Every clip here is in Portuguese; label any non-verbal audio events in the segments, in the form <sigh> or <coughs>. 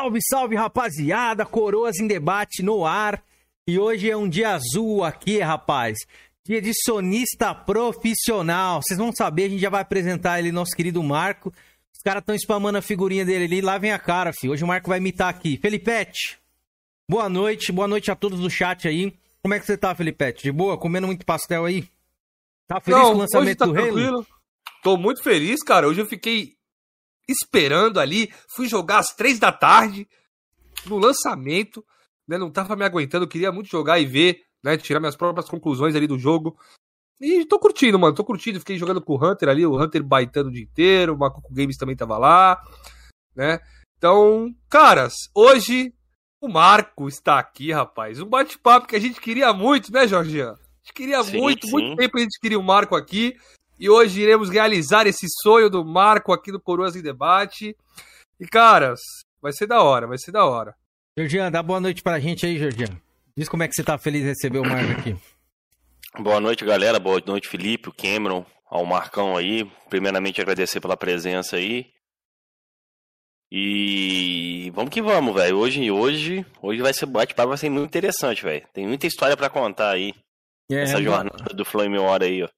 Salve, salve, rapaziada! Coroas em debate no ar. E hoje é um dia azul aqui, rapaz. Dia de sonista profissional. Vocês vão saber, a gente já vai apresentar ele, nosso querido Marco. Os caras estão spamando a figurinha dele ali. Lá vem a cara, filho. Hoje o Marco vai imitar aqui. Felipete, boa noite. Boa noite a todos do chat aí. Como é que você tá, Felipete? De boa? Comendo muito pastel aí? Tá feliz Não, com o lançamento tá do Halo? tranquilo. Tô muito feliz, cara. Hoje eu fiquei esperando ali. Fui jogar às três da tarde no lançamento. Né? Não tava me aguentando. Queria muito jogar e ver, né? Tirar minhas próprias conclusões ali do jogo. E tô curtindo, mano. Tô curtindo. Fiquei jogando com o Hunter ali. O Hunter baitando o dia inteiro. O Macuco Games também tava lá. Né? Então, caras, hoje o Marco está aqui, rapaz. Um bate-papo que a gente queria muito, né, Jorginho? A gente queria Sim, muito, sim. muito tempo a gente queria o Marco aqui. E hoje iremos realizar esse sonho do Marco aqui no Coroas em Debate. E, caras, vai ser da hora, vai ser da hora. Georgian, dá boa noite pra gente aí, Georgian. Diz como é que você tá feliz de receber o Marco aqui. Boa noite, galera. Boa noite, Felipe, o Cameron, ao Marcão aí. Primeiramente, agradecer pela presença aí. E vamos que vamos, velho. Hoje, hoje, hoje vai ser bate-papo, vai ser muito interessante, velho. Tem muita história pra contar aí. É, essa jornada do Flame War aí, ó.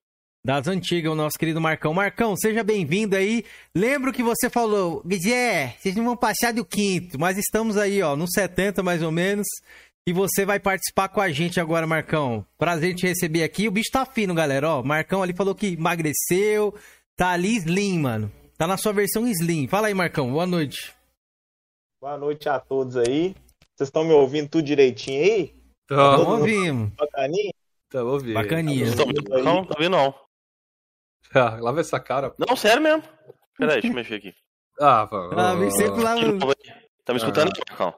Das antigas, o nosso querido Marcão. Marcão, seja bem-vindo aí. Lembro que você falou, Guizé, vocês não vão passar do quinto, mas estamos aí, ó, no 70 mais ou menos. E você vai participar com a gente agora, Marcão. Prazer te receber aqui. O bicho tá fino, galera, ó. Marcão ali falou que emagreceu, tá ali slim, mano. Tá na sua versão slim. Fala aí, Marcão. Boa noite. Boa noite a todos aí. Vocês estão me ouvindo tudo direitinho aí? Vamos ouvimos. Bacaninha? vamos ver. Bacaninha. Ouvindo? Não, tô ouvindo não. <laughs> Ah, lava essa cara. Não, sério mesmo. Peraí, deixa eu mexer aqui. <laughs> Ah, vamos. Ah, vem sempre lá. Tá me escutando, Marcão?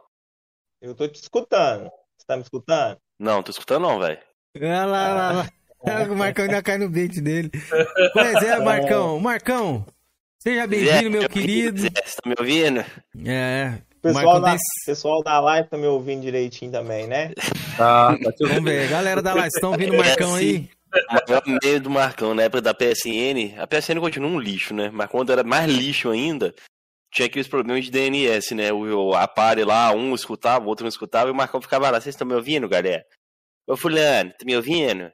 Eu tô te escutando. Você tá me escutando? Não, tô escutando não, velho. Olha lá, lá, lá. <laughs> O Marcão ainda cai no bait dele. Pois é, Marcão. Marcão, seja bem-vindo, meu querido. Zé, Você tá me ouvindo? É. O pessoal, da, tem- pessoal da live tá me ouvindo direitinho também, né? Tá, tá te Vamos ver, galera da live, estão ouvindo o Marcão aí? O maior medo do Marcão, na época da PSN, a PSN continua um lixo, né? Mas quando era mais lixo ainda, tinha aqueles problemas de DNS, né? O, o- a pare lá, um escutava, o outro não escutava, e o Marcão ficava lá, vocês estão me ouvindo, galera? Ô fulano, tá me ouvindo?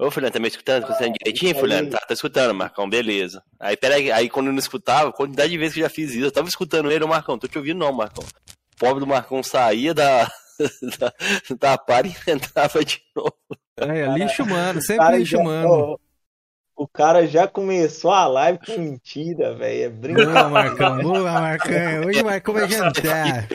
Ô fulano, tá me escutando? Tá escutando direitinho, fulano? Tá, tá escutando, Marcão, beleza. Aí, peraí, aí quando eu não escutava, quantidade de vezes que eu já fiz isso, eu tava escutando ele, ô Marcão, tô te ouvindo não, Marcão. O pobre do Marcão saía da, <laughs> da, da pare e entrava de novo. É, lixo humano, sempre Cara, lixo humano. ó, O cara já começou a live com mentira, velho. É brincadeira. Boa, Marcão, boa, Marcão. Hoje o Marcão vai jantar.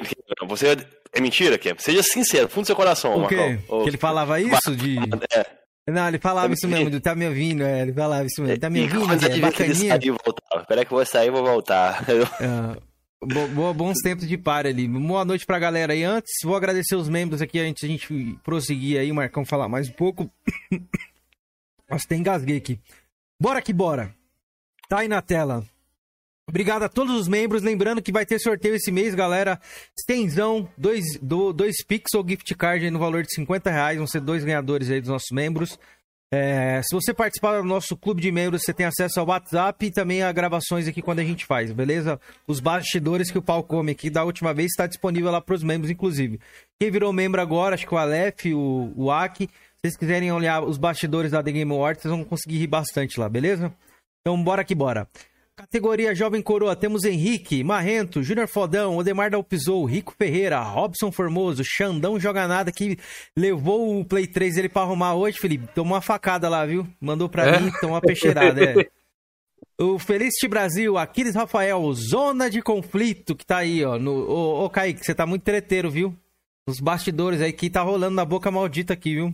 Você é mentira, Kem? Seja sincero, fundo do seu coração, O quê? Marcão. Que ele falava isso de... É. Não, ele falava isso mesmo, de tá me ouvindo, é, ele falava isso mesmo. Tá me ouvindo, ele Bacaninha. e. Espera que eu vou sair e vou voltar. Ah, bo- boa- bons tempos de par ali. Boa noite pra galera aí. Antes, vou agradecer os membros aqui antes da gente prosseguir aí, Marcão falar mais um pouco. <coughs> Nossa, até engasguei aqui. Bora que bora. Tá aí na tela. Obrigado a todos os membros. Lembrando que vai ter sorteio esse mês, galera. Stenzão, dois, do, dois Pixel gift card no valor de 50 reais. Vão ser dois ganhadores aí dos nossos membros. É, se você participar do nosso clube de membros, você tem acesso ao WhatsApp e também a gravações aqui quando a gente faz, beleza? Os bastidores que o pau come aqui da última vez está disponível lá para os membros, inclusive. Quem virou membro agora, acho que o Aleph, o, o Aki, se vocês quiserem olhar os bastidores da The Game Awards, vocês vão conseguir rir bastante lá, beleza? Então bora que bora. Categoria Jovem Coroa, temos Henrique, Marrento, Júnior Fodão, Odemar Dalpizou, Rico Ferreira, Robson Formoso, Xandão Joga Nada, que levou o Play 3 dele pra arrumar hoje, Felipe. Tomou uma facada lá, viu? Mandou pra É? mim, tomou uma peixeirada, é. O Felicity Brasil, Aquiles Rafael, Zona de Conflito, que tá aí, ó. No, ô, ô, Kaique, você tá muito treteiro, viu? Os bastidores aí que tá rolando na boca maldita aqui, viu?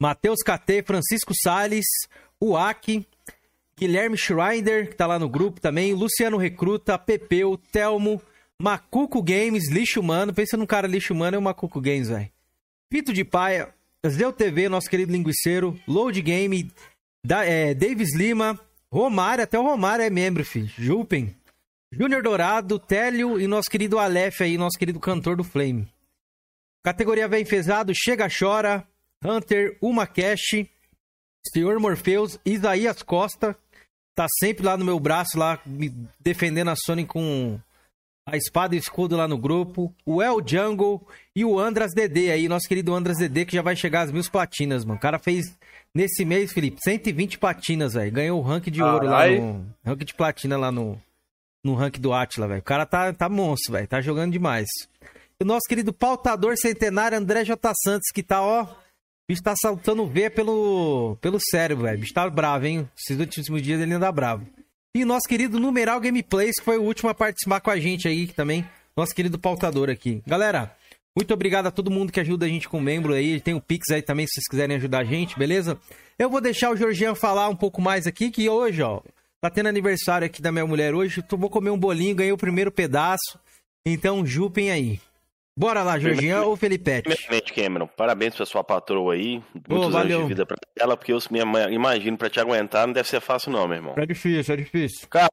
Matheus KT, Francisco Salles, o Aki, Guilherme Schreider, que tá lá no grupo também, Luciano Recruta, Pepeu, Telmo, Macuco Games, Lixo Humano, pensa num cara lixo humano, é o Macuco Games, velho. Pito de Paia, Zeu TV, nosso querido linguiceiro, Load Game, da, é, Davis Lima, Romário, até o Romário é membro, filho. Jupen, Júnior Dourado, Télio e nosso querido Aleph aí, nosso querido cantor do Flame. Categoria Vem Fezado, Chega Chora, Hunter, Uma Cash, Senhor Morpheus, Isaías Costa, tá sempre lá no meu braço, lá, me defendendo a Sony com a Espada e Escudo lá no grupo, o El Jungle e o Andras DD aí, nosso querido Andras DD, que já vai chegar às mil platinas, mano. O cara fez nesse mês, Felipe, 120 platinas, velho. Ganhou o rank de ouro lá no. Rank de platina lá no. No rank do Atila, velho. O cara tá, tá monstro, velho. Tá jogando demais. O nosso querido pautador centenário André J. Santos, que tá, ó. Bicho tá saltando V pelo, pelo cérebro, velho. O bicho tá bravo, hein? Esses últimos dias ele anda bravo. E nosso querido Numeral Gameplays, que foi o último a participar com a gente aí também. Nosso querido pautador aqui. Galera, muito obrigado a todo mundo que ajuda a gente com membro aí. Tem o Pix aí também, se vocês quiserem ajudar a gente, beleza? Eu vou deixar o Georgian falar um pouco mais aqui, que hoje, ó, tá tendo aniversário aqui da minha mulher hoje. Eu vou comer um bolinho, ganhei o primeiro pedaço. Então, jupem aí. Bora lá, Georgian ou Felipete? Primeiramente, Cameron, parabéns pra sua patroa aí. Muitos anos valeu. de vida pra ela, porque eu imagino pra te aguentar não deve ser fácil, não, meu irmão. É difícil, é difícil. Cara,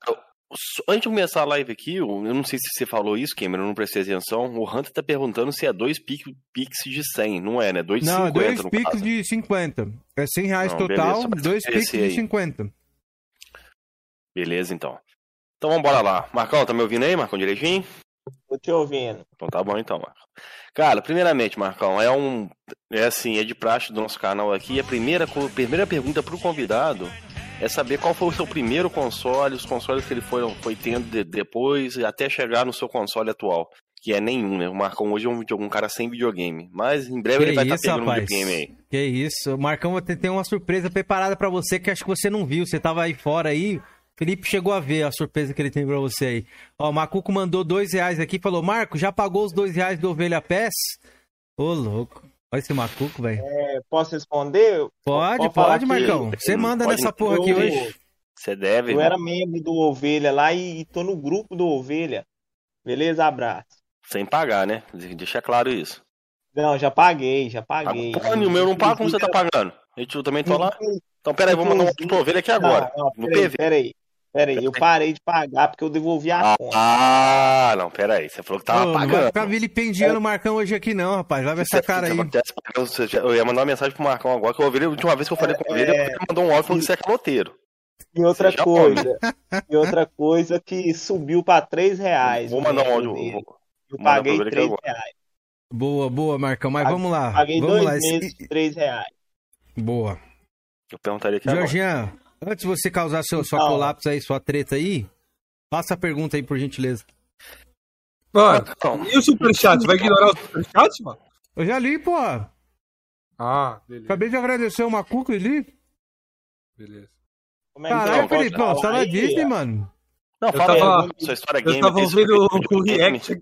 antes de começar a live aqui, eu não sei se você falou isso, Cameron, não prestei atenção. O Hunter tá perguntando se é dois pix, pix de 100. Não é, né? Dois de Não, 50, dois no Pix caso. de 50. É 100 reais Não, total, beleza, dois Pix de aí. 50. Beleza, então. Então vamos embora lá. Marcão, tá me ouvindo aí, Marcão, direitinho? Tô te ouvindo. Então tá bom então, Marcão. Cara, primeiramente, Marcão, é um. É assim, é de praxe do nosso canal aqui. A primeira, co- primeira pergunta pro convidado é saber qual foi o seu primeiro console, os consoles que ele foi, foi tendo de- depois, até chegar no seu console atual. Que é nenhum, né? O Marcão hoje é um, um cara sem videogame. Mas em breve Que ele vai estar isso, pegando um rapaz. videogame aí. Que isso. O Marcão vai ter, tem uma surpresa preparada pra você que acho que você não viu. Você tava aí fora aí. Felipe chegou a ver a surpresa que ele tem pra você aí. Ó, o Macuco mandou dois reais aqui e falou: Marco, já pagou os dois reais do Ovelha Pés? Ô, louco. Olha esse Macuco, velho. É, posso responder? Pode, Pode que- Marcão. Você manda Pode- nessa porra aqui eu- hoje. Você deve. Eu irmão. era membro do Ovelha lá e, e tô no grupo do Ovelha. Beleza? Abraço. Sem pagar, né? Deixa claro isso. Não, já paguei, já paguei. Pô, o meu não paga como você tá pagando. Eu também tô lá. Então, pera aí, vou mandar um pro ovelha aqui agora. Não, não, no peraí, PV. peraí. Peraí, eu parei de pagar porque eu devolvi a Ah, conta. ah, não, pera aí. Você falou que Ô, tava não vai pagando. ficar vilipendiando o Marcão hoje aqui, não, rapaz. Leva essa Você- cara aí. pagando, Eu ia mandar uma mensagem pro Marcão agora, que eu ouvi a última vez que eu falei com ele, É. ele mandou um áudio falando que você é caloteiro. E outra Seja coisa, e outra coisa que subiu pra 3 reais. Vou mandar um áudio. Eu mandar paguei pra ele aqui 3 agora. reais. Boa, boa, Marcão. Mas Paguei- vamos lá. Paguei Vamos dois lá. Esse- meses, 3 reais. Boa. Eu perguntaria aqui agora. Antes de você causar seu, sua colapso aí, sua treta aí, faça a pergunta aí, por gentileza. Mano, e o superchat? Vai ignorar o superchat, mano? Eu já li, pô. Ah, beleza. Acabei de agradecer o Macuco e li. beleza. Como é que Caralho, pode Felipão, você tá na Disney, mano. Não, Eu fala tava- aí, sua história Eu game. tava desse ouvindo o, o react aqui.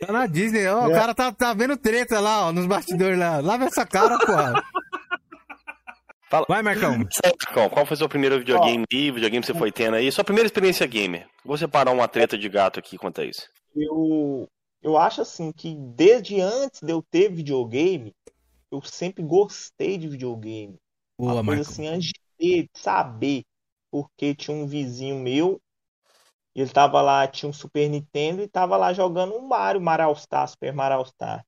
Tá na Disney, ó. O É. cara tá, tá vendo treta lá, ó, nos bastidores lá. Lava essa cara, porra. Fala. Vai, Marcão. <laughs> Marcão, qual foi seu primeiro videogame aí, videogame que você foi tendo aí? Sua primeira experiência gamer. Vou separar uma treta de gato aqui quanto a isso. Eu, eu acho assim que desde antes de eu ter videogame, eu sempre gostei de videogame. Boa, Uma coisa Marcão. assim, antes de saber, porque tinha um vizinho meu, ele tava lá, tinha um Super Nintendo e tava lá jogando um Mario, Mario All Star, Super Mario All Star.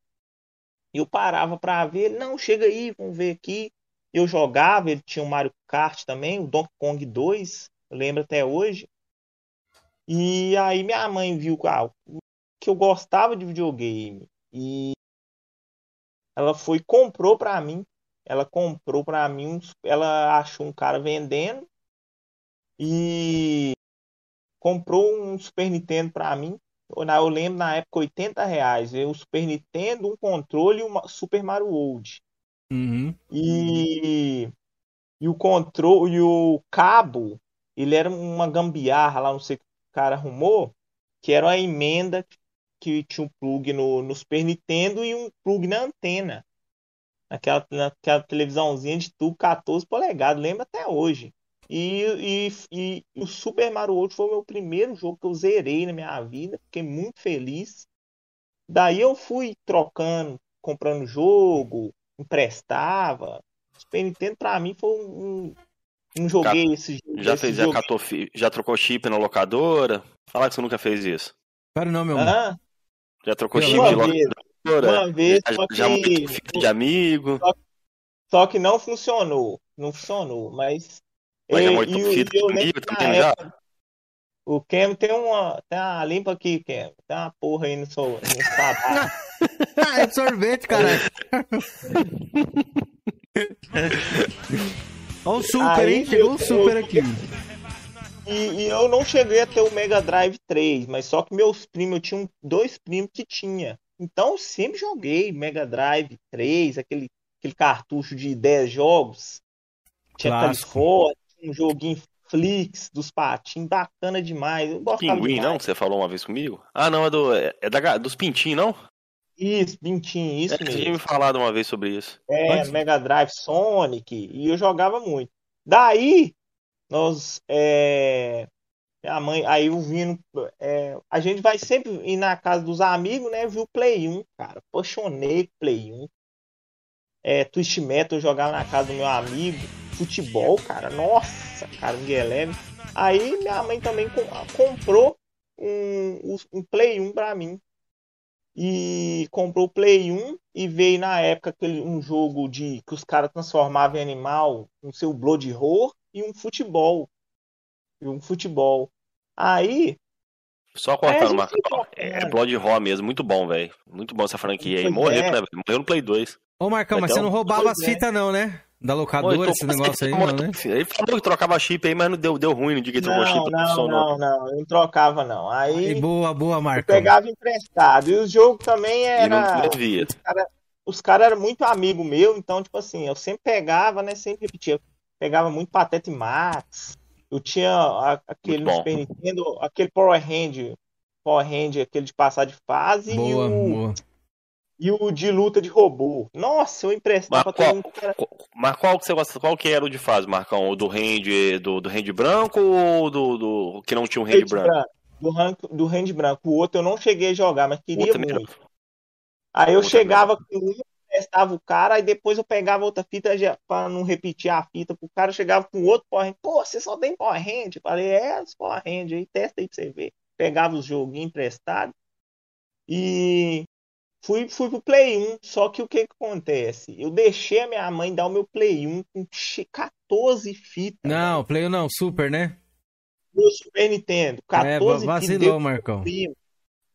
E eu parava pra ver, ele, não, chega aí, vamos ver aqui. Eu jogava, ele tinha um Mario Kart também, o Donkey Kong 2, eu lembro até hoje. E aí minha mãe viu ah, que eu gostava de videogame e ela foi comprou pra mim. Ela comprou pra mim, ela achou um cara vendendo e comprou um Super Nintendo pra mim. Eu, lembro na época 80 reais, veio o Super Nintendo, um controle e Super Mario World. Uhum. E, e o controle e o cabo, ele era uma gambiarra lá, não sei o que o cara arrumou, que era uma emenda que tinha um plug no, no Super Nintendo e um plug na antena. Naquela, naquela televisãozinha de tubo 14 polegadas, lembro até hoje. E, e, e o Super Mario World foi o meu primeiro jogo que eu zerei na minha vida, fiquei muito feliz. Daí eu fui trocando, comprando jogo, emprestava. Super Nintendo pra mim foi um. um não joguei esse jogo. Já esse fez, já, jogo. catou fi- já trocou chip na locadora? Falar que você nunca fez isso. Claro não, meu irmão. Hã? Já trocou chip de vez, locadora? Uma vez, já, só já que, muito fita de amigo? só que não funcionou. Não funcionou, mas. Mas já muito fita e eu amigo que na também já? O Cam tem uma. Tem uma limpa aqui, Cam. Tem uma porra aí no seu, no sapato. <laughs> <laughs> Ah, é sorvete, caralho. Olha o super, Aí, hein? Chegou o eu- super aqui. E, e eu não cheguei a ter o Mega Drive 3, mas só que meus primos, eu tinha um- dois primos que tinha. Então eu sempre joguei Mega Drive 3, aquele, aquele cartucho de 10 jogos. Tinha Clássico. Califórnia, um joguinho Flix dos patins, bacana demais. Eu Pinguim, demais. não? Que você falou uma vez comigo? Ah, não, é, do, é, é da, dos pintinhos, não? Isso, Bintim, isso é, Você tinha me mesmo. falado uma vez sobre isso. É, Antes- Mega Drive, Sonic, e eu jogava muito. Daí, nós, é, minha mãe, aí eu vindo, é, a gente vai sempre ir na casa dos amigos, né, viu o Play 1, cara, apaixonei com Play 1. É, Twist Metal eu jogava na casa do meu amigo, futebol, cara, nossa, cara, um leve. Aí minha mãe também com- comprou um, um Play 1 pra mim e comprou o Play 1 e veio na época aquele, um jogo de que os caras transformavam em animal, um seu Blood Horror e um futebol. E um futebol. Aí, Só É, a cortando, Marcão. fica- É Blood Raw mesmo, muito bom, velho. Muito bom essa franquia aí. Morreu, é. né, velho? Morreu no Play 2. Ô, Marcão, mas Então, você não roubava as é. fitas, não, né? Da Pô, locadora, então, esse negócio aí, não, né? Ele falou que trocava chip aí, mas não deu, deu ruim no dia que trocou não, chip. não, não, não, eu não trocava não. Aí, Aí boa, boa, eu Marcão. pegava emprestado. E o jogo também E não era devia. os caras eram muito amigo meu, então, tipo assim, eu sempre pegava, né? Sempre repetia. Pegava muito Patete Max. Eu tinha a- aquele. Super Nintendo, aquele Power Hand. Power Hand, aquele de passar de fase Boa, e, o, boa. E o de luta de robô. Nossa, eu emprestava Mas pra todo qual, mundo era. qual- mas qual que você gosta? Qual que era o de fase, Marcão? O do hand, do, do hand branco ou do, do que não tinha um Hand branco? branco, Do, hand branco. O outro eu não cheguei a jogar, mas queria muito. Aí eu chegava com um, testava o cara, aí depois eu pegava outra fita pra não repetir a fita pro cara, eu chegava com outro Power. Pô, você só tem Power Hand? Eu falei, é, os Power Hand aí, testa aí pra você ver. Pegava os joguinhos emprestados e fui, fui pro Play 1. Só que o que que acontece? Eu deixei a minha mãe dar o meu Play 1 com che- 14 fitas. Não, Play não, Super, né? Meu Super Nintendo. É, 14 fitas. vacilou, deu Marcão. primo.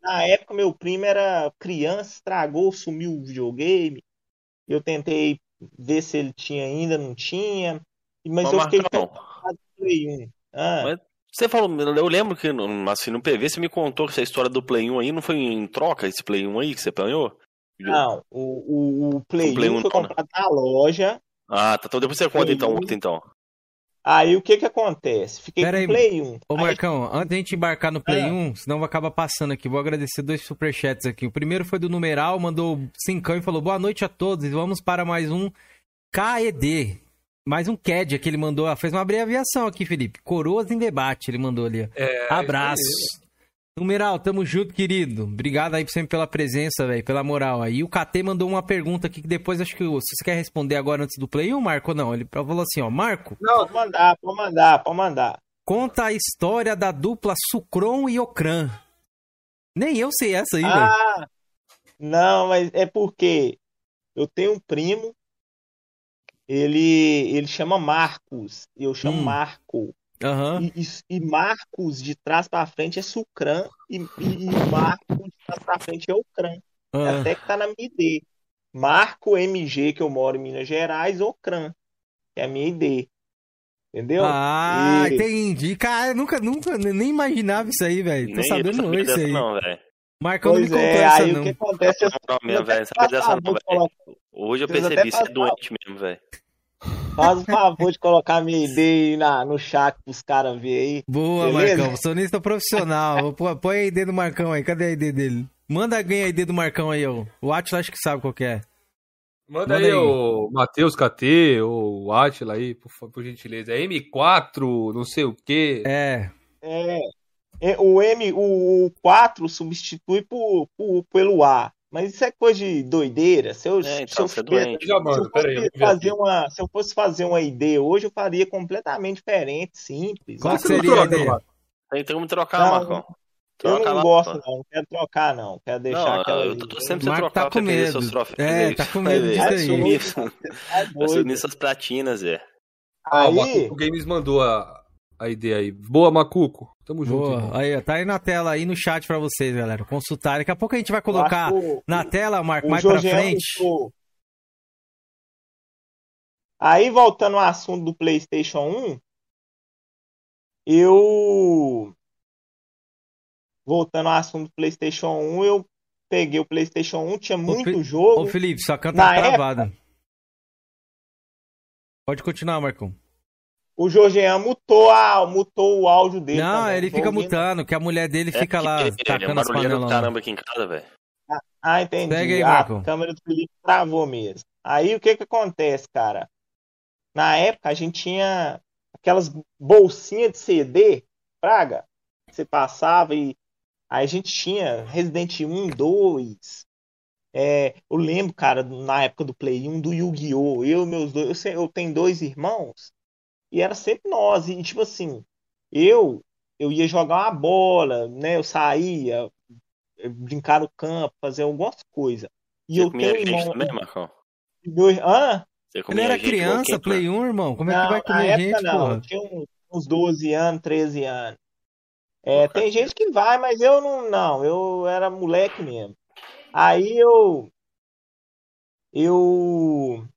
Na época, meu primo era criança, estragou, sumiu o videogame. Eu tentei ver se ele tinha ainda, não tinha. Mas Mas, eu fiquei Marcão, com Play 1. Ah, Mas- Você falou, eu lembro que no- assim, no PV você me contou que essa história do Play 1 aí não foi em troca, esse Play 1 aí que você ganhou? não, o, o, o Play O Play 1 1 foi não, né? comprado na loja. Ah, tá. Então depois você conta então, 1. outro então. Aí o que que acontece? Fiquei Pera com aí, o Play 1. Ô, Aí- Marcão, antes da gente embarcar no Play Ah. 1, senão vai acabar passando aqui. Vou agradecer dois superchats aqui. O primeiro foi do Numeral, mandou cincão e falou: Boa noite a todos. E vamos para mais um KED. Mais um CAD que ele mandou. Ah, Fez uma abreviação aqui, Felipe. Coroas em debate, ele mandou ali. ó. É, Abraço. Numeral, tamo junto, querido. Obrigado aí sempre pela presença, velho, pela moral aí. E o KT mandou uma pergunta aqui que depois acho que se você quer responder agora antes do Play 1, Marco, ou não. Ele falou assim, ó, Marco, Pode mandar, pode mandar, pode mandar. conta a história da dupla Sucron e Ocran. Nem eu sei essa aí, velho. Ah, não, mas é porque eu tenho um primo, ele, ele chama Marcos, e eu chamo Hum. Marco. Aham. E, e- e Marcos de trás pra frente é Sucran, e, e, e Marco de trás pra frente é Ocran. Ah. Até que tá na minha ID. Marco MG, que eu moro em Minas Gerais, Ocran, que é a minha ID. Entendeu? Ah, E- entendi. Cara, eu nunca, nunca, nem imaginava isso aí, velho. Tô sabendo hoje isso aí. não, velho. Marcão não me Pois contou é, essa, aí não. o que acontece é Não, mesmo, velho. Dessa favor não, de velho. colocar- Hoje eu Vocês percebi, você é doente mesmo, velho. Faz o <laughs> favor de colocar minha ID aí na, no chat pros caras verem aí. Boa, Beleza? Marcão. Sonista profissional. Põe a ID do Marcão aí. Cadê a ID dele? Manda alguém a ID do Marcão aí, ó. O Atila acho que sabe qual que é. Manda, Manda aí, aí. o Matheus KT, ou o Atila aí, por, por gentileza. É M4, não sei o quê. É. É, é, o M, o, o 4 substitui por, por- pelo A. Mas isso é coisa de doideira. Se eu, É, se então, eu é se eu mando, fosse peraí, eu fazer uma, se eu fosse fazer uma ID hoje, eu faria completamente diferente, simples. Qual que seria a ideia? Tem como trocar, Não, Marcão. Eu Troca não lá, gosto, mano. não. Não quero trocar, não. Quero deixar Não, aquela. eu tô pra você Marco trocar tá pra com medo. seus troféus. É, Vai tá com medo disso Vai aí. sumir- Tá Vai doido. sumir essas platinas, Zé. Ah, o Aí, Matheus Games mandou a, a ideia aí. Boa, Macuco. Tamo junto. Boa. Aí, tá aí na tela, aí no chat pra vocês, galera. Consultar. Daqui a pouco a gente vai colocar Eu acho que o- na tela, Marco, mais pra Jorgean frente. mostrou. Aí, voltando ao assunto do PlayStation 1, eu. Voltando ao assunto do PlayStation 1, eu peguei o PlayStation 1, tinha muito Fi- jogo. Ô, Felipe, sua canta tá época- travada. Pode continuar, Marcão. O Jorgean mutou, a, mutou o áudio dele. Não, também, ele fica ouvindo. mutando, que a mulher dele fica lá ele, ele é tacando as panelas. caramba aqui em casa, velho. Ah, entendi. Segue aí, a Marcão. câmera do Felipe travou mesmo. Aí o que que acontece, cara? Na época a gente tinha aquelas bolsinhas de CD, praga, que você passava e aí a gente tinha Resident 1, 2. É, eu lembro, cara, na época do Play 1 do Yu-Gi-Oh! Eu e meus dois, eu, eu tenho dois irmãos e era sempre nós e tipo assim, eu eu ia jogar uma bola, né? Eu saía, eh, brincar no campo, fazer algumas coisas. E Você eu comia tenho gente irmão. também, Marcão? Meu, hã? Você Ele comia era gente igual criança, Play 1, irmão. Como é que Não, vai na comer época gente, não. porra? Eu tinha uns, uns 12 anos, 13 anos. É, Pô, tem cara. gente que vai, mas eu não, não. Eu era moleque mesmo. Aí eu. Eu.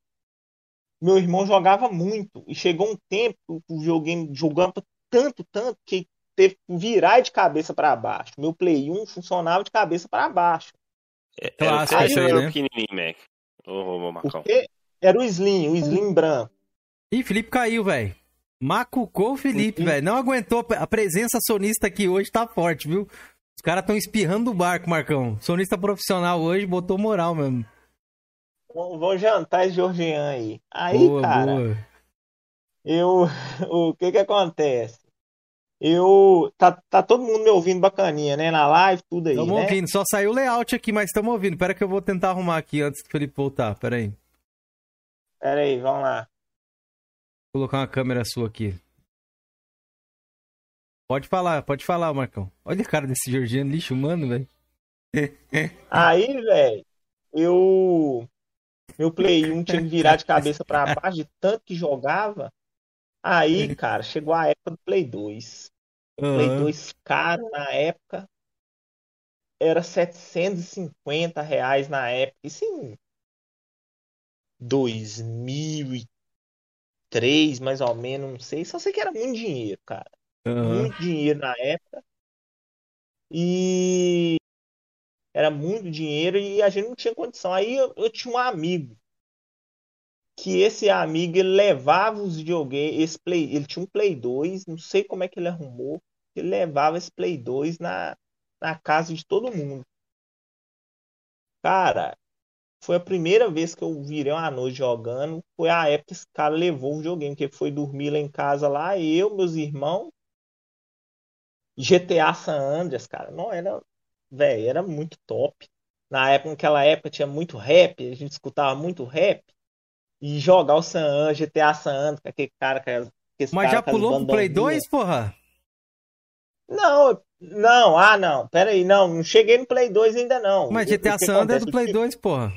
Meu irmão jogava muito. E chegou um tempo que o videogame jogava tanto, tanto, que teve que virar de cabeça para baixo. Meu Play 1 funcionava de cabeça para baixo. É, era o aí, era o né? pequenininho, Mac. Ô, ô, ô, Marcão. Porque era o Slim, o Slim branco. Ih, Felipe caiu, velho. Macucou o Felipe, velho. Não aguentou. A presença sonista aqui hoje tá forte, viu? Os caras tão espirrando do barco, Marcão. Sonista profissional hoje botou moral mesmo. Vou jantar esse Georgian aí. Aí, boa, cara. boa. Eu, <laughs> o que que acontece? Eu, tá, tá todo mundo me ouvindo bacaninha, né? Na live, tudo aí, Tamo né? ouvindo. Só saiu o layout aqui, mas estamos ouvindo. Pera que eu vou tentar arrumar aqui antes do Felipe voltar. Pera aí. Pera aí, vamos lá. Vou colocar uma câmera sua aqui. Pode falar, pode falar, Marcão. Olha a cara desse Georgiano lixo humano, velho. <laughs> Aí, velho, eu, meu Play 1 tinha que virar de cabeça pra baixo de tanto que jogava. Aí, cara, chegou a época do Play 2. Play Aham. 2 caro na época. Era 750 reais na época. Isso em 2003, mais ou menos, não sei. Só sei que era muito dinheiro, cara. Aham. Muito dinheiro na época. E era muito dinheiro e a gente não tinha condição. Aí eu, eu tinha um amigo que esse amigo ele levava os videogames, esse Play, ele tinha um Play 2, não sei como é que ele arrumou, ele levava esse Play 2 na, na casa de todo mundo. Cara, foi a primeira vez que eu virei uma noite jogando, foi a época que esse cara levou o videogame, que foi dormir lá em casa lá, eu, meus irmãos, GTA San Andreas, cara, não era, velho, era muito top. Na época, naquela época tinha muito rap, a gente escutava muito rap. E jogar o San Andreas, GTA San Andreas, com aquele cara com esse Mas cara já pulou pro Play bandaninhas. 2, porra? Não, não, ah, não, pera aí, não, não cheguei no Play 2 ainda não. Mas GTA que San Andreas é do Play tinha- 2, porra.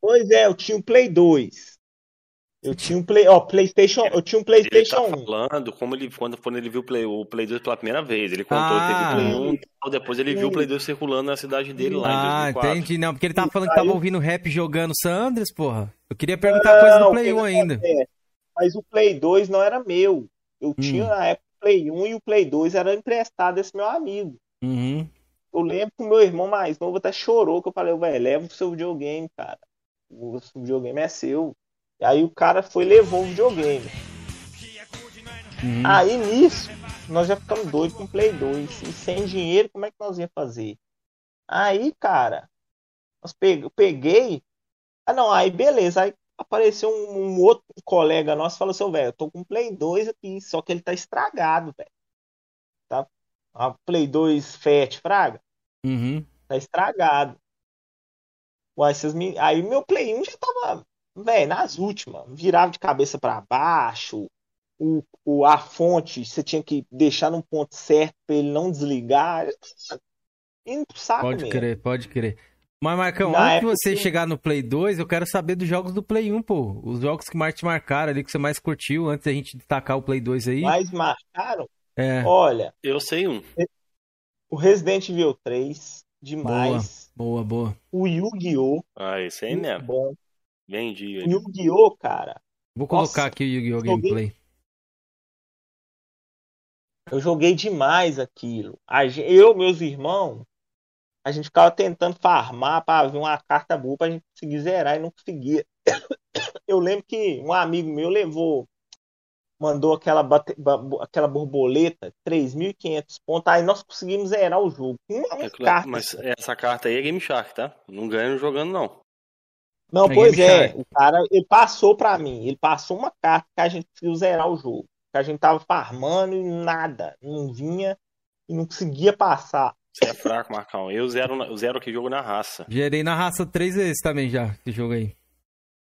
Pois é, eu tinha o Play 2. Eu tinha um Play, ó, PlayStation, eu tinha um Ele tá PlayStation 1. falando como ele, quando, quando ele viu o Play, o Play 2 pela primeira vez. Ele contou, Ah. teve Play 1 e tal, depois ele viu o Play 2 circulando na cidade dele lá em Ah, 2004. entendi. Não, porque ele tava falando que tava ouvindo rap jogando San Andreas, porra. Eu queria perguntar coisa do Não, Play o que 1 que ainda. acontece? Mas o Play 2 não era meu. Eu tinha Hum. na época o Play 1 e o Play 2 era emprestado desse meu amigo. Uhum. Eu lembro que o meu irmão mais novo até chorou, que eu falei, velho, leva o seu videogame, cara. O videogame é seu. Aí o cara foi e levou o videogame. Uhum. Aí nisso, nós já ficamos doidos com o Play 2. E sem dinheiro, como é que nós ia fazer? Aí, cara, nós peguei. Ah, não, aí beleza. Aí apareceu um, um outro colega nosso e falou assim: velho, eu tô com Play 2 aqui, só que ele tá estragado, velho. Tá? A Play 2 Fat Fraga. Uhum. Tá estragado. Uai, vocês me... Aí meu Play 1 já tava, velho, nas últimas. Virava de cabeça pra baixo. O, o, a fonte, você tinha que deixar num ponto certo pra ele não desligar. Indo pro saco Pode mesmo. crer, pode crer. Mas, Marcão, Na antes de você que- chegar no Play 2, eu quero saber dos jogos do Play 1, pô. Os jogos que mais te marcaram ali, que você mais curtiu, antes da gente destacar o Play 2 aí. Mas marcaram. É, Olha, Eu sei um. o Resident Evil 3, demais. boa, boa. O Yu-Gi-Oh! Ah, esse aí mesmo. bom. Vendi O ele. Yu-Gi-Oh, cara. Vou colocar Nossa, aqui o Yu-Gi-Oh! joguei- Gameplay. Eu joguei demais aquilo. Eu, meus irmãos, a gente ficava tentando farmar para ver uma carta boa pra gente conseguir zerar e não conseguia. <coughs> Eu lembro que um amigo meu levou, mandou aquela, bate- ba- aquela borboleta, 3.500 pontos, aí nós conseguimos zerar o jogo. Com uma É carta. Mas essa carta aí é Game Shark, tá? Não ganha jogando, não. Não, É pois é, o cara, ele passou pra mim, ele passou uma carta que a gente conseguiu zerar o jogo. Que a gente tava farmando e nada, não vinha e não conseguia passar. Você é fraco, Marcão. Eu zero, eu zero aqui jogo na raça. Gerei na raça três vezes também já, esse jogo aí.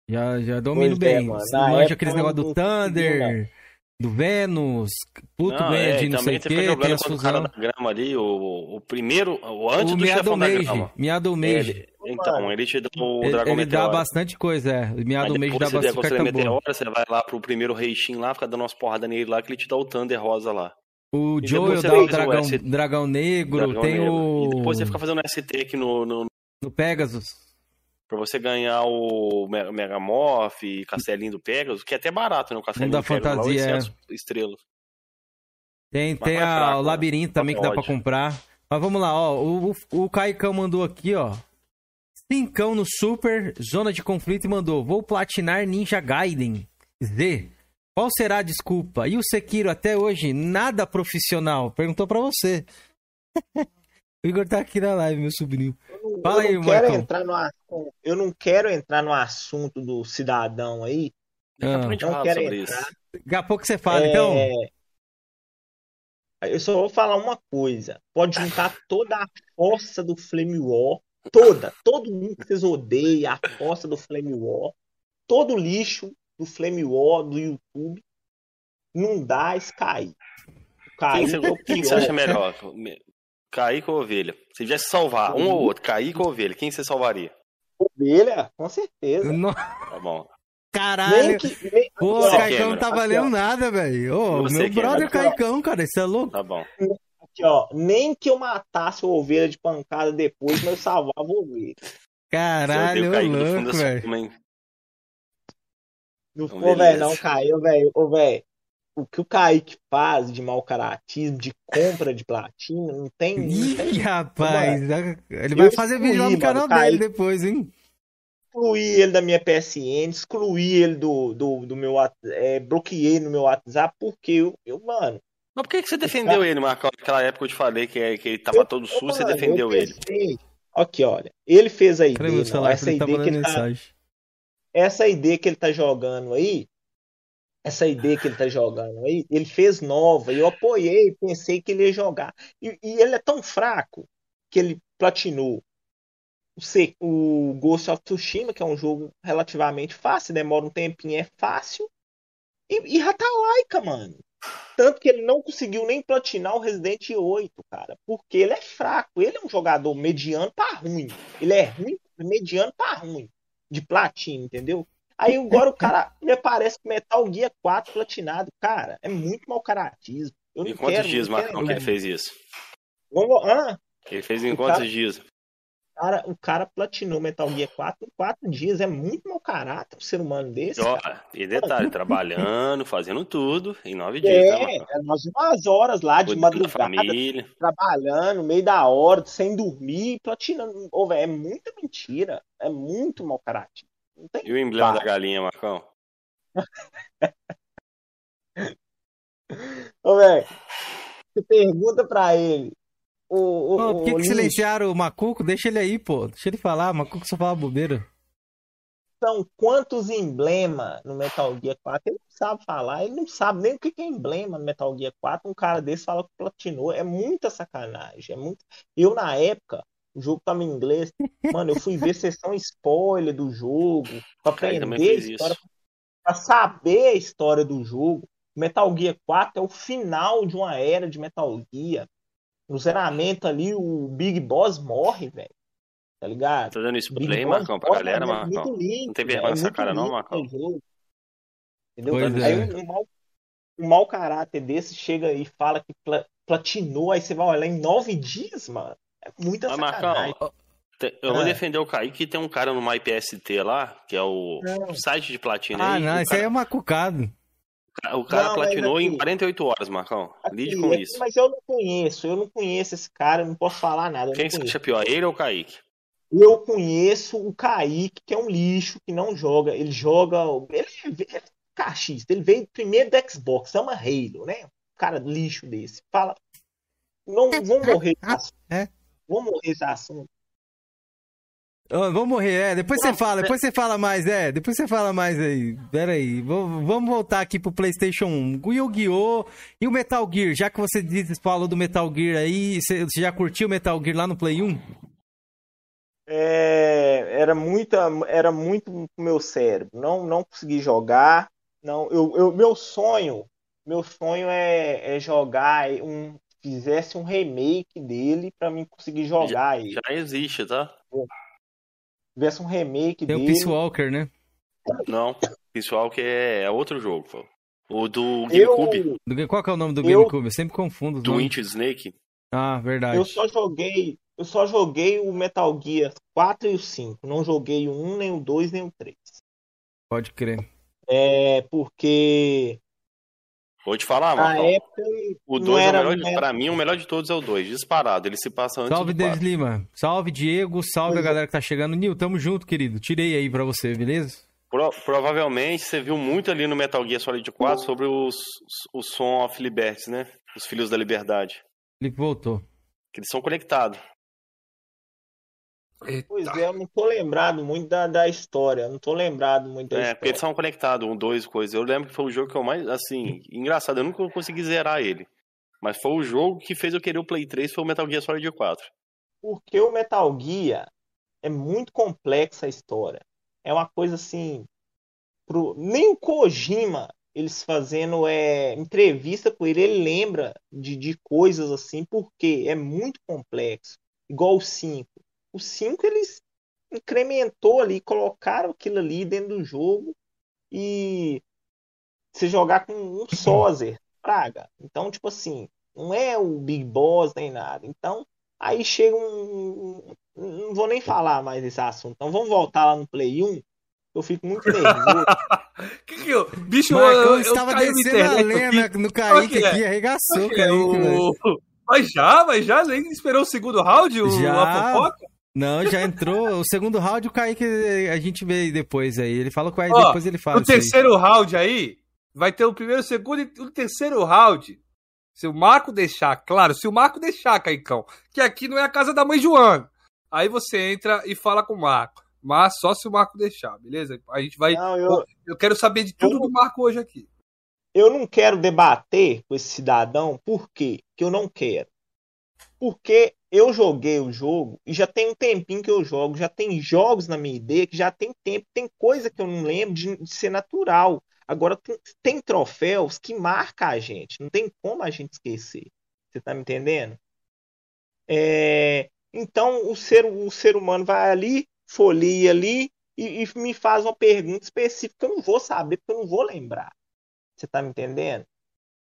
Já, já domino Pois é, bem. mano. Você Na manja época aqueles eu negócios do Thunder, do Vênus, Pluto Não, ganha é, de não sei o que, tem o cara fusão. da grama ali, o, o primeiro, o antes O do chefão da Mage, grama. Miado Mage. Ele- então, ele te dá o Ele, dragão ele dá meteoro. bastante coisa, é. O Miado Mage dá bastante carta boa. meteora, você vai lá pro primeiro Reishin lá, fica dando umas porradas nele lá, que ele te dá o Thunder rosa lá. O E Joel dá o o dragão, S- dragão negro, Dragão tem negro. o. E depois você fica fazendo ST aqui no, no, No Pegasus. Pra você ganhar o Me- Megamorph e Castelinho do Pegasus, que é até barato, né? O Castelinho da do Pegasus fantasia, é. 800 estrelas. Tem, Mas tem a- fraco, o né? labirinto também que dá pra ódio. comprar. Mas vamos lá, ó. O, o, o Caicão mandou aqui, ó. Cincão no Super, Zona de Conflito e mandou. Vou platinar Ninja Gaiden. Z. Qual será a desculpa? E o Sekiro até hoje, nada profissional. Perguntou pra você. <laughs> o Igor tá aqui na live, meu sobrinho. Eu Fala aí, não quero Marcão. entrar no assunto, eu não quero entrar no assunto do cidadão aí. Daqui a pouco a gente Não fala quero sobre entrar. isso. Daqui a pouco você fala, É, então. Eu só vou falar uma coisa. Pode juntar toda a força do Flame War, toda, todo mundo que vocês odeiam, a força do Flame War, todo o lixo do Flame War do YouTube, não dá Sky. O Quem você, quem acha melhor? Kaique ou Ovelha? Se tivesse que salvar um ou outro, Kaique ou Ovelha, quem você salvaria? Ovelha, com certeza. No- Tá bom. Caralho. Nem que, nem, Pô, o Caicão não tá Aqui, valendo ó. nada, velho. Ô, Você, meu brother Cameron. Caicão, cara, isso é louco. Tá bom. aqui, ó, nem que eu matasse a ovelha de pancada depois, mas eu salvava a ovelha. Caralho, o fundo louco, da sua velho. Não ficou, beleza. velho, não, caiu, velho. Ô, velho, o que o Kaique faz de mau caratismo, de compra de platina, não tem. Não tem Ih, rapaz, ele eu vai fazer vídeo lá no canal mano, dele Kaique. depois, hein? excluí ele da minha PSN, excluí ele do, do, do meu é, bloqueei no meu WhatsApp, porque eu, eu mano. Mas por que, que você defendeu ele, Marcão? Naquela época eu te falei que, que ele tava todo sul, você defendeu eu ele. Aqui, olha. Ele fez a meu não, celular? essa Ele tá ideia que mandando ele tá, mensagem. essa ideia que ele tá jogando aí, essa ideia que ele tá jogando aí, ele fez nova, eu apoiei, pensei que ele ia jogar. E, e ele é tão fraco que ele platinou o, o Ghost of Tsushima, que é um jogo relativamente fácil, demora um tempinho, é fácil. E, e Ratalaika, mano. Tanto que ele não conseguiu nem platinar o Resident 8, cara. Porque ele é fraco. Ele é um jogador mediano pra ruim. Ele é ruim, mediano pra ruim. De platina, entendeu? Aí agora o cara me aparece com Metal Gear 4 platinado. Cara, é muito mau caratismo. Eu Em quantos quero, dias, Marcão, que ele fez isso? Vamos, ah, Ele fez em quantos cara- dias? cara, o cara platinou Metal Gear 4 em 4 dias. É muito mau caráter um ser humano desse. Ó, cara. e detalhe, trabalhando, fazendo tudo, em nove dias, tá, É, é nós umas horas lá de da madrugada, trabalhando, meio da hora, sem dormir, platinando. Ô, velho, é muita mentira. É muito mau caráter. E o emblema da galinha, Marcão? <laughs> Ô, velho, você pergunta pra ele. O, o, por que, o que silenciaram o Macuco? Deixa ele aí, pô. Deixa ele falar. O Macuco só fala bobeira. são quantos emblemas no Metal Gear 4? Ele não sabe falar, ele não sabe nem o que que é emblema no Metal Gear 4. Um cara desse fala que platinou. É muita sacanagem. É muito... Eu, na época, o jogo tava em inglês. Mano, eu fui ver sessão spoiler do jogo, pra aprender a história, isso. pra saber a história do jogo. Metal Gear 4 é o final de uma era de Metal Gear. No zeramento ali, o Big Boss morre, velho. tá ligado? Tá dando spoiler Big aí, Boss Marcão, pra galera, é Marcão. muito lindo, Não tem é vergonha nessa muito cara, não, Marcão? Entendeu? Pois aí é. um, mau, um mau caráter desse chega e fala que pla- platinou, aí você vai olhar em nove dias, mano. É muita Mas, sacanagem. Marcão, eu vou Ah. defender o Kaique que tem um cara no MyPST lá, que é o Não. site de platina Ah, aí. não, isso aí é cara, macucado. o cara Não, platinou em aqui- 48 horas, Marcão. Lide Aqui, com isso. Mas eu não conheço, eu não conheço esse cara, não posso falar nada. Quem conheço. acha pior, ele ou o Kaique? Eu conheço o Kaique, que é um lixo, que não joga. Ele joga. Ele, ele é cachista. Ele veio primeiro do Xbox, ama Halo, né? Um cara lixo desse. Fala. Não vão morrer esse assunto. É. Vão morrer esse assunto. Vamos morrer, é. Depois você fala, depois você fala mais, é. Depois você fala mais aí. Pera aí. Vou- Vamos voltar aqui pro PlayStation 1. O Yu-Gi-Oh! e o Metal Gear. Já que você falou do Metal Gear aí, você já curtiu o Metal Gear lá no Play 1? É, era muita, era muito pro meu cérebro. Não, não consegui jogar. Não, eu, eu, meu sonho, meu sonho é, é jogar um, fizesse um remake dele pra mim conseguir jogar ele. Já existe, tá? Tivesse um remake Tem o dele. Peace Walker, né? Não, pessoal, que é, é outro jogo, pô. O do Eu, GameCube, Do- qual que é o nome do Eu- GameCube? Eu sempre confundo do. Inch Snake. Ah, verdade. eu só joguei, eu só joguei o Metal Gear 4 e o 5. Não joguei o 1, nem o 2, nem o 3. Pode crer. É porque Vou te falar, época O não 2 é o melhor, pra mim, o melhor de todos é o 2, disparado. Ele se passa antes Salve, 4. Lima. Salve, Diego. Salve Pois a é. galera que tá chegando. Nil, tamo junto, querido. Tirei aí pra você, beleza? Pro- provavelmente você viu muito ali no Metal Gear Solid 4 sobre os, o Son of Liberty, né? Os Filhos da Liberdade. Felipe voltou. Que eles são conectados. Pois é, eu não tô lembrado muito da, da história. Não tô lembrado muito da É, porque eles história. são conectados, um, dois, coisas. Eu lembro que foi o jogo que eu mais, assim, engraçado, eu nunca consegui zerar ele. Mas foi o jogo que fez eu querer o Play 3, foi o Metal Gear Solid 4. Porque o Metal Gear é muito complexa a história. É uma coisa assim. Pro... Nem o Kojima, eles fazendo é, entrevista com ele, ele lembra de, de coisas assim, porque é muito complexo. Igual o 5. O 5 eles incrementou ali, colocaram aquilo ali dentro do jogo e você jogar com um sózer, <clears throat> praga. Então, tipo assim, não é o Big Boss nem nada. Então, aí chega um. Não vou nem falar mais desse assunto. Então, vamos voltar lá no Play 1. Eu fico muito <laughs> nervoso. Que que eu... Bicho, eu, Marcão eu, estava caí na descendo a lenha no Kaique que é? aqui, arregaçou o É, o... Mas já, mas já nem esperou o segundo round, o, Já. a fofoca? Não, já entrou. O segundo round, o Kaique, a gente vê depois aí. Ele falou com aí, depois ele fala No isso aí. terceiro round aí, vai ter o primeiro, o segundo e o terceiro round. Se o Marco deixar, claro, se o Marco deixar, Caicão, que aqui não é a casa da mãe Joana. Aí você entra e fala com o Marco. Mas só se o Marco deixar, beleza? A gente vai. Não, eu, Eu quero saber de tudo Eu- do Marco hoje aqui. eu não quero debater com esse cidadão. Por quê? Que eu não quero. Porque eu joguei o jogo e já tem um tempinho que eu jogo. Já tem jogos na minha ideia que já tem tempo. Tem coisa que eu não lembro de, de ser natural. Agora tem, tem troféus que marcam a gente. Não tem como a gente esquecer. Você tá me entendendo? É, então o ser, o ser humano vai ali, folia ali e, e me faz uma pergunta específica que eu não vou saber, porque eu não vou lembrar. Você tá me entendendo?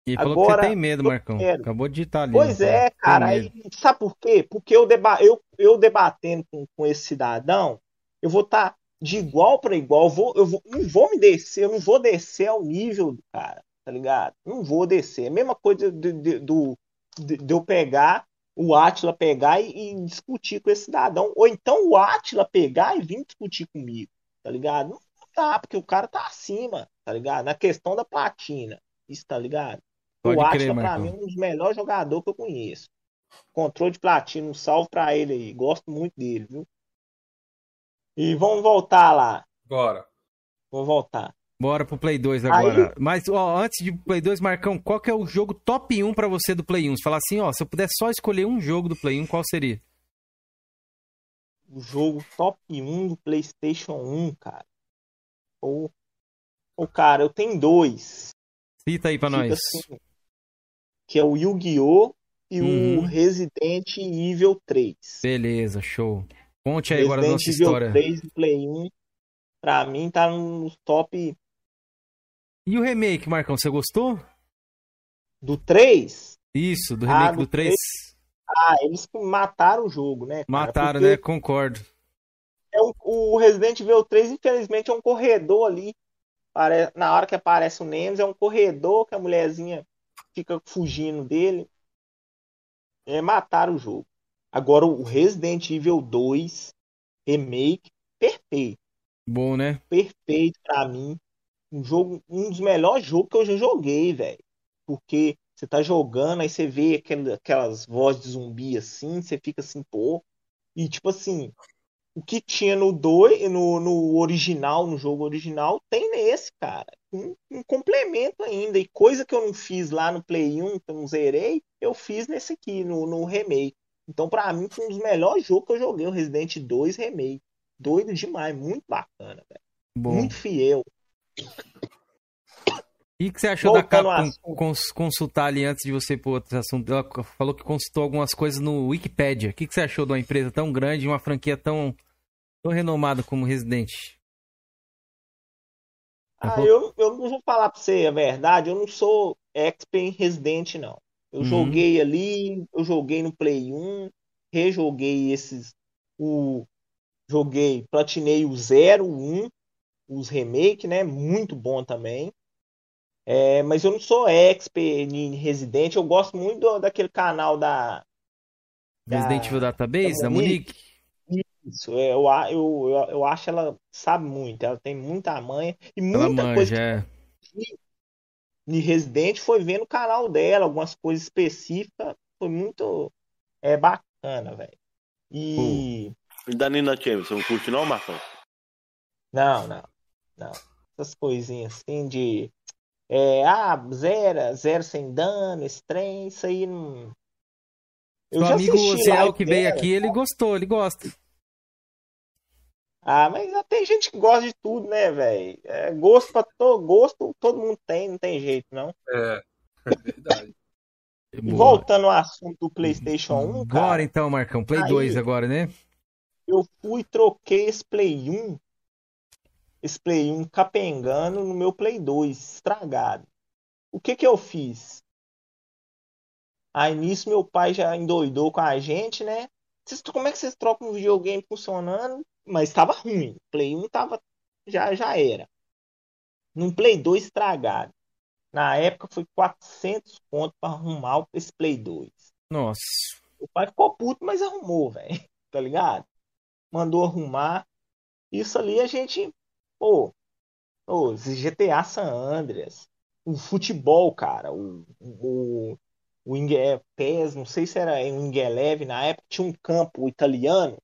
E falou que Agora, você tem medo, Marcão. quero. Acabou de digitar ali. Pois né, é, cara. Aí, sabe por quê? Porque eu, deba eu, eu debatendo com, com esse cidadão, eu vou estar de igual para igual. Eu vou, eu vou, não vou me descer, eu não vou descer ao nível do cara, tá ligado? Não vou descer. É a mesma coisa de, de, do- de- de eu pegar, o Atila pegar e, e discutir com esse cidadão. Ou então o Atila pegar e vir discutir comigo, tá ligado? Não dá, porque o cara tá acima, tá ligado? Na questão da platina. Isso, tá ligado? Pode o Atila, pra mim, é um dos melhores jogadores que eu conheço. Controle de platina, um salve pra ele aí. Gosto muito dele, viu? E vamos voltar lá. Bora. Vou voltar. Bora pro Play 2 agora. Mas, ó, antes de Play 2, Marcão, qual que é o jogo top 1 pra você do Play 1? Você fala assim, ó, se eu pudesse só escolher um jogo do Play 1, qual seria? O jogo top 1 do PlayStation 1, cara. Ô, ô, cara, eu tenho dois. Cita aí pra Fica nós. assim, que é o Yu-Gi-Oh! e Uhum. o Resident Evil 3. Beleza, show. Conte aí agora a nossa Resident Evil história. 3 do Play 1, pra mim, tá nos top E o remake, Marcão, você gostou? do 3. Isso, do Ah, remake do do 3. Ah, eles mataram o jogo, né? cara? Mataram, Porque né? Concordo. é um- o Resident Evil 3, infelizmente, é um corredor ali. Pare- Na hora que aparece o Nemesis, é um corredor que a mulherzinha fica fugindo dele. É, mataram o jogo. Agora, o Resident Evil 2 Remake, perfeito. Bom, né? perfeito pra mim. Um jogo, um dos melhores jogos que eu já joguei, velho. Porque você tá jogando, aí você vê aquelas vozes de zumbi assim, você fica assim, pô. E tipo assim, o que tinha no 2, no, no original, no jogo original, tem nesse, cara. Um, um complemento ainda. E coisa que eu não fiz lá no Play 1, que eu não zerei, eu fiz nesse aqui, no, no remake. Então, pra mim, foi um dos melhores jogos que eu joguei, o Resident 2 Remake. Doido demais, muito bacana, velho. Muito fiel. E o que você achou da Voltando Capcom cons- consultar ali antes de você pro outro assunto? Ela falou que consultou algumas coisas no Wikipedia. O que que você achou de uma empresa tão grande, uma franquia tão, tão renomada como Resident? Ah, eu, eu não vou falar pra você a verdade, eu não sou expert em Resident, não. Eu Uhum. joguei ali, eu joguei no Play 1, rejoguei esses. O, joguei, platinei o 0, o 1, os remake, né? Muito bom também. É, mas eu não sou expert em Resident, eu gosto muito do- daquele canal da. da- Resident Evil Database, da da Monique. Monique? Isso, é, eu, a- eu, eu, eu acho ela sabe muito, ela tem muita manha e Ela muita coisa manja, que é. de Resident foi ver no canal dela, algumas coisas específicas, foi muito é, bacana, velho. E E da Nina Chamber, você não curte não, Marcão? não, não, não. Essas coisinhas assim de é, ah, zero, zero sem dano, trem, isso aí não. Eu Seu já amigo assisti Zé live que veio dela. aqui, ele gostou, ele gosta. Ah, mas tem gente que gosta de tudo, né, velho? É, gosto para todo gosto, todo mundo tem, não tem jeito, não. É, é verdade. <laughs> Voltando ao assunto do PlayStation 1, Agora cara, então, Marcão, Play Aí- 2 agora, né? eu fui e troquei esse Play 1, esse Play 1 capengando no meu Play 2, estragado. O que que eu fiz? Aí nisso meu pai já endoidou com a gente, né? Vocês- como é que vocês trocam um videogame funcionando? Mas estava ruim. Play 1 tava, já, já era. Num Play 2 estragado. Na época foi 400 conto para arrumar esse Play 2. Nossa. O pai ficou puto, mas arrumou, velho. <laughs> Tá ligado? Mandou arrumar. Isso ali a gente. Pô. GTA San Andreas. O futebol, cara. O. O. O Wing é, PES, não sei se era em Wing Eleven, na época tinha um campo italiano,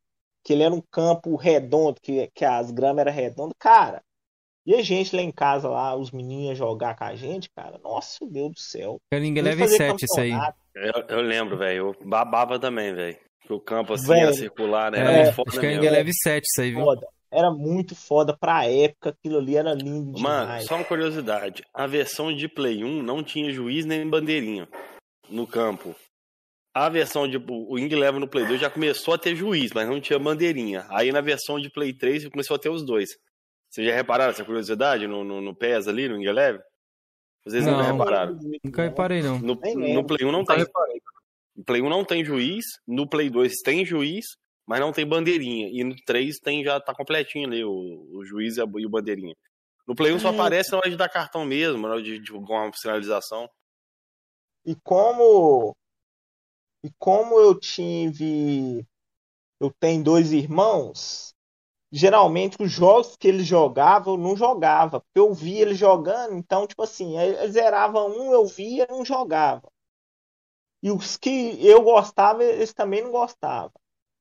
que ele era um campo redondo, que, que as gramas eram redondas. Cara, e a gente lá em casa, lá, os meninos iam jogar com a gente, cara. Nossa, Deus do céu. Leva fazer 7 isso aí. Eu, eu lembro, velho. Eu babava também, velho. O campo assim Velho. era circular, né? É, Era muito foda acho que leve 7 isso aí, viu? foda. Era muito foda pra época, aquilo ali era lindo Mano, demais. só uma curiosidade. A versão de Play 1 não tinha juiz nem bandeirinha no campo. A versão de o Wing Eleven no Play 2 já começou a ter juiz, mas não tinha bandeirinha. Aí na versão de Play 3 começou a ter os dois. Vocês já repararam essa curiosidade no, no, no PES ali, no Wing Eleven? Vocês não, Não. repararam? Nunca reparei, não. No, no. Play 1 não Nunca tem. reparei. No Play 1 não tem juiz, no Play 2 tem juiz, mas não tem bandeirinha. E no 3 tem, já tá completinho ali, o, o juiz e, a, e o bandeirinha. No Play 1 só aparece na hora de dar cartão mesmo, na hora de divulgar uma sinalização. E como e como eu tive eu tenho dois irmãos, geralmente os jogos que eles jogavam eu não jogava, porque eu via eles jogando, então tipo assim, eles zeravam um, eu via, não jogava. E os que eu gostava, eles também não gostavam.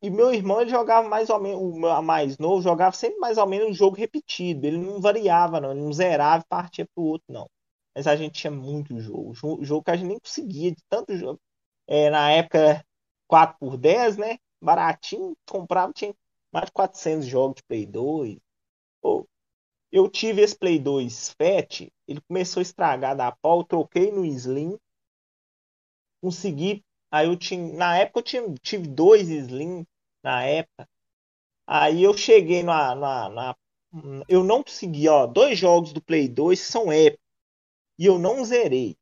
E meu irmão, ele jogava mais ou menos, o mais novo, jogava sempre mais ou menos um jogo repetido. Ele não variava, não. Ele não zerava e partia pro outro, não. Mas a gente tinha muito jogo. Jo- Jogo que a gente nem conseguia, de tanto jogo. É, na época, 4 por 10, né? Baratinho, comprava, tinha mais de 400 jogos de Play 2. Pô, eu tive esse Play 2 Fat, ele começou a estragar da pau, troquei no Slim, consegui. Aí eu tinha, na época eu tinha, tive dois Slim, na época. Aí eu cheguei na, na, na- Eu não consegui, ó. Dois jogos do Play 2 são épicos. E eu não zerei.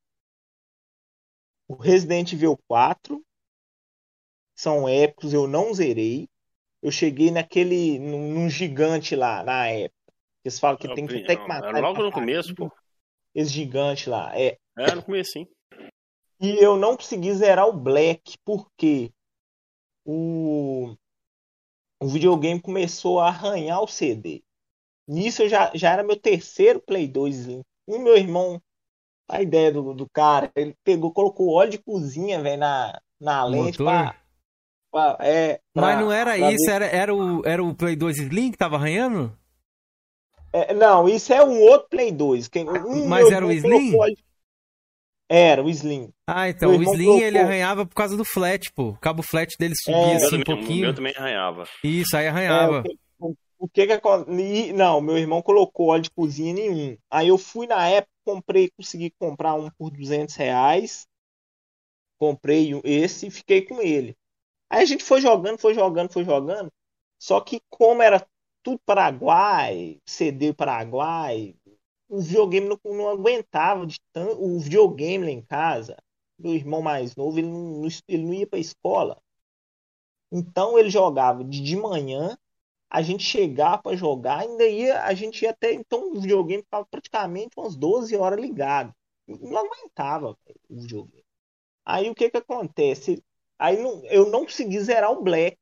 O Resident Evil 4 são épicos, eu não zerei. Eu cheguei naquele. num, num gigante lá na época. Eles falam que tem que até que matar. Era logo no começo, pô. Esse gigante lá. É. É, no começo, sim. E eu não consegui zerar o Black, porque o, o videogame começou a arranhar o CD. Nisso eu já, já era meu terceiro Play 2 Slim. O meu irmão, a ideia do, do cara, ele pegou, colocou óleo de cozinha, velho, na, na lente pra, pra- é, Mas pra- não era isso, ver- era, era, o, era o Play 2 Slim que tava arranhando? É, não, isso é um outro Play 2. Quem, um Mas era o Slim? colocou Era o Slim. Ah, então o irmão Slim colocou- ele arranhava por causa do flat, pô. O cabo flat dele subia É. O assim um também- o pouquinho. meu também arranhava. Isso, aí É, arranhava. o que- o, o que que? Não, meu irmão colocou óleo de cozinha nenhum. Aí eu fui na época, comprei, consegui comprar um por 200 reais. Comprei um- esse e fiquei com ele. Aí a gente foi jogando, foi jogando, foi jogando. Só que como era tudo Paraguai, CD Paraguai, o videogame não, não aguentava de tanto. O videogame lá em casa, meu irmão mais novo, ele não, ele não ia pra escola. Então ele jogava de, de manhã, a gente chegava para jogar, ainda ia, a gente ia até. Então o videogame ficava praticamente umas 12 horas ligado. Não aguentava velho, o videogame. Aí o que que acontece? Aí não- eu não consegui zerar o Black,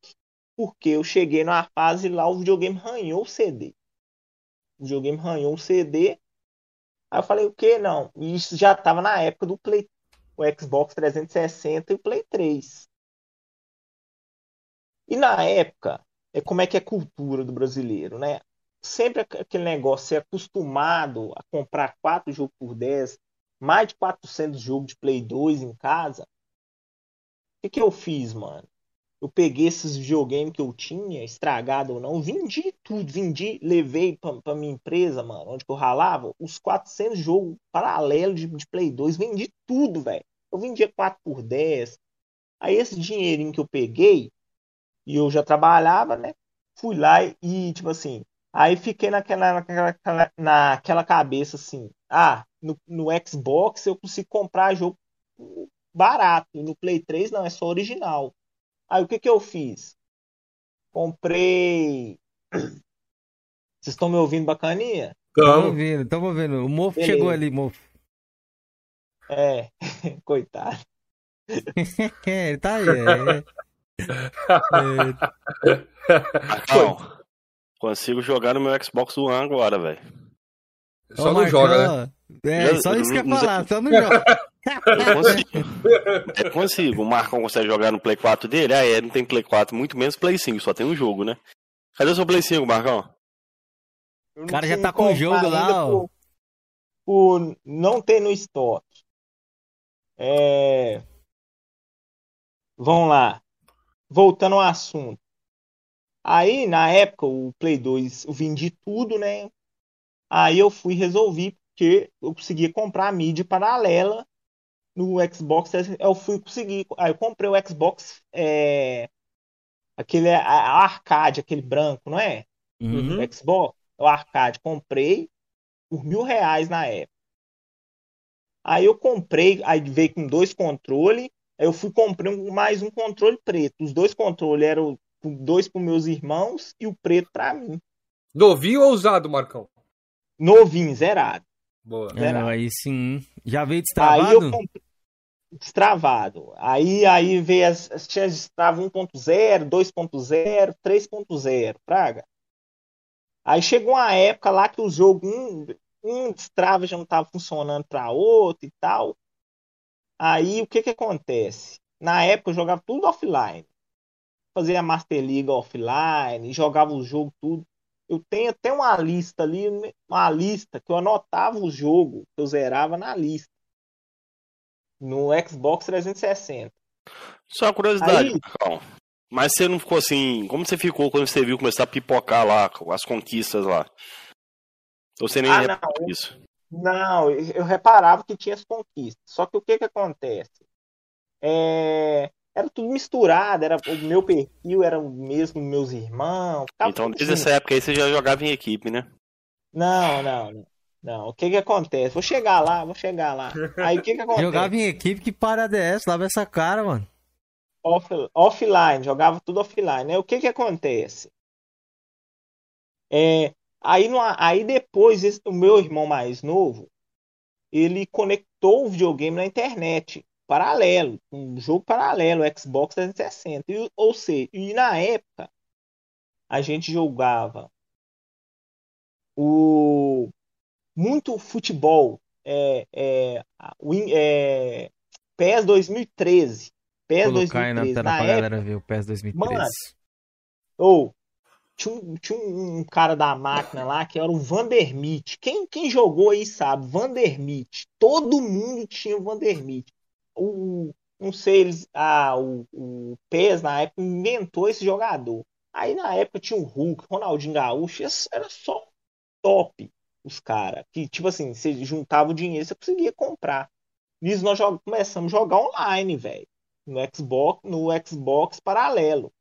porque eu cheguei numa fase lá, o videogame ranhou o CD. O videogame ranhou o CD. Aí eu falei, o que? Não. E Isso já estava na época do Play, o Xbox 360 e o Play 3. E na época, é como é que é a cultura do brasileiro, né? Sempre aqu- aquele negócio, ser acostumado a comprar quatro jogos por 10, mais de 400 jogos de Play 2 em casa. O que que eu fiz, mano? Eu peguei esses videogames que eu tinha, estragado ou não, vendi tudo, vendi, levei pra, pra minha empresa, mano, onde eu ralava, os 400 jogos paralelos de, de Play 2, vendi tudo, velho. Eu vendia 4 por 10. Aí esse dinheirinho que eu peguei, e eu já trabalhava, né? Fui lá e, e, tipo assim, aí fiquei naquela, naquela, naquela- cabeça assim, ah, no, no Xbox eu consigo comprar jogo barato, no Play 3 não, é só original. Aí o que que eu fiz? Comprei. Vocês estão me ouvindo bacaninha? Então, ouvindo, tamo ouvindo. O Mofo Beleza. chegou ali, Mofo. É, <laughs> coitado. É, <laughs> ele tá aí. É. <laughs> É, Marcão, consigo jogar no meu Xbox One agora, velho. só Ô, não joga, né? Marcão, É, Já- só isso que eu ia falar, só não joga. Eu consigo. Eu consigo. O Marcão consegue jogar no Play 4 dele? Ah, é, não tem Play 4, muito menos Play 5, só tem um jogo, né? Cadê o seu Play 5, Marcão? O cara já tá com o jogo lá, ó. por- por não ter no estoque. É... Vamos lá. Voltando ao assunto. Aí, na época, o Play 2, eu vendi tudo, né? Aí eu fui resolvi, porque eu conseguia comprar a mídia paralela no Xbox. Eu fui conseguir. Aí eu comprei o Xbox, é... aquele a- a- arcade, aquele branco, não é? Uhum. Uhum. Xbox, o arcade, comprei por mil reais na época. Aí eu comprei, aí veio com dois controles, aí eu fui comprei mais um controle preto. Os dois controles eram dois para meus irmãos e o preto para mim. Novinho ou usado, Marcão? Novinho, zerado. Boa. É, aí sim. Já veio Aí eu destravado? comprei destravado. Aí aí veio as, as tinha destrava 1.0, 2.0, 3.0, praga. Aí chegou uma época lá que o jogo um, um destrava já não estava funcionando para outro e tal. Aí o que que acontece? Na época eu jogava tudo offline. Fazia a Master League offline, jogava o jogo tudo. Eu tenho até uma lista ali, uma lista que eu anotava o jogo que eu zerava na lista. No Xbox 360. Só uma curiosidade, Aí- Marcão. Mas você não ficou assim. Como você ficou quando você viu começar a pipocar lá, as conquistas lá? Ou você nem Ah, reparou não. isso? Não, eu reparava que tinha as conquistas. Só que o que que acontece? É, era tudo misturado, era o meu perfil era o mesmo dos meus irmãos. Então, desde junto. essa época aí você já jogava em equipe, né? Não, não, não. Não, o que que acontece? Vou chegar lá, vou chegar lá. Aí o que que <laughs> acontece? Jogava em equipe, que parada é essa? Lava essa cara, mano. Off- offline, jogava tudo offline. Né? O que que acontece? É, aí, no- aí depois, esse- o meu irmão mais novo, ele conectou o videogame na internet, paralelo, um jogo paralelo, Xbox 360. E, ou seja, e na época, a gente jogava o muito futebol, é, é, é, PES 2013. PES na 2013. tela Na pra época, galera ver o PES 2013. Mano, ou tinha, um, tinha um cara da máquina lá que era o Vandermeet. Quem, quem jogou aí sabe, Vandermeet. Todo mundo tinha o Vandermeet. O, não sei, eles, ah, o, o PES na época inventou esse jogador. Aí na época tinha o Hulk, Ronaldinho Gaúcho, era só top os caras. Que tipo assim, você juntava o dinheiro, você conseguia comprar. Nisso nós jog- começamos a jogar online, velho. No Xbox, no Xbox paralelo.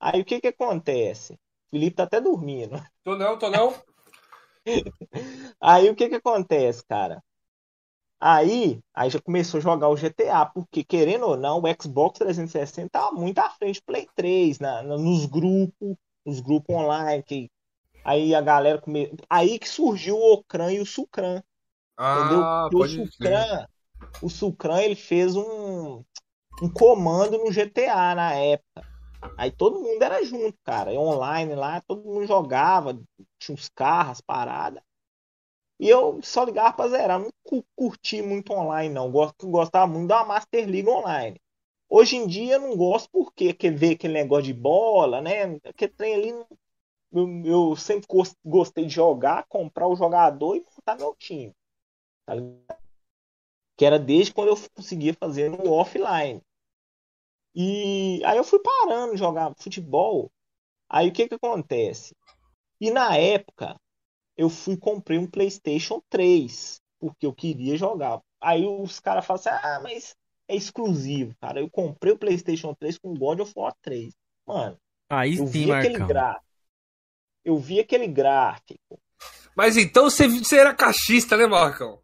Aí o que que acontece? O Felipe tá até dormindo. Tô não, tô não. <laughs> Aí o que que acontece, cara? Aí, aí já começou a jogar o GTA, porque querendo ou não, o Xbox 360 tá muito à frente do Play 3, na, na- nos grupos, nos grupos online, que aí a galera come... aí que surgiu o Ocran e o Sucran, entendeu? Ah, Porque o pode. Sucran, o Sucran ele fez um, um comando no GTA na época. Aí todo mundo era junto, cara. E online lá, todo mundo jogava, tinha uns carros, as paradas. E eu só ligava pra zerar. Não cu- curti muito online, não. Gosto, gostava muito da Master League online. Hoje em dia eu não gosto porque quer ver aquele negócio de bola, né? Aquele trem ali. Eu, eu sempre gos- gostei de jogar, comprar o jogador e montar meu time. Tá? Que era desde quando eu conseguia fazer no offline. E aí eu fui parando de jogar futebol. Aí o que que acontece? E na época eu fui e comprei um PlayStation 3, porque eu queria jogar. Aí os caras falam assim: "Ah, mas é exclusivo, cara". Eu comprei o PlayStation 3 com God of War 3. Mano, Aí eu sim, vi aquele gráfico. Eu vi aquele gráfico. Mas então você, você era cachista, né, Marcão?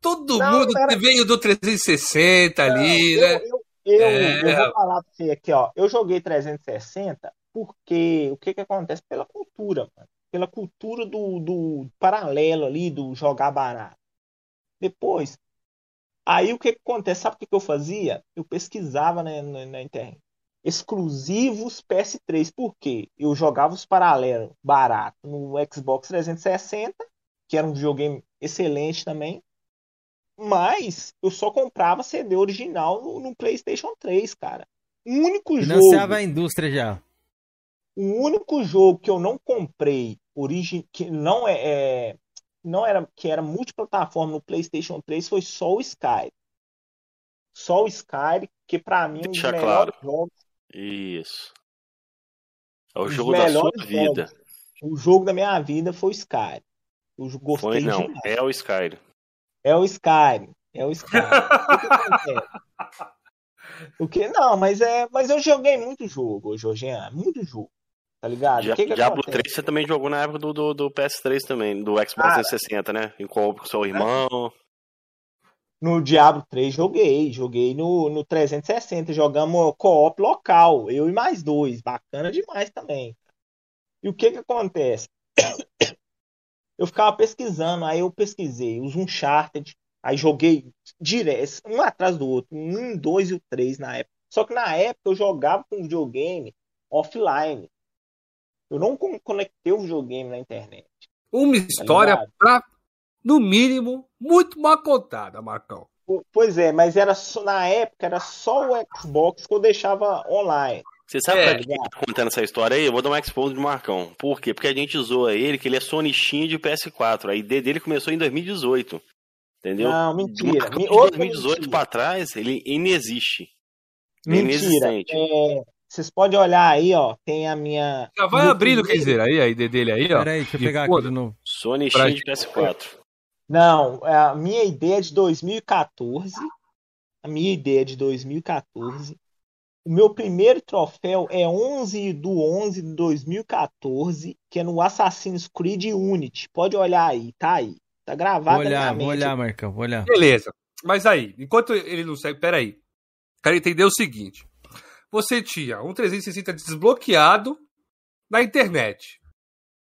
Todo Não, mundo era- veio do 360 ali, eu, né? eu, eu, É. eu vou falar pra você aqui, ó. Eu joguei 360 porque o que que acontece? Pela cultura, mano. Pela cultura do, do paralelo ali, do jogar barato. Depois, aí o que acontece? Sabe o que eu fazia? Eu pesquisava né, na, na internet. Exclusivos PS3. Por quê? Eu jogava os paralelos barato no Xbox 360, que era um videogame excelente também. Mas eu só comprava CD original no, no PlayStation 3, cara. Único jogo, Financiava a indústria já. O único jogo que eu não comprei origem que não é, é- não era que era multiplataforma no PlayStation 3 foi só o Sky. Só o Sky, que pra mim é um dos Deixa melhores claro. jogos, Isso. É o jogo da sua melhores vida. o jogo da minha vida foi o Sky. Eu gostei Foi não, demais. é o Skyrim. É o Skyrim. É o Skyrim. O que que acontece? <laughs> O que? Não, mas é. Mas eu joguei muito jogo, Jorginho. Muito jogo. Tá ligado? O que que Diablo acontece? 3 você também jogou na época do, do, do PS3 também, do Xbox Cara. 360, né? Em co-op com seu irmão. No Diablo 3 joguei. Joguei no, no 360. Jogamos co-op local. Eu e mais dois. Bacana demais também. E o que que acontece? <coughs> Eu ficava pesquisando. Aí eu pesquisei os Uncharted. Aí joguei direto, um atrás do outro. Um, dois e o três na época. Só que na época eu jogava com videogame offline. Eu não con- conectei o videogame na internet. Uma história ligado? pra, no mínimo, muito mal contada, Marcão. Po- Pois é, mas era só, na época era só o Xbox que eu deixava online. Você sabe É, pra que tá contando essa história aí? Eu vou dar um expose de Marcão. Por quê? Porque a gente zoa ele que ele é sonichinho de PS4. A ID dele começou em 2018. Entendeu? Não, mentira. De outra 2018 mentira. pra trás, ele inexiste. Mentira. Inexistente. É, vocês podem olhar aí, ó. Tem a minha. Já vai meu abrindo, quer primeiro- dizer, aí a ID dele aí, ó. Pera aí, deixa eu E pegar aqui de novo. Sonichinho Pra de PS4. Não, a minha ideia é de 2014. A minha ideia é de 2014. O meu primeiro troféu é 11 do 11 de 2014, que é no Assassin's Creed Unity. Pode olhar aí, tá aí. Tá gravado Vou olhar, na vou olhar, Marcão, vou olhar. Beleza. Mas aí, enquanto ele não segue, peraí. Quero entender o seguinte. Você tinha um 360 desbloqueado na internet.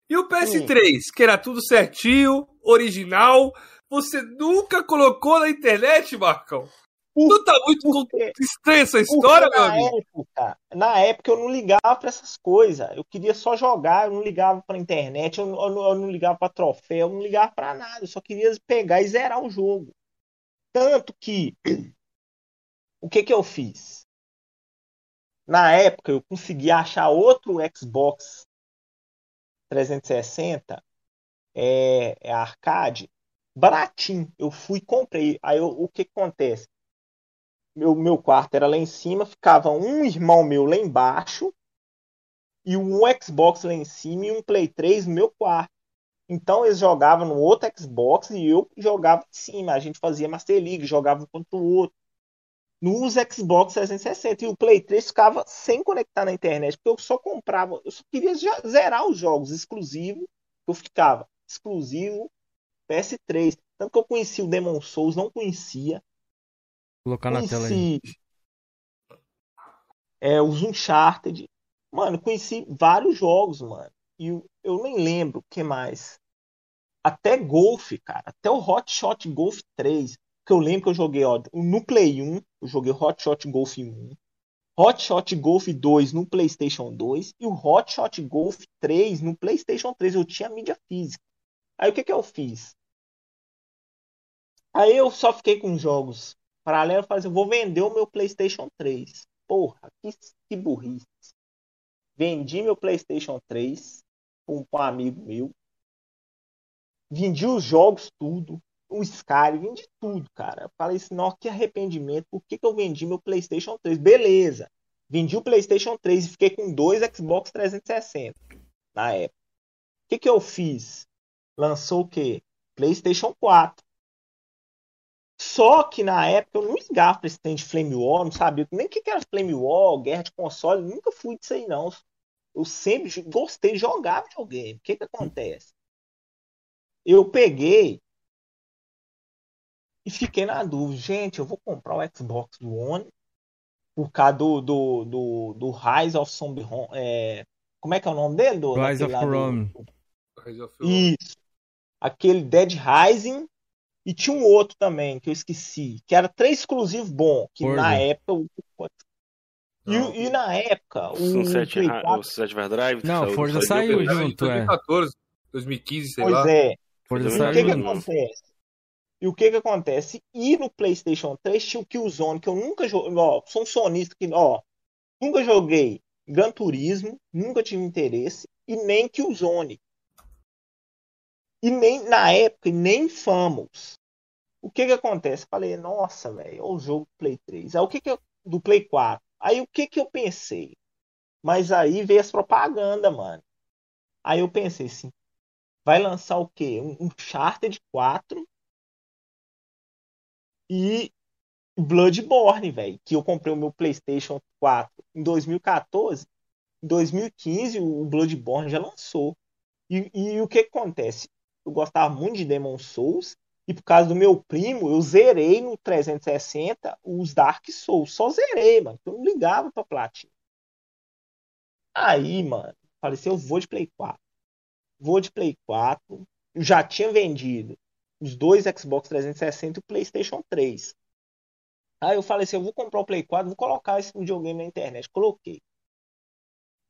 E o PS3, que era tudo certinho, original, você nunca colocou na internet, Marcão? Por- Não tá muito estranha essa história, meu amigo? época, na época eu não ligava pra essas coisas. Eu queria só jogar, eu não ligava pra internet, eu, não- eu eu não ligava pra troféu, eu não ligava pra nada. Eu só queria pegar e zerar o jogo. Tanto que <clears throat> o que que eu fiz? Na época eu consegui achar outro Xbox 360 é, é arcade baratinho. Eu fui comprei. Aí eu- o que que acontece? meu, meu quarto era lá em cima, ficava um irmão meu lá embaixo e um Xbox lá em cima e um Play 3 no meu quarto. Então eles jogavam no outro Xbox e eu jogava em cima. A gente fazia Master League, jogava um contra o outro. Nos Xbox 360 e o Play 3 ficava sem conectar na internet, porque eu só comprava, eu só queria zerar os jogos exclusivos, eu ficava exclusivo PS3. Tanto que eu conheci o Demon Souls, não conhecia. Colocar na tela aí. Conheci é, os Uncharted. Mano, conheci vários jogos, mano. E eu, eu nem lembro o que mais. Até Golf, cara. Até o Hot Shot Golf 3. Que eu lembro que eu joguei, ó, no Play 1, eu joguei Hot Shot Golf 1. Hot Shot Golf 2 no PlayStation 2 e o Hot Shot Golf 3 no PlayStation 3. Eu tinha mídia física. Aí o que que eu fiz? Aí eu só fiquei com jogos paralelos, falei assim, vou vender o meu PlayStation 3. Porra, que, que burrice. Vendi meu PlayStation 3 com um, um amigo meu. Vendi os jogos tudo, o Sky, vendi tudo, cara. Eu falei assim, que arrependimento. Por que, que eu vendi meu PlayStation 3? Beleza. Vendi o PlayStation 3 e fiquei com dois Xbox 360 na época. O que, que eu fiz? Lançou o quê? PlayStation 4. Só que na época eu não ligava pra esse trem de Flame War, não sabia nem o que que era Flame War, guerra de console, nunca fui disso aí não. Eu sempre gostei de jogar videogame. O que que acontece? Eu peguei e fiquei na dúvida, gente, eu vou comprar o Xbox One por causa do, do, do, do Rise of Zombie Home, é, como é que é o nome dele? Do, Rise of do- Rome. Rome. Isso. Aquele Dead Rising. E tinha um outro também, que eu esqueci. Que era três exclusivos bom. Que na época. E, e na época, o Sunset, Play Ra- 4, o Sunset Overdrive. que Não, saiu do Forza saiu depois. junto. é. 2014, 2015, sei pois lá. é. Forza E o saiu que que acontece? E o que que acontece? E no PlayStation 3 tinha o Killzone, que eu nunca joguei. Ó, sou um sonista que, ó, nunca joguei Gran Turismo, nunca tive interesse, e nem Killzone. E nem na época, nem Famous. O que que acontece? Falei, nossa, velho, o jogo Play 3. Aí o que que eu, do Play 4? Aí o que que eu pensei? Mas aí veio as propagandas, mano. Aí eu pensei assim, vai lançar o quê? Um, um Charter 4 e Bloodborne, velho. Que eu comprei o meu PlayStation 4 em 2014. Em 2015, o Bloodborne já lançou. E, e o que acontece? Eu gostava muito de Demon Souls. E por causa do meu primo, eu zerei no 360 os Dark Souls. Só zerei, mano. Eu não ligava pra platina. Aí, mano, falei assim, eu vou de Play 4. Vou de Play 4. Eu já tinha vendido os dois Xbox 360 e o PlayStation 3. Aí eu falei assim, eu vou comprar o Play 4, vou colocar esse videogame na internet. Coloquei.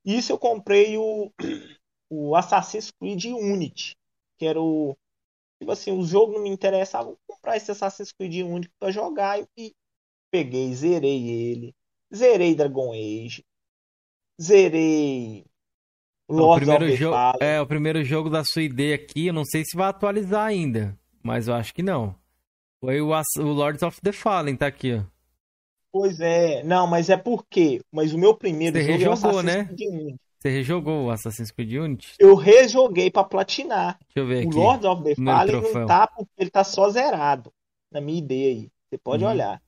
Isso eu comprei o, <clears throat> o Assassin's Creed Unity, que era o tipo assim, o jogo não me interessava, vou comprar esse Assassin's Creed Unity pra jogar e, peguei, zerei ele. Zerei Dragon Age. Zerei O Lords of primeiro, jogo, é, o primeiro jogo da sua ideia aqui, eu não sei se vai atualizar ainda, mas eu acho que não. Foi o, o Lords of the Fallen, tá aqui, ó. Pois é, não, mas é porque, mas o meu primeiro Você jogo é o rejogou, Assassin's né? Creed Unity. Você rejogou o Assassin's Creed Unity? Eu rejoguei pra platinar. Deixa eu ver O aqui. Lords of the Fallen não tá porque ele tá só zerado. Na minha ideia aí. Você pode Uhum. olhar.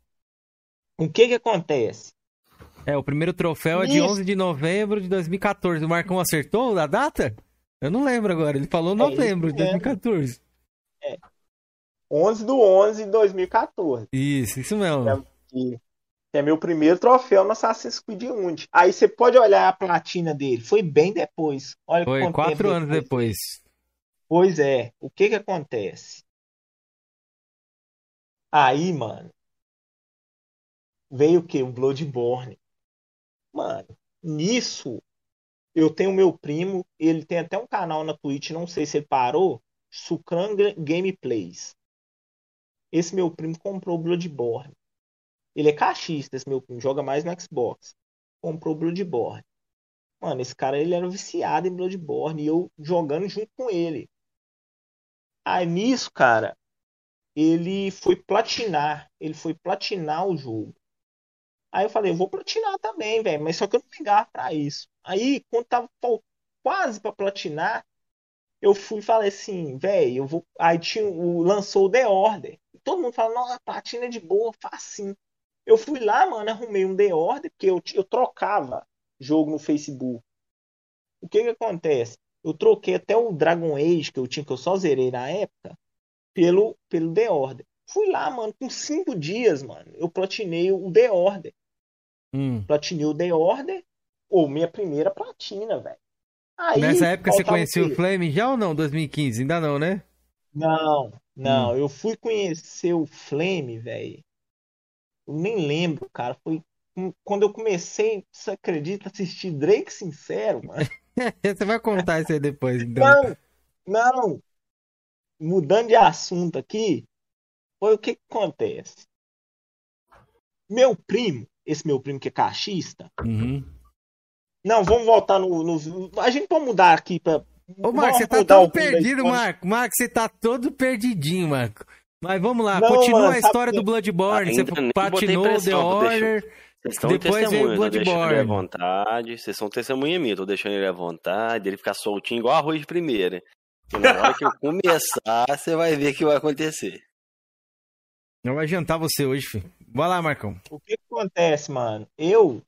O que que acontece? É, o primeiro troféu é de Isso. 11 de novembro de 2014. O Marcão acertou a data? Eu não lembro agora. Ele falou novembro de É, isso 2014. 11 do 11 de 2014. Isso, isso mesmo. Que que é meu primeiro troféu no Assassin's Creed Unity. Aí você pode olhar a platina dele. Foi bem depois. Olha Foi quatro anos depois. Pois é. O que que acontece? Aí, mano, veio o que? O Bloodborne. Mano, nisso, eu tenho meu primo, ele tem até um canal na Twitch, não sei se ele parou, Sucran Ga- Gameplays. Esse meu primo comprou o Bloodborne. Ele é caixista, esse meu primo, joga mais no Xbox. Comprou o Bloodborne. Mano, esse cara, ele era viciado em Bloodborne e eu jogando junto com ele. Aí nisso, cara, ele foi platinar. Ele foi platinar o jogo. Aí eu falei, eu vou platinar também, velho. Mas só que eu não pegava pra isso. Aí, quando tava quase pra platinar, eu fui e falei assim, velho, eu vou. Aí tinha, o, lançou o The Order. Todo mundo fala, não, a platina é de boa, facinho. Eu fui lá, mano, arrumei um The Order, porque eu, eu trocava jogo no Facebook. O que que acontece? Eu troquei até o Dragon Age que eu tinha, que eu só zerei na época, pelo, pelo The Order. Fui lá, mano, com cinco dias, mano, eu platinei o The Order. Hum. Platinei o The Order, ou minha primeira platina, velho. Nessa época você conhecia o Flame já ou não? 2015? Ainda não, né? Não, não, Hum. eu fui conhecer o Flame, velho. Eu nem lembro, cara. Foi quando eu comecei, você acredita, assistir Drake Sincero, mano. <laughs> Você vai contar isso aí depois, então. Não, não. Mudando de assunto aqui, foi o que que acontece? Meu primo, esse meu primo que é caixista. Uhum. Não, vamos voltar no, no- A gente pode mudar aqui pra. Ô, Marco, você tá todo o perdido. Marco. Marco, você tá todo perdidinho, Marco. Mas vamos lá, Não, continua mano, a história que- do Bloodborne. Ainda Você botei The Order. Vocês estão Depois veio tô deixando ele à Bloodborne. vontade. Vocês são testemunha minha, tô deixando ele à vontade, ele ficar soltinho igual arroz de primeira. E na hora que eu começar, você vai ver o que vai acontecer. Não vai jantar você hoje, filho. Vai lá, Marcão. O que que acontece, mano? Eu.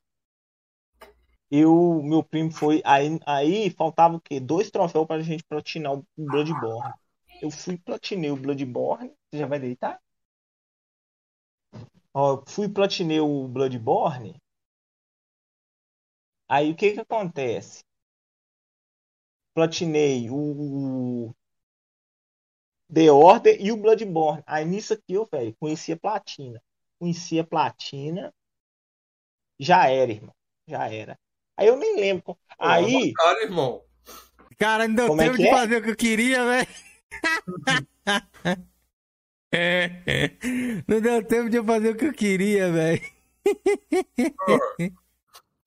Eu, meu primo foi. Aí, aí faltava o quê? Dois troféus pra gente platinar o Bloodborne. Eu fui platinei o Bloodborne. Você já vai deitar? Ó, fui platinei o Bloodborne. Aí o que que acontece? Platinei o The Order e o Bloodborne. Aí nisso aqui eu, velho, conhecia platina. Conhecia platina. Já era, irmão. Já era. Aí eu nem lembro. co- Aí, Cara, irmão. Cara, não deu Como é tempo que de é? fazer o que eu queria, velho. Não deu tempo de eu fazer o que eu queria, velho.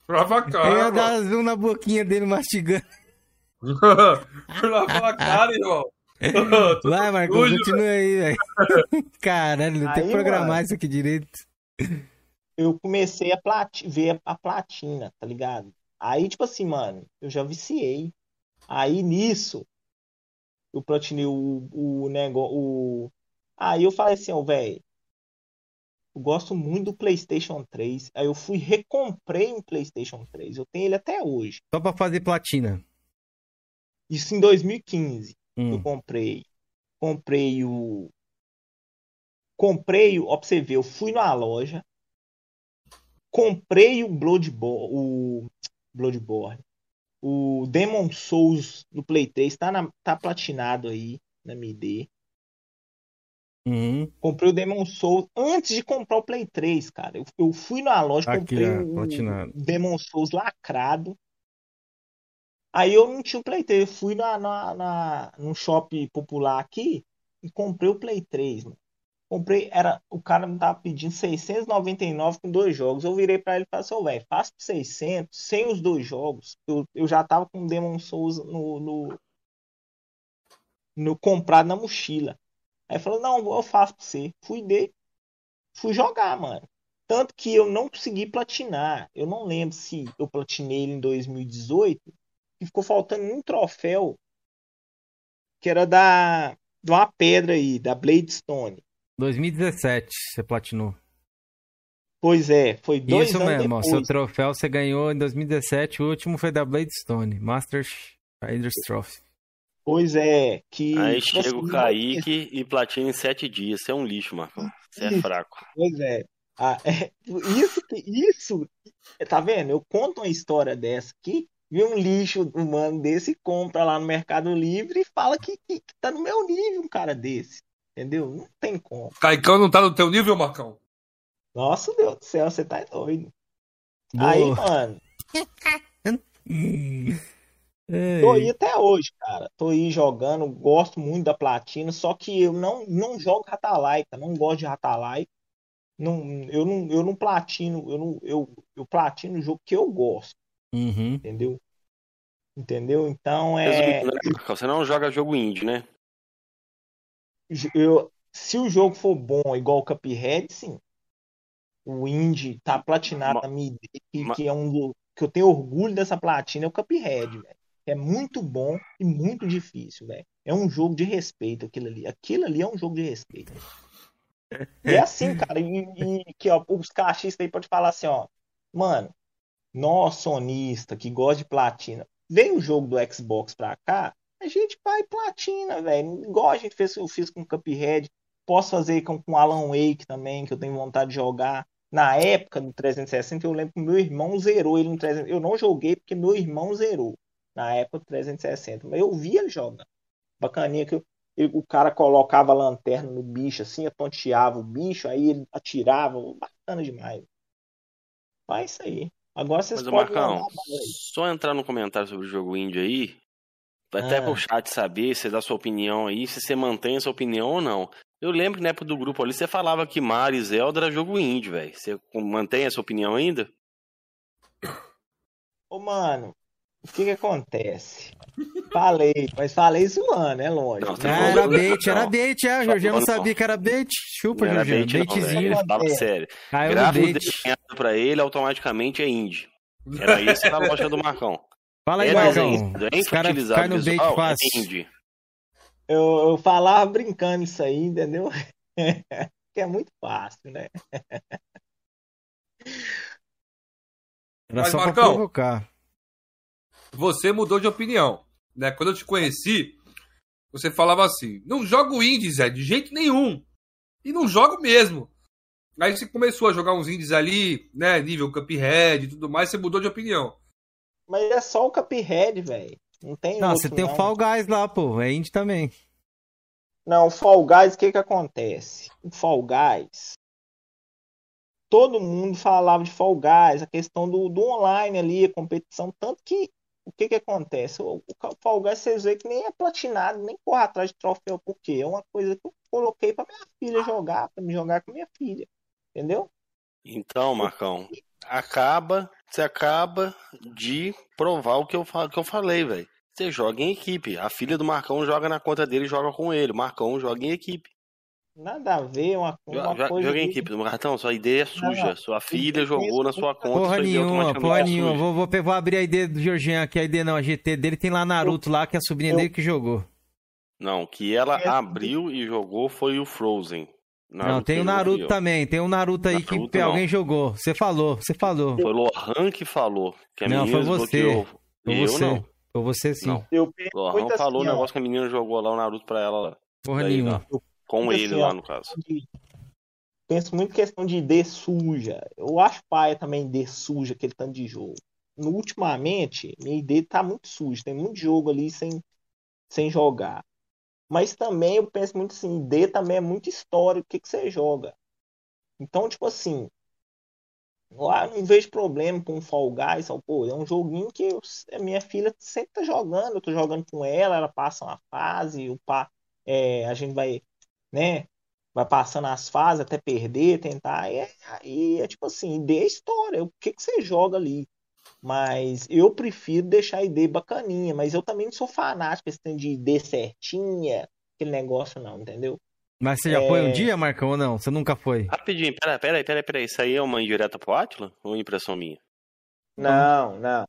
Lava a Eu ia cara, dar zoom na boquinha dele mastigando. <laughs> Lava a cara, irmão. <laughs> Vai, Marcão, continua aí, velho. <laughs> Caralho, não tem que programar mano. isso aqui direito. eu comecei a ver a platina, tá ligado? Aí, tipo assim, mano, eu já viciei. Aí nisso, eu platinei o, o negócio. O... Aí eu falei assim, ó, velho, eu gosto muito do PlayStation 3. Aí eu fui recomprei um PlayStation 3. Eu tenho ele até hoje. Só pra fazer platina. Isso em 2015. Eu Hum. comprei. Comprei o. Comprei o. Ó, pra você ver, eu fui na loja. Comprei o Bloodborne. O Bloodborne. O Demon Souls do Play 3 tá, na, tá platinado aí na MD. Uhum. Comprei o Demon Souls antes de comprar o Play 3, cara. Eu, eu fui na loja, Aqui, comprei o platinado. Demon Souls lacrado. Aí eu não tinha o Play 3. Eu fui na, na, na, num shopping popular aqui e comprei o Play 3, mano. Comprei, era, o cara me tava pedindo 699 com dois jogos. Eu virei pra ele e falei assim, velho, faço por 600 sem os dois jogos. Eu, eu já tava com o Demon Souls no, no, no comprado na mochila. Aí falou, não, eu faço pra você. Fui de, fui jogar, mano. Tanto que eu não consegui platinar. Eu não lembro se eu platinei ele em 2018 e ficou faltando um troféu que era da de uma pedra aí, da Blade Stone. 2017, você platinou. Pois é, foi dois Isso anos mesmo, ó, depois. seu troféu você ganhou em 2017, o último foi da Bladestone, Masters Riders Trophy. Pois é, que. Aí tipo chega o assim, Kaique e platina em sete dias. Você é um lixo, Marcão. Você é fraco. Pois é. Ah, <laughs> é, isso, que- isso, tá vendo? Eu conto uma história dessa aqui, vi um lixo humano desse, compra lá no Mercado Livre e fala que, que, que tá no meu nível um cara desse. Entendeu? Não tem como. Caicão não tá no teu nível, Marcão? Nossa, Deus do céu, você tá doido. Boa. Aí, mano, <laughs> tô aí até hoje, cara. Tô aí jogando, gosto muito da platina, só que eu não, não jogo Ratalaika, não gosto de Ratalaika. Não, eu não, eu não platino, eu não, eu, eu platino o jogo que eu gosto, Uhum. entendeu? Entendeu? Então é. Né? Você não joga jogo indie, né? Eu, se o jogo for bom igual o Cuphead, sim. O Indie tá platinado Ma- na minha ideia, que, ma- que é um que eu tenho orgulho dessa platina, é o Cuphead, velho. É muito bom e muito difícil, velho. É um jogo de respeito aquilo ali. Aquilo ali é um jogo de respeito. E é assim, <laughs> cara, e, e que ó, os cachistas aí podem falar assim, ó, mano, nós sonista que gosta de platina, vem o jogo do Xbox pra cá, a gente vai platina, velho. Igual a gente fez, eu fiz com o Cuphead, posso fazer com, com Alan Wake também, que eu tenho vontade de jogar. Na época do 360, eu lembro que meu irmão zerou ele no 360. Eu não joguei porque meu irmão zerou na época do 360, mas eu vi ele jogando. Bacaninha que eu- o cara colocava a lanterna no bicho assim, atonteava o bicho, aí ele atirava. Bacana demais. Faz isso aí. Agora vocês Mas, podem Marcão, só entrar no comentário sobre o jogo indie aí, até Ah. pro chat saber, você dá sua opinião aí, se você mantém essa opinião ou não. Eu lembro que na época do grupo ali, você falava que Mario e Zelda era jogo indie, velho. Você mantém essa opinião ainda? Ô, mano, o que que acontece? Falei, mas falei zoando, é longe. Não, Ah, falou era bait, era não. bait, é, Só Jorginho não sabia não. que era bait. Chupa, Não era Jorginho, bait, não, baitzinho. velho. Fala É. sério. Caiu o bait. desenhado pra ele, automaticamente é indie. Era isso a lógica do Marcão. <laughs> Fala aí, É Marcão. é Os caras caem no bait visual, é fácil. indie. Eu, eu falava brincando isso aí, entendeu? <laughs> que é muito fácil, né? Era Mas, Marcão, provocar. Você mudou de opinião. Né? Quando eu te conheci, você falava assim: não jogo indies, Zé, de jeito nenhum. E não jogo mesmo. Aí você começou a jogar uns indies ali, né? Nível Cuphead e tudo mais, você mudou de opinião. Mas é só o Cuphead, velho. Não tem Não, outro, você tem não. o Fall Guys lá, pô. É indie também. Não, o Fall Guys, o que que acontece? O Fall Guys, todo mundo falava de Fall Guys, a questão do, do online ali, a competição, tanto que o que que acontece? O, o Fall Guys, vocês veem que nem é platinado, nem corre atrás de troféu, porque é uma coisa que eu coloquei pra minha filha jogar, pra me jogar com minha filha, entendeu? Então, Marcão, acaba, você acaba de provar o que eu, que eu falei, velho. Você joga em equipe. A filha do Marcão joga na conta dele e joga com ele. O Marcão joga em equipe. Nada a ver, uma, uma Jo- coisa... Joga em equipe. Marcão, sua ideia é suja. Não, Sua filha jogou na sua conta. Porra sua ideia nenhuma, porra é nenhuma. Vou, vou, vou abrir a ID do Jorginho aqui. A ID não, a GT dele tem lá Naruto lá, que é a sobrinha eu- dele que jogou. Não, que ela É. abriu e jogou foi o Frozen. Não, tem o Naruto também. Tem o Naruto aí Naruto que não. alguém jogou. Você falou, você falou. Foi o Lohan que falou. Que a Não, menina foi você. Foi eu você. não. Foi você sim. Não. Eu penso Lohan muito falou assim, o ó, negócio que a menina jogou lá o Naruto pra ela lá. Porra Daí, nenhuma. lá. Com Muito ele assim, lá, no caso. de- penso muito em questão de ID suja. Eu acho paia também ID suja, aquele tanto de jogo. No, ultimamente, minha ID tá muito suja. Tem muito jogo ali sem, sem jogar. Mas também eu penso muito assim, ID também é muito história, o que, que você joga. Então, tipo assim, lá não vejo problema com o Fall Guys. Pô, é um joguinho que eu- a minha filha sempre tá jogando. Eu tô jogando com ela, ela passa uma fase, o pá, é, a gente vai, né? vai passando as fases até perder, tentar. E é, aí é tipo assim, dê a história, o que, que você joga ali. Mas eu prefiro deixar a ID bacaninha, mas eu também não sou fanático esse tanto de ID certinha, aquele negócio não, entendeu? Mas você já É. foi um dia, Marcão, ou não? Você nunca foi? Rapidinho, pera, pera aí, pera aí, pera aí. Isso aí é uma indireta pro Atila? Ou impressão minha? Não, não,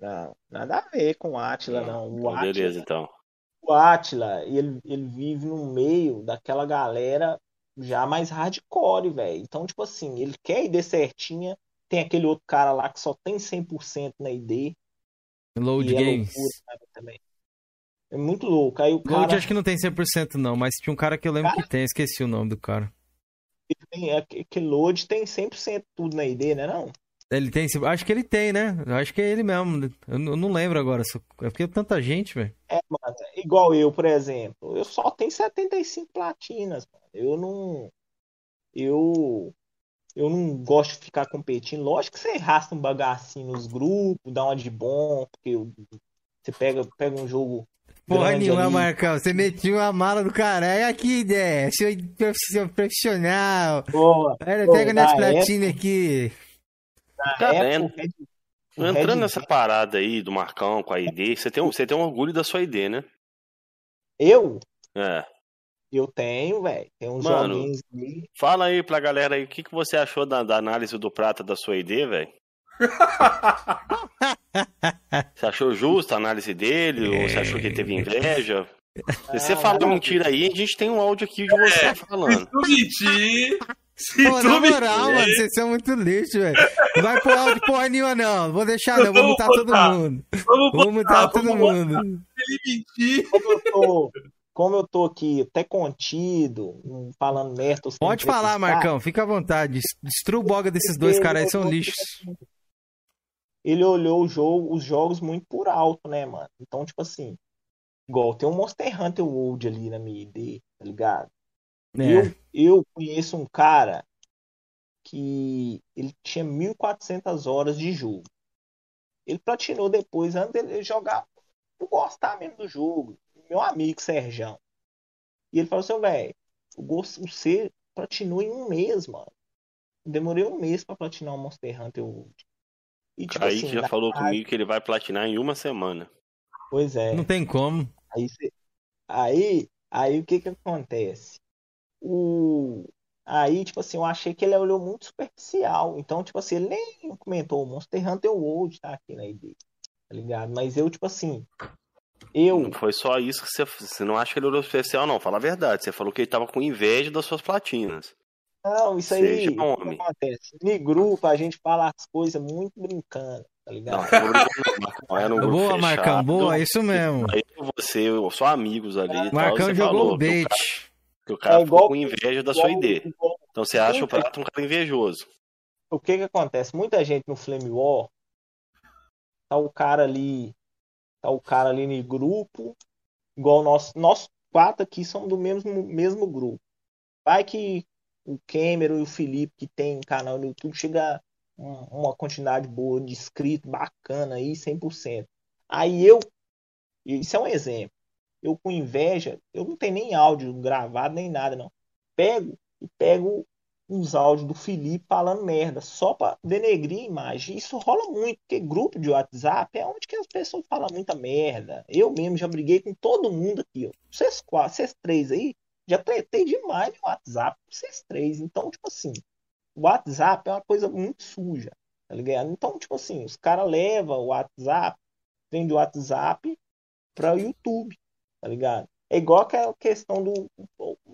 não, nada a ver com o Atila, não. O Então, beleza, Atila, então. o Atila, ele, ele vive no meio daquela galera já mais hardcore, velho. Então, tipo assim, ele quer ID certinha. Tem aquele outro cara lá que só tem 100% na ID. Load é Games. loucura também. É muito louco. Aí o Load cara acho que não tem 100% não, mas tinha um cara que eu lembro Cara- que tem, esqueci o nome do cara. tem, é, que load tem 100% tudo na ID, né? Não? Ele tem, acho que ele tem, né? Acho que é ele mesmo. Eu não lembro agora. É porque é tanta gente, velho. É, mano. Igual eu, por exemplo. Eu só tenho 75 platinas, mano. Eu não. Eu. Eu não gosto de ficar competindo. Lógico que você arrasta um bagacinho nos grupos, dá uma de bom, porque você pega, pega um jogo. Porra nenhuma, ali. Marcão. Você metiu a mala do caralho. Aqui, ideia. Seu profissional- profissional. Pô, Olha, pega minhas na platinas aqui. na Tá vendo? Entrando Red nessa parada aí do Marcão com a ID, você tem, um, você tem um orgulho da sua ID, né? Eu? É. Eu tenho, velho. Tem uns Mano. joguinhos ali. Fala aí pra galera aí, o que, que você achou da, da análise do Prata da sua ID, velho? <laughs> Você achou justa a análise dele? Ou você achou que ele teve inveja? Se você Ah, falar não. mentira aí, a gente tem um áudio aqui de você Se falando. tu mentir. Se Pô, tu na moral, mentir. mano, vocês são muito lixo, velho. Não vai pôr áudio porra nenhuma, não. Não Vou deixar, não. Vou Vamos mutar todo mundo. Vamos Vou botar, mutar todo mundo. ele mentir. Como eu tô, como eu tô aqui até contido, não falando merda. Pode falar, Marcão. Fica à vontade. Destrua o boga desses dois caras são lixos. Ele olhou o jogo, os jogos muito por alto, né, mano? Então, tipo assim, igual tem um Monster Hunter World ali na minha ID, tá ligado? É. Eu, eu conheço um cara que ele tinha 1.400 horas de jogo. Ele platinou depois, antes dele jogar, por gostar mesmo do jogo. Meu amigo Serjão. E ele falou assim, velho, o gosto- você platinou em um mês, mano. Demorei um mês pra platinar o Monster Hunter World. E, tipo Kaique assim, já falou comigo que ele vai platinar em uma semana. Pois é. Não tem como. Aí, cê- aí, aí o que que acontece? O, aí, tipo assim, eu achei que ele olhou muito superficial. Então, tipo assim, ele nem comentou, Monster Hunter World tá aqui na ID, tá ligado? Mas eu, tipo assim, eu, Não foi só isso que você. Você não acha que ele olhou especial, não. Fala a verdade. Você falou que ele tava com inveja das suas platinas. não, isso aí, Seja o que homem. acontece? No grupo a gente fala as coisas muito brincando, tá ligado? não. Era um Boa. Marcão. Boa, é isso mesmo. Aí você, só amigos ali. e tal, Marcão você jogou falou o que bait. cara, que o cara É igual- ficou com inveja da sua Igual- ID. igual- Então você acha o Prato um cara invejoso. o que que acontece? Muita gente no Flame War, tá o cara ali, tá o cara ali no grupo, igual nós, nós quatro aqui somos do mesmo, mesmo grupo. Vai que o Cameron e o Felipe, que tem canal no YouTube, chega um- uma quantidade boa de inscritos, bacana aí, 100%. Aí eu, isso é um exemplo, eu com inveja, eu não tenho nem áudio gravado, nem nada, não. Pego e pego uns áudios do Felipe falando merda, só pra denegrir a imagem. Isso rola muito, porque grupo de WhatsApp é onde que as pessoas falam muita merda. Eu mesmo já briguei com todo mundo aqui, ó. Vocês quatro, vocês três aí, já tretei demais no WhatsApp, vocês três. Então, tipo assim, o WhatsApp é uma coisa muito suja, tá ligado? Então, tipo assim, os caras levam o WhatsApp, vem do WhatsApp para o YouTube, tá ligado? É igual aquela questão do.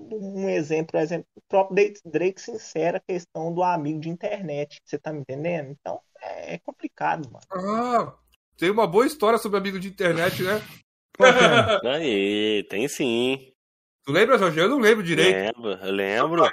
Um exemplo, por exemplo, o próprio Drake, sincera a questão do amigo de internet. Você tá me entendendo? Então é, é complicado, mano. Ah, tem uma boa história sobre amigo de internet, né? É? <laughs> Aí, tem sim. Tu lembra, Jorge? Eu não lembro direito. Lembro, eu lembro.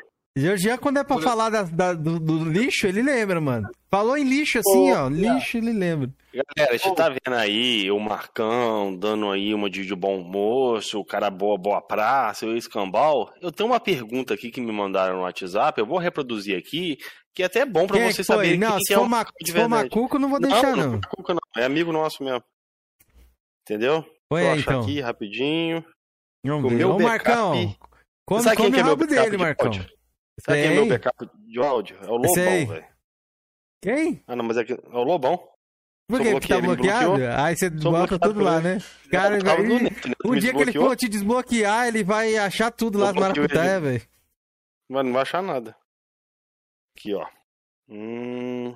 Já quando é pra Por- falar da- da- do, do lixo, ele lembra, mano. Falou em lixo assim, Pô, ó. Lixo, ele lembra. Galera, a gente tá vendo aí o Marcão dando aí uma de, de bom moço, o cara boa, boa praça, o escambau. Eu tenho uma pergunta aqui que me mandaram no WhatsApp, eu vou reproduzir aqui, que é até bom pra Quem é você foi? saber Não, se é for, um ma... de se for macuco, não vou deixar, não. não, é Cuca, não, é amigo nosso mesmo. Entendeu? Põe Vou aí, então. aqui rapidinho. Vamos O meu Ô, Marcão. Come, Sabe quem come é o meu rabo dele, de Marcão. áudio? Sabe quem é meu backup de áudio? É o. Lobão, velho. Quem? Ah, não, mas é, que- é o Lobão. Por? Porque tá bloqueado, ele. Aí você Sou bota tudo lá, né? Cara, Eu tava vai- no net, né? o Me dia que ele for te desbloquear, ele vai achar tudo lá Eu do Maracutaia, ele. velho. Mas não vai achar nada. Aqui, ó. Hum...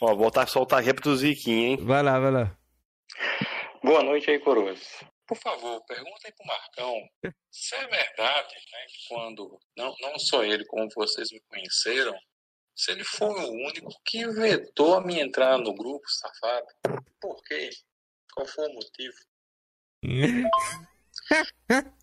Ó, voltar a soltar reproduzir aqui, hein? Vai lá, vai lá. Boa noite aí, coroas. Por favor, perguntem pro Marcão se é verdade, né, que quando, não, não só ele, como vocês me conheceram, se ele foi o único que vetou a minha entrada no grupo, safado. Por quê? Qual foi o motivo?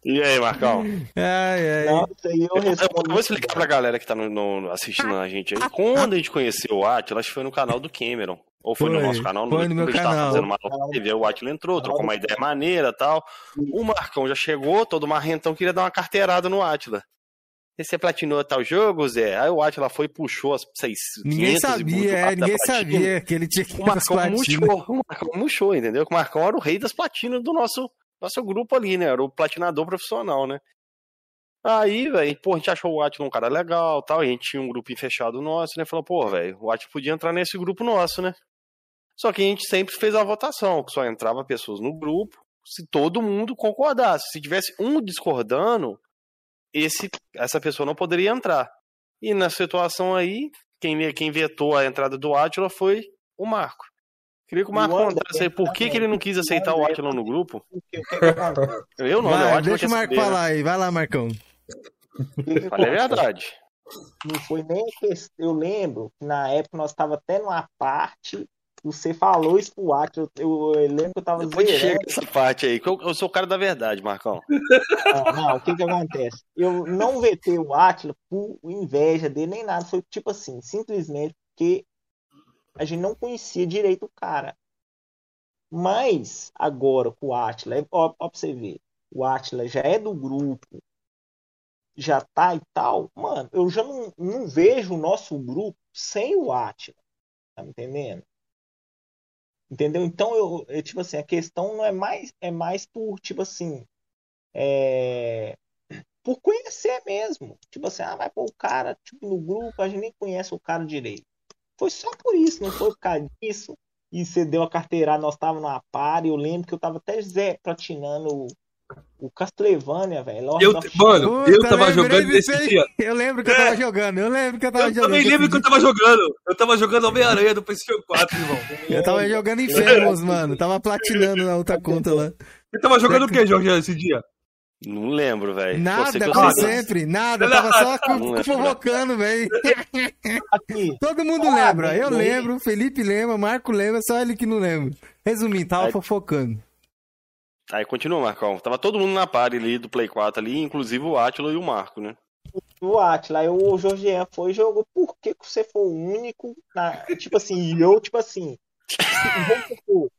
E aí, Marcão? Ai, ai. Aí eu Eu vou explicar pra galera que tá no, no- assistindo a gente aí. Quando a gente conheceu o Atila, acho que foi no canal do Cameron. Ou foi, no Foi, nosso canal. foi no meu a gente tava canal. fazendo uma nova TV, o Atila entrou, trocou uma ideia maneira e tal. O Marcão já chegou, todo marrentão, queria dar uma carteirada no Atila. E você platinou tal jogo, Zé? Aí o Atila foi e puxou as 600 Ninguém sabia, é, ninguém sabia que ele tinha que O ir pras Marcão platinas. murchou, o Marcão murchou, entendeu? Que o Marcão era o rei das platinas do nosso, nosso grupo ali, né? Era o platinador profissional, né? Aí, velho, pô, a gente achou o Atila um cara legal tal, e a gente tinha um grupinho fechado nosso, né? Falou, pô, velho, o Atila podia entrar nesse grupo nosso, né? Só que a gente sempre fez a votação, que só entrava pessoas no grupo se todo mundo concordasse. Se tivesse um discordando, esse, essa pessoa não poderia entrar. E na situação aí, quem, quem vetou a entrada do Atila foi o Marco. Queria que o Marco contasse aí por que, que ele não quis aceitar o Atila no grupo. Eu não, né? Vai, deixa o Marco saber, né? falar aí. Vai lá, Marcão. Falei a verdade. Não foi nem questão. Eu lembro que na época nós tava até numa parte. Você falou isso pro Atila. Eu, eu lembro que eu tava Depois chega zerando. essa parte aí, que eu, eu sou o cara da verdade, Marcão. Não, não, o que que acontece? Eu não vetei o Atila por inveja dele nem nada. Foi tipo assim, simplesmente porque a gente não conhecia direito o cara. Mas agora com o Atila, é- ó, ó pra você ver, o Atila já é do grupo, já tá e tal, mano, eu já não, não vejo o nosso grupo sem o Atila. Tá me entendendo? Entendeu? Então eu, eu, tipo assim, a questão não é mais é mais por tipo assim, é, por conhecer mesmo. Tipo assim, ah, vai pôr o cara tipo, no grupo, a gente nem conhece o cara direito. Foi só por isso, não foi por causa disso. E você deu a carteirada, nós tava numa par, eu lembro que eu tava até Zé platinando o, Castlevania, velho. Eu, mano, eu Puta, tava lembrei jogando nesse aí. dia. Eu lembro que eu tava jogando, eu lembro que eu tava Eu jogando. também lembro que eu tava jogando. Eu tava jogando Homem-Aranha do PlayStation 4, irmão. Eu tava jogando Infamous, mano. Tava platinando na outra conta lá. Eu tava jogando o que, Jorge, esse dia? Não lembro, velho. Nada, eu como sempre. Nada, eu tava só Não provocando, velho. Todo mundo Ah, lembra. Eu lembro, Felipe lembra, Marco lembra, só ele que não lembra. Resumindo, tava fofocando. Aí continua, Marcão. Tava todo mundo na party ali do Play 4 ali, inclusive o Átila e o Marco, né? o Atila, aí o Jorgean foi e jogou. Por que, que você foi o único? Na... Tipo assim, e eu, tipo assim. Vamos supor.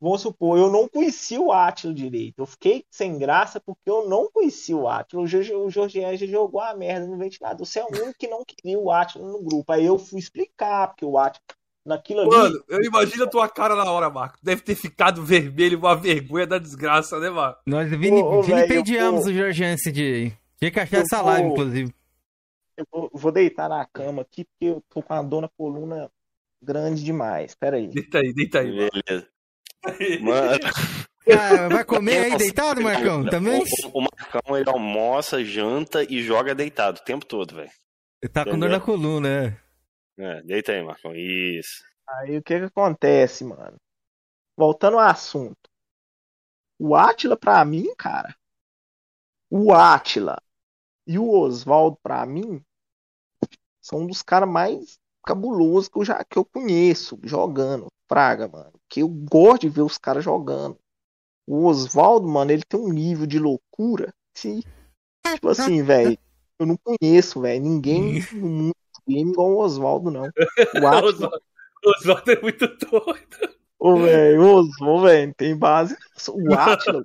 Vamos supor, eu não conhecia o Atila direito. Eu fiquei sem graça porque eu não conhecia o Atila. O Jorge- o Jorgean já jogou a merda no ventilador. Você é o único que não queria o Atila no grupo. Aí eu fui explicar, porque o Atila, naquilo ali. Mano, eu imagino a tua cara na hora, Marco. Deve ter ficado vermelho, uma vergonha da desgraça, né, Marco? Nós vilipendiamos o Jorge esse dia aí. Tinha que achar essa vou- live, inclusive. Eu vou, vou deitar na cama aqui porque eu tô com a dor na coluna grande demais. Pera aí. Deita aí, deita aí. Beleza. Mano, Ah, vai comer aí deitado, Marcão? Também? o, o Marcão, ele almoça, janta e joga deitado o tempo todo, velho. Tá com dor na coluna, é. É, deita aí, Marcão. Isso. Aí o que que acontece, mano? Voltando ao assunto. O Átila, pra mim, cara. O Átila e o Oswaldo, pra mim, são um dos caras mais cabulosos que eu já que eu conheço jogando. Praga, mano. Que eu gosto de ver os caras jogando. O Oswaldo, mano, ele tem um nível de loucura que, tipo assim, velho, eu não conheço, velho, ninguém <laughs> no mundo game igual o Oswaldo, não. <laughs> O Átila Oswaldo é muito doido. Ô, velho, ô, velho, tem base. O <laughs> Atila,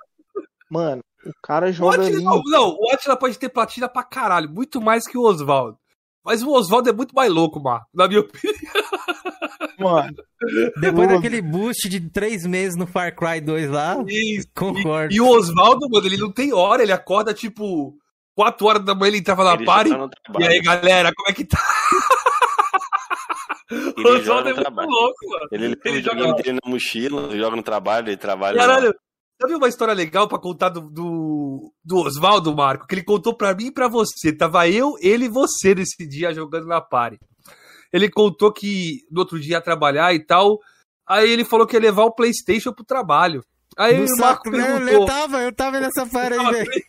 mano, o cara O joga Atila, ali. não, não, o Atila pode ter platina pra caralho, muito mais que o Oswaldo. Mas o Oswaldo é muito mais louco, Marco, na minha opinião. <laughs> Mano, Depois daquele boost de três meses no Far Cry 2 lá, E, concordo. e o Oswaldo, mano, ele não tem hora, ele acorda tipo 4 horas da manhã, ele entrava na Ele já party. tá E aí, galera, como é que tá? O Ele Oswaldo joga é no muito trabalho. louco, mano. Ele Ele o joga- dele na mochila, joga no trabalho, ele trabalha. Caralho, sabe uma história legal pra contar do, do, do Oswaldo, Marco? Que ele contou pra mim e pra você. Tava eu, ele e você nesse dia jogando na party. Ele contou que no outro dia ia trabalhar e tal. Aí ele falou que ia levar o PlayStation pro trabalho. Aí No o saco, Marco né? eu, perguntou. tava, eu tava nessa para aí, velho. Eu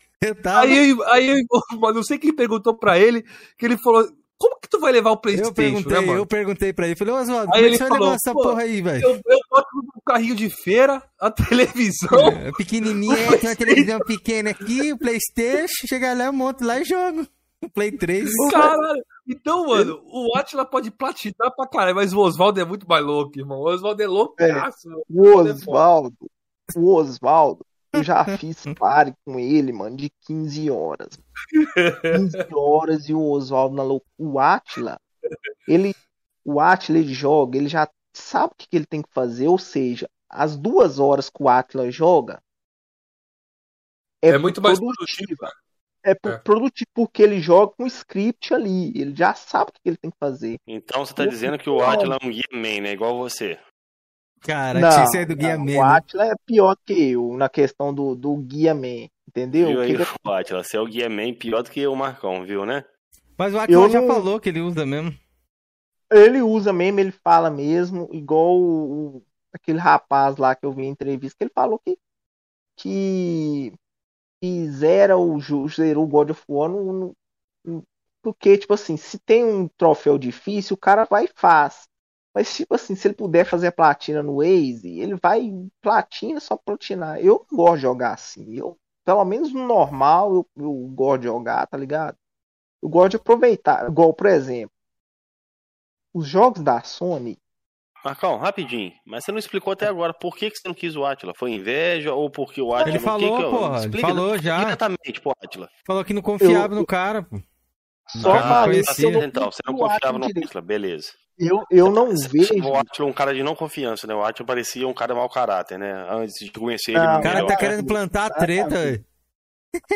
tava. Aí, aí, <laughs> mano, não sei quem perguntou pra ele, que ele falou, como que tu vai levar o Eu Playstation, perguntei, né, mano? eu perguntei pra ele. Falei, ô Oswaldo, Aí como é ele você vai falou, levar essa porra aí, velho? Eu, eu boto no carrinho de feira, a <laughs> televisão, É, pequenininha, é, tem uma televisão pequena aqui, o Playstation, chega lá, eu monto lá e jogo. O Play 3. caralho. Então, <laughs> mano, o Atila pode platinar pra caralho, mas o Oswaldo é muito mais louco, irmão. O Oswaldo é loucaço. mano. O Oswaldo, o Oswaldo, eu já <laughs> fiz pare com ele, mano, de 15 horas. 15 horas e o Oswaldo na loucura. O Atila, ele, o Atila ele joga, ele já sabe o que que ele tem que fazer, ou seja, as duas horas que o Atila joga É muito mais produtiva. É, pro- É. produtivo porque ele joga com script ali, ele já sabe o que ele tem que fazer. Então você tá dizendo que o Atila é um guia man, né? Igual você. Cara, Não, tinha que ser do Guia não, Man. o né? Atila é pior que eu na questão do, do guia man, entendeu? Viu O aí, <laughs> que Atila? Você é o guia man pior do que o Marcão, viu, né? Mas o Atila Eu já não- falou que ele usa mesmo. Ele usa mesmo, ele fala mesmo, igual o- o- aquele rapaz lá que eu vi em entrevista, que ele falou que, que, que zera o, zerou o God of War no, no- no- porque, tipo assim, se tem um troféu difícil, o cara vai e faz. Mas, tipo assim, se ele puder fazer a platina no Waze, ele vai platina só platinar. Eu não gosto de jogar assim. Eu, pelo menos no normal, eu, eu gosto de jogar, tá ligado? Eu gosto de aproveitar. Igual, por exemplo, os jogos da Sony, Marcão, rapidinho. Mas você não explicou até agora por que, que você não quis o Atila? Foi inveja ou porque o Atila... Ele o que falou, que eu- porra, ele Explica falou já. Diretamente pro Atila. Falou que não confiava Eu- no cara, pô. só Ah, falei Então, você não confiava no. Atila, beleza. Eu, eu não Você vejo. O Atila um cara de não confiança, né? O Atila parecia um cara mau caráter, né? Antes de conhecer ele Não, O cara melhor. tá Melhor. querendo plantar a treta.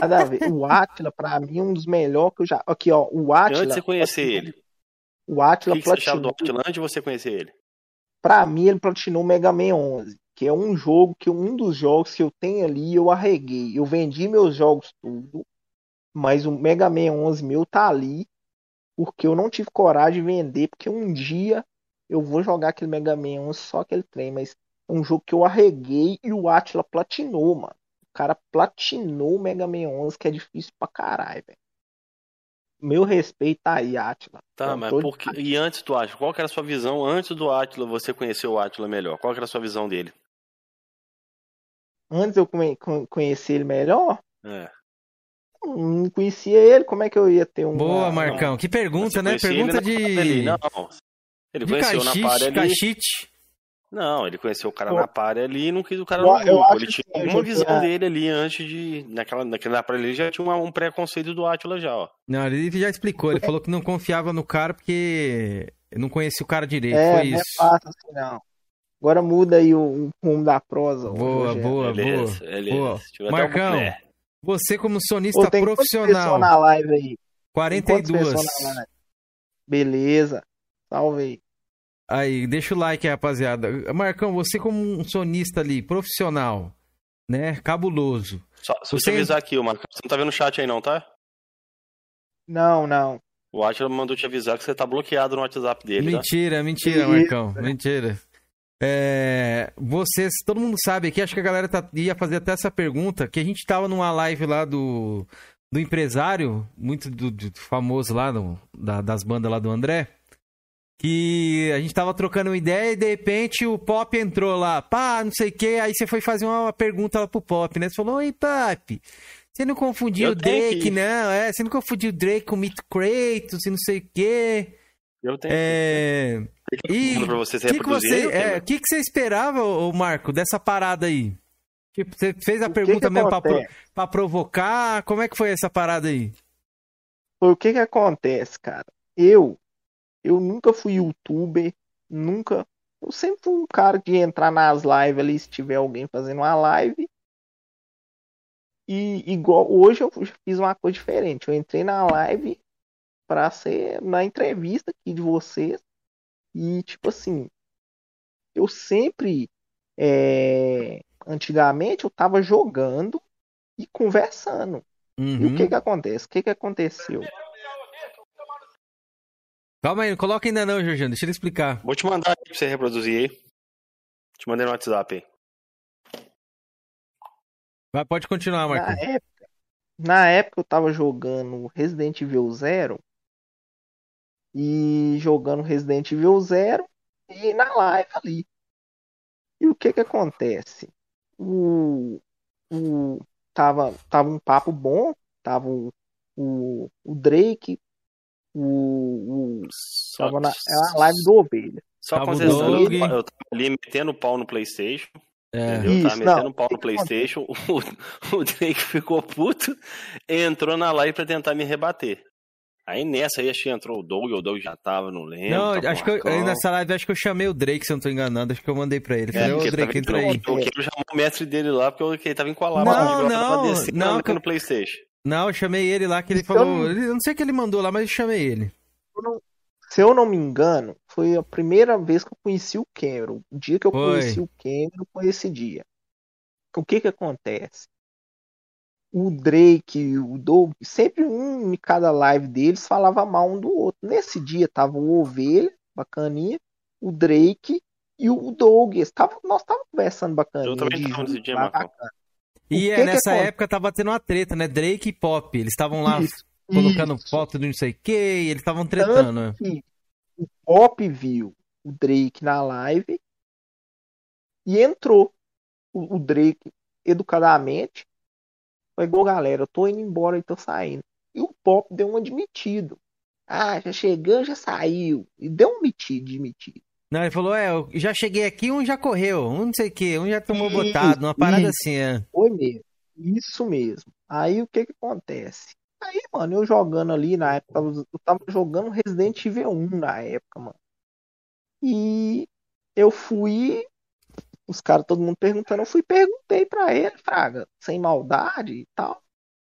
Nada a ver. O Atila, pra mim, é um dos melhores que eu já. Aqui, ó. O Atila. Antes de você conhecer ele. O O Atila que, que você achava do platinou. Atila antes de você conhecer ele? Pra mim, ele platinou o Mega Man 11. Que é um jogo que um dos jogos que eu tenho ali, eu arreguei. Eu vendi meus jogos tudo. Mas o Mega Man 11 meu tá ali. Porque eu não tive coragem de vender. Porque um dia eu vou jogar aquele Mega Man 11 só aquele trem. Mas é um jogo que eu arreguei e o Atila platinou, mano. O cara platinou o Mega Man 11, que é difícil pra caralho, velho. Meu respeito tá aí, Atila. Tá, Com mas todo- por que... E antes do Atila? Qual que era a sua visão antes do Atila, você conhecer o Atila melhor? Qual que era a sua visão dele? Antes eu conhe- con- conhecer ele melhor, É. não conhecia ele, como é que eu ia ter um. Boa, uma- Marcão. Que pergunta, né? ele Pergunta de. Não, ele De conheceu na parede. Não, ele conheceu o cara Pô. na parede ali e não quis o cara Eu- no grupo. Ele tinha alguma visão tinha- dele ali antes de. Naquela, naquela parede ali já tinha um preconceito do Atila já, ó. Não, ele já explicou. Ele falou que não confiava no cara porque não conhecia o cara direito. É, Foi não é isso. fácil assim, não. Agora muda aí o, o rumo da prosa. Boa, Rogério. boa, beleza, boa. beleza. boa. Até um Marcão. Você como sonista tem quantas pessoas profissional, na live aí? Tem quantas 42. pessoas na live? Beleza. Salve aí. Aí, deixa o like, rapaziada. Marcão, você como um sonista ali, profissional, né? Cabuloso. Só, se Você- avisar aqui, ô Marcão, você não tá vendo o chat aí não, tá? Não, não. O Atila mandou te avisar que você tá bloqueado no WhatsApp dele, tá? Mentira, mentira, Isso. Marcão. Mentira. É, vocês, todo mundo sabe aqui, acho que a galera tá- ia fazer até essa pergunta, que a gente tava numa live lá do, do empresário, muito do, do famoso lá, no- da- das bandas lá do André, que a gente tava trocando uma ideia e de repente o Pop entrou lá, pá, não sei o que, aí você foi fazer uma pergunta lá pro Pop, né? Você falou, oi, Pop, você não confundiu Eu o Drake, que- não, é? Você não confundiu o Drake com o Myth Kratos e não sei o que. Eu tenho É... Que pra você se que que você, é, o que, que você esperava, ô, Marco, dessa parada aí? Tipo, você fez a O pergunta que mesmo pro- pra provocar? Como é que foi essa parada aí? Foi o que que acontece, cara? Eu, eu nunca fui youtuber, nunca. Eu sempre fui um cara de entrar nas lives ali, se tiver alguém fazendo uma live. E igual hoje eu fiz uma coisa diferente. Eu entrei na live pra ser na entrevista aqui de vocês. E tipo assim, eu sempre, é, antigamente eu tava jogando e conversando. E o Uhum. que que acontece? O que que aconteceu? Calma aí, não coloca ainda não, Jorginho, deixa ele explicar. Vou te mandar aí pra você reproduzir aí. Te mandei no WhatsApp aí. Vai, pode continuar, Na Marcão. época, na época eu tava jogando Resident Evil Zero e jogando Resident Evil Zero e na live ali. E o que que acontece? O, o tava, tava um papo bom, tava o, o, o Drake, o, o Só, tava na é a live do Ovelha. só Doug. eu tava ali metendo pau no Playstation. É. Entendeu? Eu tava Isso, metendo não, pau no Playstation. <laughs> O, o Drake ficou puto, entrou na live pra tentar me rebater. Aí nessa aí acho que entrou o Doug, o Doug já tava, não lembro. Não, tava acho que eu, nessa live acho que eu chamei o Drake, se eu não tô enganado. Acho que eu mandei pra ele. É, Falei, ô porque Drake, entra aí. O chamou o mestre dele lá porque eu- que ele tava encolado. Não, lá, ele não, descendo não, ali que eu- no Playstation. Não, eu chamei ele lá que ele eu falou. não- ele- Eu não sei o que ele mandou lá, mas eu chamei ele. Se eu não me engano, foi a primeira vez que eu conheci o Cameron. O dia que eu Foi. conheci o Cameron foi esse dia. O que que acontece? O Drake e o Doug, sempre um em cada live deles falava mal um do outro. Nesse dia tava o Ovelha, bacaninha, o Drake e o Doug. Tavam- nós estávamos conversando bacaninha. Eu também de tava nesse dia, Marcão. E é, nessa acontece? época tava tendo uma treta, né? Drake e Pop. Eles estavam lá Isso, colocando isso. foto do não sei o que, e eles estavam tretando, né? que o Pop viu o Drake na live e entrou. O, o Drake, educadamente, falou, igual galera, eu tô indo embora e tô saindo. E o Pop deu um admitido. Ah, já chegou, já saiu. E deu um metido, admitido. Não, ele falou, é, eu já cheguei aqui, um já correu, um não sei o que, um já tomou Isso, botado, uma parada isso. assim, é. Foi mesmo. Isso mesmo. Aí o que que acontece? Aí, mano, eu jogando ali na época, eu tava jogando Resident Evil 1 na época, mano. E eu fui, os caras, todo mundo perguntando, eu fui perguntei pra ele, Fraga, sem maldade e tal.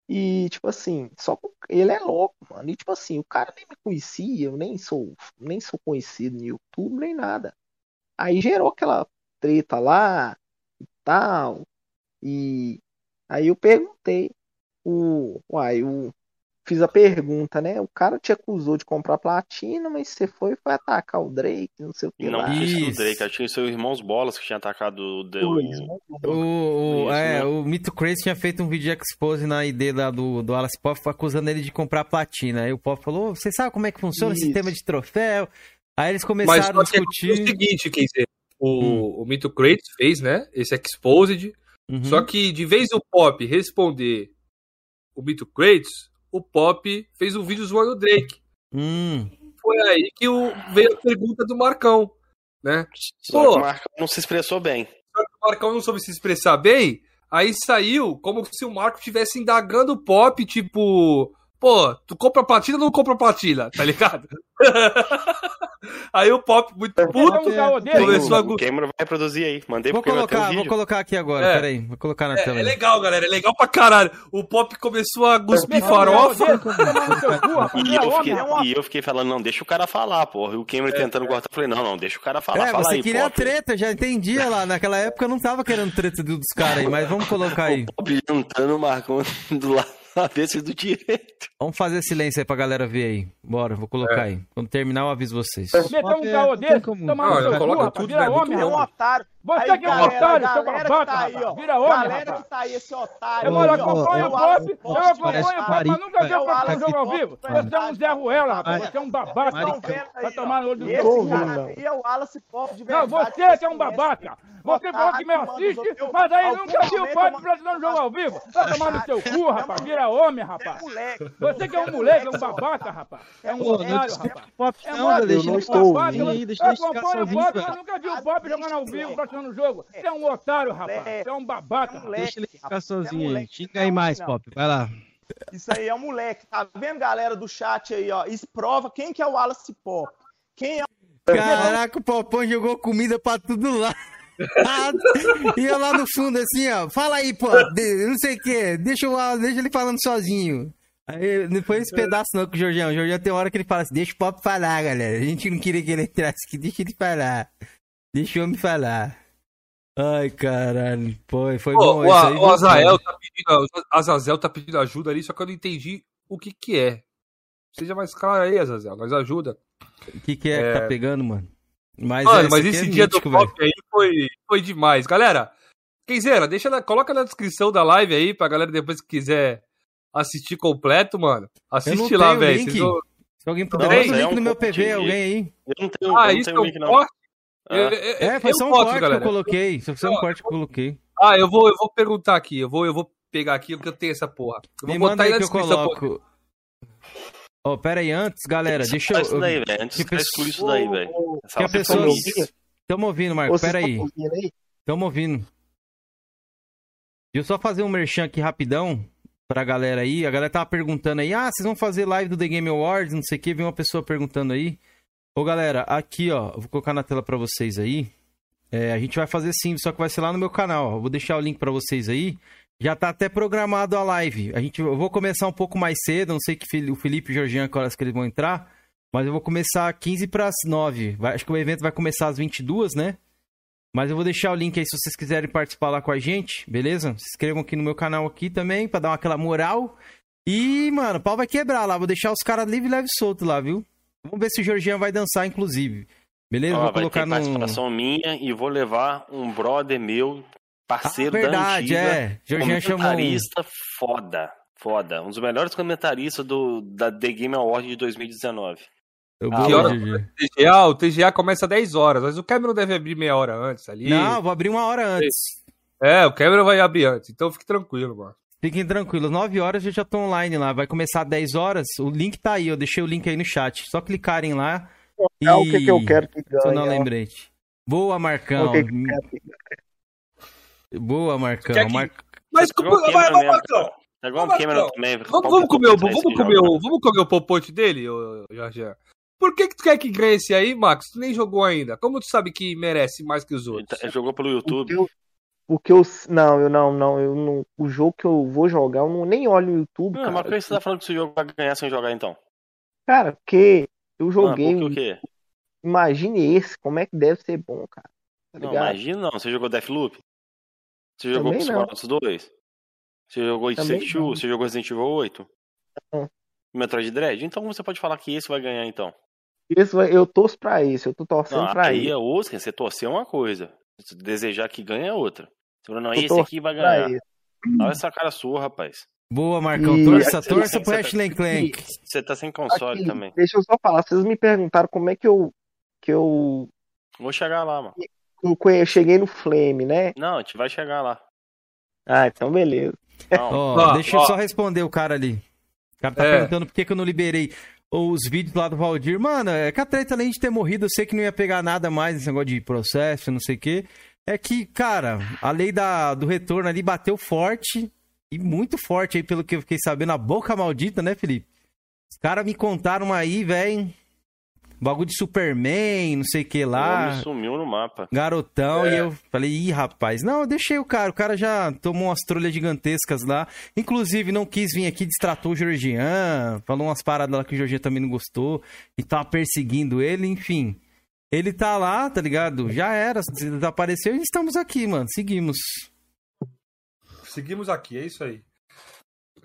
E, tipo assim, só ele é louco, mano. E, tipo assim, o cara nem me conhecia, eu nem sou, nem sou conhecido no YouTube, nem nada. Aí gerou aquela treta lá e tal. E aí eu perguntei, o, uai, o, fiz a pergunta, né? O cara te acusou de comprar platina, mas você foi, foi atacar o Drake, não sei o que E não lá. tinha sido o Isso. Drake, acho que seus irmãos bolas que tinha atacado o. o- O, o, Isso, é, né? o Mito Crazy tinha feito um vídeo expose na ID lá do, do Alice Pop acusando ele de comprar platina. Aí o Pop falou: Você sabe como é que funciona o Isso. sistema de troféu? Aí eles Mas começaram a só que aconteceu o discutir. seguinte, quer dizer, o, Hum. o Mito Kratos fez, né? Esse Exposed. Uhum. Só que de vez o Pop responder o Mito Kratos, o Pop fez um vídeo zoando o Drake. Hum. Foi aí que o, veio a pergunta do Marcão, né? Só que Pô. o Marcão não se expressou bem. Só que o Marcão não soube se expressar bem, aí saiu como se o Marco estivesse indagando o Pop, tipo, pô, tu compra platina ou não compra platina, tá ligado? <laughs> aí o Pop, muito puto, começou a... O Cameron vai reproduzir aí. Mandei Vou pro colocar, o vou colocar aqui agora, É. peraí. Vou colocar na É, tela. é legal, galera, é legal pra caralho. O Pop começou a cuspir farofa. E eu, fiquei, e eu fiquei falando, não, deixa o cara falar, porra. E o Cameron tentando cortar, eu falei, não, não, deixa o cara falar, É, fala você aí, queria a Pop. treta, já entendia lá. Naquela época eu não tava querendo treta do- dos caras aí, mas vamos colocar aí. Pop jantando o Marcão <laughs> do lado avesso do direito. Vamos fazer silêncio aí pra galera ver aí. Bora, vou colocar aí. Quando terminar eu aviso vocês. Meter um caô desse, tomar no eu seu rapaz, tudo, vira homem, bom. É um otário. Você Aí, que é um galera, otário, seu babaca, tá aí, rapaz. ó. Vira homem, Galera rapaz. que tá aí, esse otário. Eu moro acompanho É o Pop, eu acompanho o Pop, mas nunca vi é o Pop jogo ao vivo. Você é um Zé Ruela, rapaz. Você é um babaca. Vai tomar no olho do Esse povo, cara não. aí é o Wallace Pop de Não, verdade. você que é um babaca. Você falou que me assiste, mas aí nunca viu o Pop praticando jogo ao vivo. Vai tomar no seu cu, rapaz. Vira homem, rapaz. moleque. Você que é um moleque, é um babaca, rapaz. É um não otário, rapaz. É não, velho, deixa eu não acompanho o Pop, mas nunca vi o Pop jogando ao vivo, praticando o jogo. Você é um otário, rapaz. Você é um babaca, rapaz. Deixa ele ficar rapaz. sozinho aí. Xinga aí mais, Não. Pop. Vai lá. Isso aí é um moleque. Tá vendo, galera do chat aí, ó? Isso prova quem que é o Wallace Pop. Quem é Caraca, o Popão jogou comida pra tudo lá. <laughs> Ia lá no fundo assim, ó. Fala aí, pô. de- não sei o que. Deixa, o- deixa ele falando sozinho. Aí, não foi esse pedaço não com o Jorgião. O Jorgião tem hora que ele fala assim, deixa o Pop falar, galera. A gente não queria que ele entrasse aqui, deixa ele falar. Deixa o homem falar. Ai, caralho. Foi, foi Pô, bom o, A- aí. o Azael tá pedindo, o Azazel tá pedindo ajuda ali, só que eu não entendi o que que é. Seja mais claro aí, Azazel, nós ajuda. O que, que é, que tá pegando, mano? Mas, Mano, é, mas esse é dia mítico, do pop aí foi, foi demais. Galera, Kenzeira, deixa na, coloca na descrição da live aí pra galera depois que quiser assistir completo, mano. Assiste lá, velho. Se alguém puder, Não, manda o link é no meu PV, de- alguém aí. Eu não tenho, Ah, eu não isso é tenho um link, não. corte? Ah. Eu- eu- É, foi eu só um posso, corte galera. que eu coloquei. Só foi um corte que eu coloquei. Ah, eu vou, eu vou perguntar aqui. Eu vou, eu vou pegar aqui porque eu tenho essa porra. Eu vou Me botar manda aí na que eu descrição. coloco. Ó, pera aí, antes, galera, deixa eu... Faz isso daí, velho. Antes que pessoa- exclui isso daí, velho. Essa Que a pessoa... Tamo ouvindo, Marco, Vocês pera aí. ouvindo aí? Tamo ouvindo. Deixa eu só fazer um merchan aqui rapidão pra galera aí. A galera tava perguntando aí, ah, vocês vão fazer live do The Game Awards, não sei o que. Vem uma pessoa perguntando aí. Ô, galera, aqui, ó, vou colocar na tela pra vocês aí. É, a gente vai fazer sim, só que vai ser lá no meu canal. ó. Vou deixar o link pra vocês aí. Já tá até programado a live. A gente, eu vou começar um pouco mais cedo, não sei que o Felipe e o Georgian, que horas que eles vão entrar. Mas eu vou começar 15 para 9. Vai- acho que o evento vai começar às 22, né? Mas eu vou deixar o link aí se vocês quiserem participar lá com a gente, beleza? Se inscrevam aqui no meu canal aqui também, pra dar aquela moral. E, mano, o pau vai quebrar lá. Vou deixar os caras livre, leve e solto lá, viu? Vamos ver se o Georgian vai dançar, inclusive. Beleza? Ó, vou vai colocar ter no. participação minha e vou levar um brother meu, parceiro Ah, da verdade, antiga. é. Georgian chamou. um- comentarista foda. Foda. Um dos melhores comentaristas do, da The Game Award de 2019. Eu Ah, que hora-. TGA, o TGA começa às 10 horas, mas o Cameron deve abrir meia hora antes ali. Não, vou abrir uma hora antes. É, o Cameron vai abrir antes, então fique tranquilo, mano. Fiquem tranquilos, 9 horas eu já tô online lá. Vai começar às 10 horas. O link tá aí, eu deixei o link aí no chat. Só clicarem lá. É o que, que eu quero que Só ganhe. não ó. lembrete. Boa, É Marcão. o que, que eu. Boa, Marcão. Que- Mar- Mas É como. o Vai, Cameron vai, Marcão. É igual o Cameron também. Vamos, comer, o, vai vamos, comer o, vamos comer o popote dele, ô, Jorge? Por que, que tu quer que ganhe esse aí, Max? Tu nem jogou ainda. Como tu sabe que merece mais que os Ele outros? tá- ele jogou pelo YouTube. Porque eu, porque eu. Não, eu não, não, eu não. O jogo que eu vou jogar, eu não, nem olho o YouTube, Ah, cara. mas por que você tá falando que esse jogo vai ganhar sem jogar então? Cara, porque eu Ah, joguei. porque o quê? Imagine esse, como é que deve ser bom, cara. Tá Não, imagina não. Você jogou Deathloop? Você jogou Também não. Psychonauts 2? Você jogou Two? não. Você jogou Resident Evil 8? Não. Metroid Dread? Então como você pode falar que esse vai ganhar então? Esse vai- eu torço pra esse, eu tô torcendo Não, pra aí ele. é outra, você torcer é uma coisa. Você desejar que ganhe é outra. Você fala, não, Eu esse aqui vai ganhar. Olha essa cara sua, rapaz. Boa, Marcão. E- Torça, torça pro tá- Ashley Clank. Você tá sem console Aqui, também. Deixa eu só falar, vocês me perguntaram como é que eu que eu, Vou chegar lá, mano. eu cheguei no Flame, né? Não, a gente vai chegar lá. Ah, então beleza. Não, Ó, deixa eu só responder o cara ali. O cara tá É. perguntando por que, que eu não liberei os vídeos lá do Valdir. Mano, é que a treta, além de ter morrido, eu sei que não ia pegar nada mais nesse negócio de processo, não sei o quê. É que, cara, a lei da, do retorno ali bateu forte. E muito forte aí, pelo que eu fiquei sabendo. A boca maldita, né, Felipe? Os caras me contaram aí, velho. Bagulho de Superman, não sei o que o lá. homem sumiu no mapa. Garotão, É. e eu falei, ih, rapaz, não, eu deixei o cara, o cara já tomou umas trolhas gigantescas lá, inclusive não quis vir aqui, distratou o Georgian, falou umas paradas lá que o Georgian também não gostou, e tava perseguindo ele, enfim. Ele tá lá, tá ligado? Já era, desapareceu e estamos aqui, mano, seguimos. Seguimos aqui, é isso aí.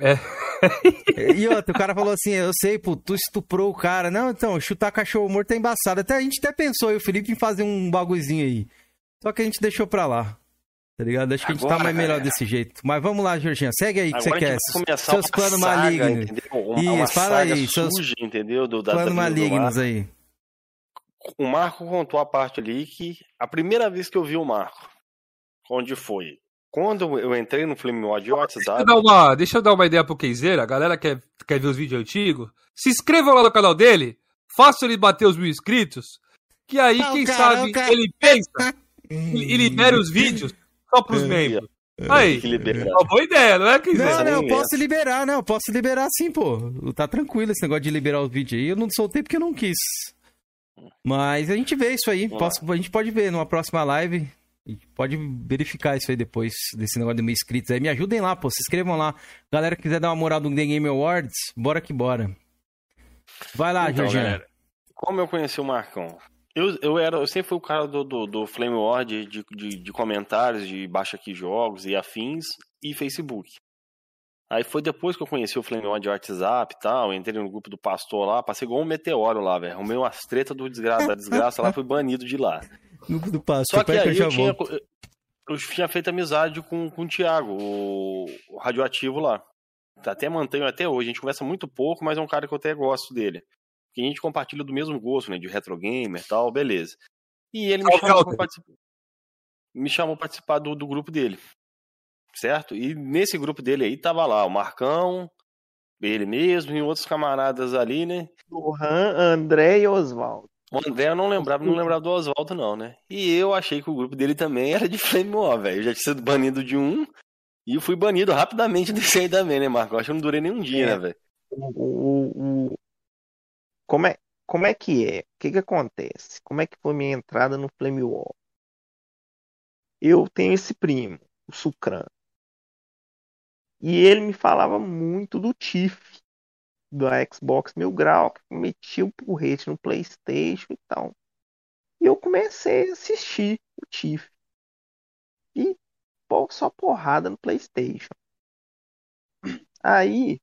<laughs> E outro, o cara falou assim, eu sei, pô, tu estuprou o cara. Não, então, chutar cachorro morto é embaçado. Até a gente até pensou, eu e o Felipe, em fazer um bagulhozinho aí. Só que a gente deixou pra lá. Tá ligado? Acho que a gente tá mais melhor galera. desse jeito. Mas vamos lá, Jorginho. Segue aí o que você quer. Seus planos saga, malignos. uma Isso, fala aí, seus suja, entendeu? Do, da, Planos da malignos Marco. aí. O Marco contou a parte ali que a primeira vez que eu vi o Marco, onde foi? Quando eu entrei no Flame Mod Deixa eu, WhatsApp, dar uma, deixa eu dar uma ideia pro Keizeira, a galera quer, quer ver os vídeos antigos. Se inscrevam lá no canal dele, façam ele bater os mil inscritos, que aí, quem cara, sabe, cara. ele pensa e, e libera os vídeos só pros É. membros. Aí, que libera. uma boa ideia, não é, Keizeira? Não, não, eu posso liberar, não. Eu posso liberar sim, pô. Tá tranquilo esse negócio de liberar o vídeo aí. Eu não soltei porque eu não quis. Mas a gente vê isso aí. Posso- a gente pode ver numa próxima live. Pode verificar isso aí depois desse negócio de mil inscritos aí. Me ajudem lá, pô. Se inscrevam lá. Galera que quiser dar uma moral no The Game Awards, bora que bora. Vai lá, Então, Jorginho. galera, como eu conheci o Marcão? Eu, eu, era, eu sempre fui o cara do, do, do Flame War de, de, de, de comentários, de baixa aqui jogos e afins, e Facebook. Aí foi depois que eu conheci o Flame War de WhatsApp e tal, entrei no grupo do pastor lá, passei igual um meteoro lá, velho. Arrumei umas tretas do desgraça, da desgraça lá, fui banido de lá. No do passo, Só que aí eu eu tinha. eu tinha feito amizade com, com o Thiago, o, o radioativo lá. Até mantenho até hoje. A gente conversa muito pouco, mas é um cara que eu até gosto dele. Porque a gente compartilha do mesmo gosto, né? De retro gamer e tal, beleza. E ele me chamou pra participar, me chamou pra participar do, do grupo dele. Certo? E nesse grupo dele aí tava lá o Marcão, ele mesmo e outros camaradas ali, né? Lohan, André e Oswaldo. O André eu não lembrava, não lembrava do Oswaldo, não, né? E eu achei que o grupo dele também era de Flame War, velho. Eu já tinha sido banido de um e eu fui banido rapidamente <laughs> desse aí também, né, Marco? Eu acho que eu não durei nem um dia, É. né, velho? O, o- o- Como, é, como é que é? O que que acontece? Como é que foi minha entrada no Flame War? Eu tenho esse primo, o Sucran. E ele me falava muito do Tiff, do Xbox Mil Grau, que metia o porrete no PlayStation e tal. E eu comecei a assistir o Tiff. E pô, só porrada no PlayStation. Aí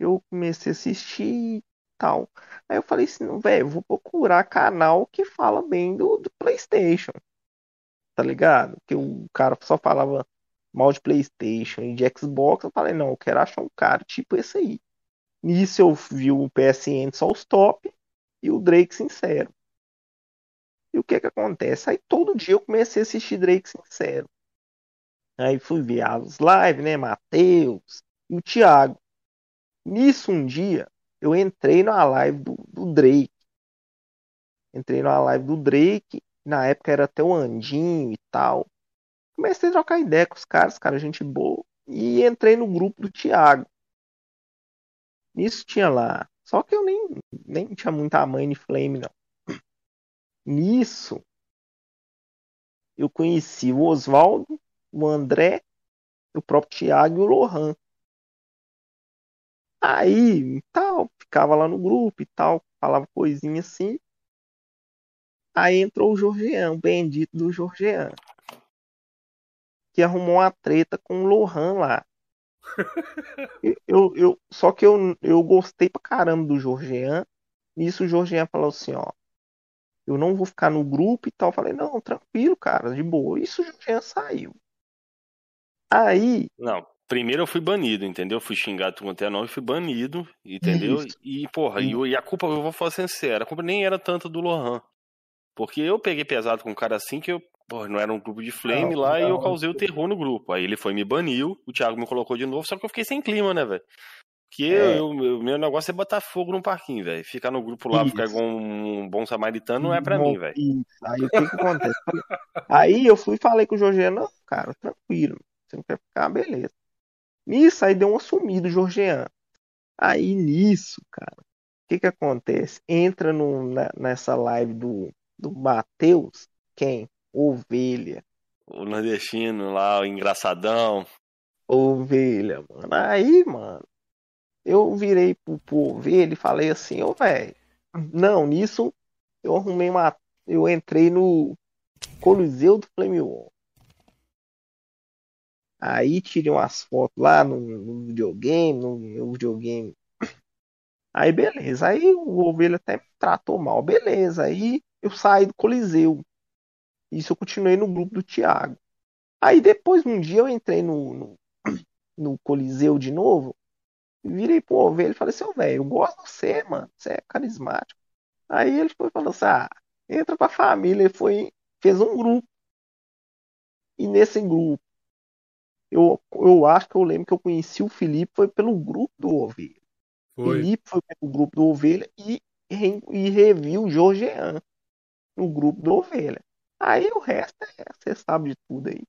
eu comecei a assistir e tal. Aí eu falei assim, velho, vou procurar canal que fala bem do, do PlayStation. Tá ligado? Que o cara só falava mal de PlayStation e de Xbox. Eu falei, não, eu quero achar um cara tipo esse aí. Nisso eu vi o PSN só os top e o Drake Sincero. E o que que acontece? Aí todo dia eu comecei a assistir Drake Sincero. Aí fui ver as lives, né? Matheus e o Thiago. Nisso um dia eu entrei na live do, do Drake. Entrei na live do Drake. Na época era até o Andinho e tal. Comecei a trocar ideia com os caras, cara, gente boa. E entrei no grupo do Thiago. Nisso tinha lá. Só que eu nem, nem tinha muita mãe de Flame, não. Nisso, eu conheci o Oswaldo, o André, o próprio Thiago e o Lohan. Aí, tal, ficava lá no grupo e tal, falava coisinha assim. Aí entrou o Jorgean, o bendito do Jorgean. Que arrumou uma treta com o Lohan lá. Eu, eu, só que eu, eu gostei pra caramba do Jorgean. Nisso o Jorgean falou assim, ó. Eu não vou ficar no grupo e tal. Eu falei, não, tranquilo, cara, de boa. Isso o Jorgean saiu. Aí, Não, primeiro eu fui banido, entendeu? Fui xingado com até não e fui banido, entendeu? Isso. E, porra, e, e a culpa, eu vou falar sincero, a culpa nem era tanto do Lohan. Porque eu peguei pesado com um cara assim que eu, porra, não era um grupo de flame Não, lá e eu não. causei o terror no grupo. Aí ele foi me baniu, o Thiago me colocou de novo, só que eu fiquei sem clima, né, velho? Porque É. eu, eu- meu negócio é botar fogo no parquinho, velho. Ficar no grupo lá, ficar Isso. igual um bom samaritano não é pra mim, velho. Isso. Aí o que que acontece? <laughs> Aí eu fui e falei com o Jorgean, não, cara, tranquilo. Você não quer ficar, beleza. Nisso aí deu uma sumida o Jorgean. Aí nisso, cara, o que que acontece? Entra no, na- nessa live do, do Matheus, quem? Ovelha. O nordestino lá, o engraçadão. Ovelha, mano. Aí, mano, eu virei pro, pro Ovelha e falei assim, ô, velho. Não, nisso eu arrumei uma. Eu entrei no Coliseu do Flame War. Aí tirei umas fotos lá no, no videogame, no meu videogame. Aí beleza. Aí o Ovelha até me tratou mal. Beleza. Aí eu saí do Coliseu. Isso eu continuei no grupo do Thiago. Aí depois, um dia, eu entrei no, no, no Coliseu de novo. Virei pro Ovelha e falei assim, ô velho, eu gosto de você, mano. Você é carismático. Aí ele foi falando assim, ah, entra pra família. Ele foi, fez um grupo. E nesse grupo, eu, eu acho que eu lembro que eu conheci o Felipe foi pelo grupo do Ovelha. Foi. Felipe foi pelo grupo do Ovelha e, e reviu o Jorgean no grupo do Ovelha. Aí o resto é, você sabe de tudo aí.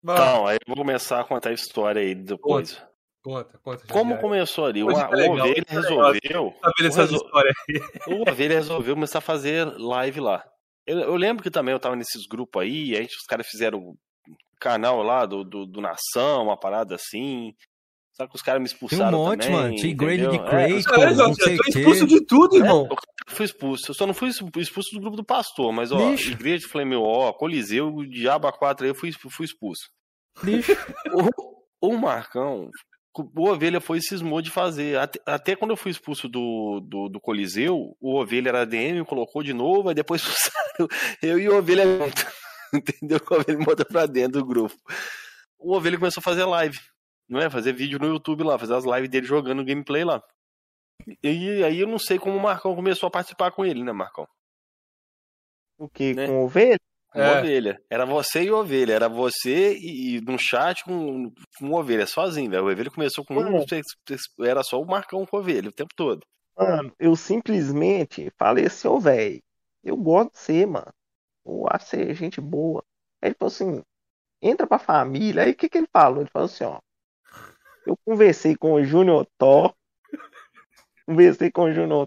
Então, aí eu vou começar a contar a história aí depois. conta, conta. Como Xavier. começou ali? O, Hoje o tá legal, Ovelha hoje tá resolveu. Tá vendo o aí? <laughs> O Ovelha resolveu começar a fazer live lá. Eu, eu lembro que também eu tava nesses grupos aí, aí os caras fizeram canal lá do, do, do Nação, uma parada assim. Só que os caras me Tem um expulsaram monte, também, mano. Tinha grade de É, crate, É, não Jota, sei eu tô expulso de tudo, irmão. Eu fui expulso. Eu só não fui expulso do grupo do pastor, mas ó, Lixo. igreja de Flame ó, Coliseu, o Diabo 4 aí eu fui, fui expulso. Lixo. O, o Marcão, o Ovelha foi e cismou de fazer. Até, até quando eu fui expulso do, do, do Coliseu, o Ovelha era DM, colocou de novo, aí depois <laughs> expulsaram eu e o Ovelha junto. <laughs> Entendeu? O Ovelha me botou pra dentro do grupo. O Ovelha começou a fazer live. Não é? Fazer vídeo no YouTube lá, fazer as lives dele jogando gameplay lá. E aí eu não sei como o Marcão começou a participar com ele, né, Marcão? O que? Né? Com ovelha? Com É. ovelha. Era você e ovelha. Era você e, e num chat com, com ovelha, sozinho, velho. O ovelha começou com um, Mano. era só o Marcão com ovelha o tempo todo. Mano, eu simplesmente falei assim, ô velho, eu gosto de você, mano. Eu acho você gente boa. Aí ele falou assim, entra pra família. Aí o que que ele falou? Ele falou assim, ó. Eu conversei com o Júnior Tó. Conversei com o Júnior.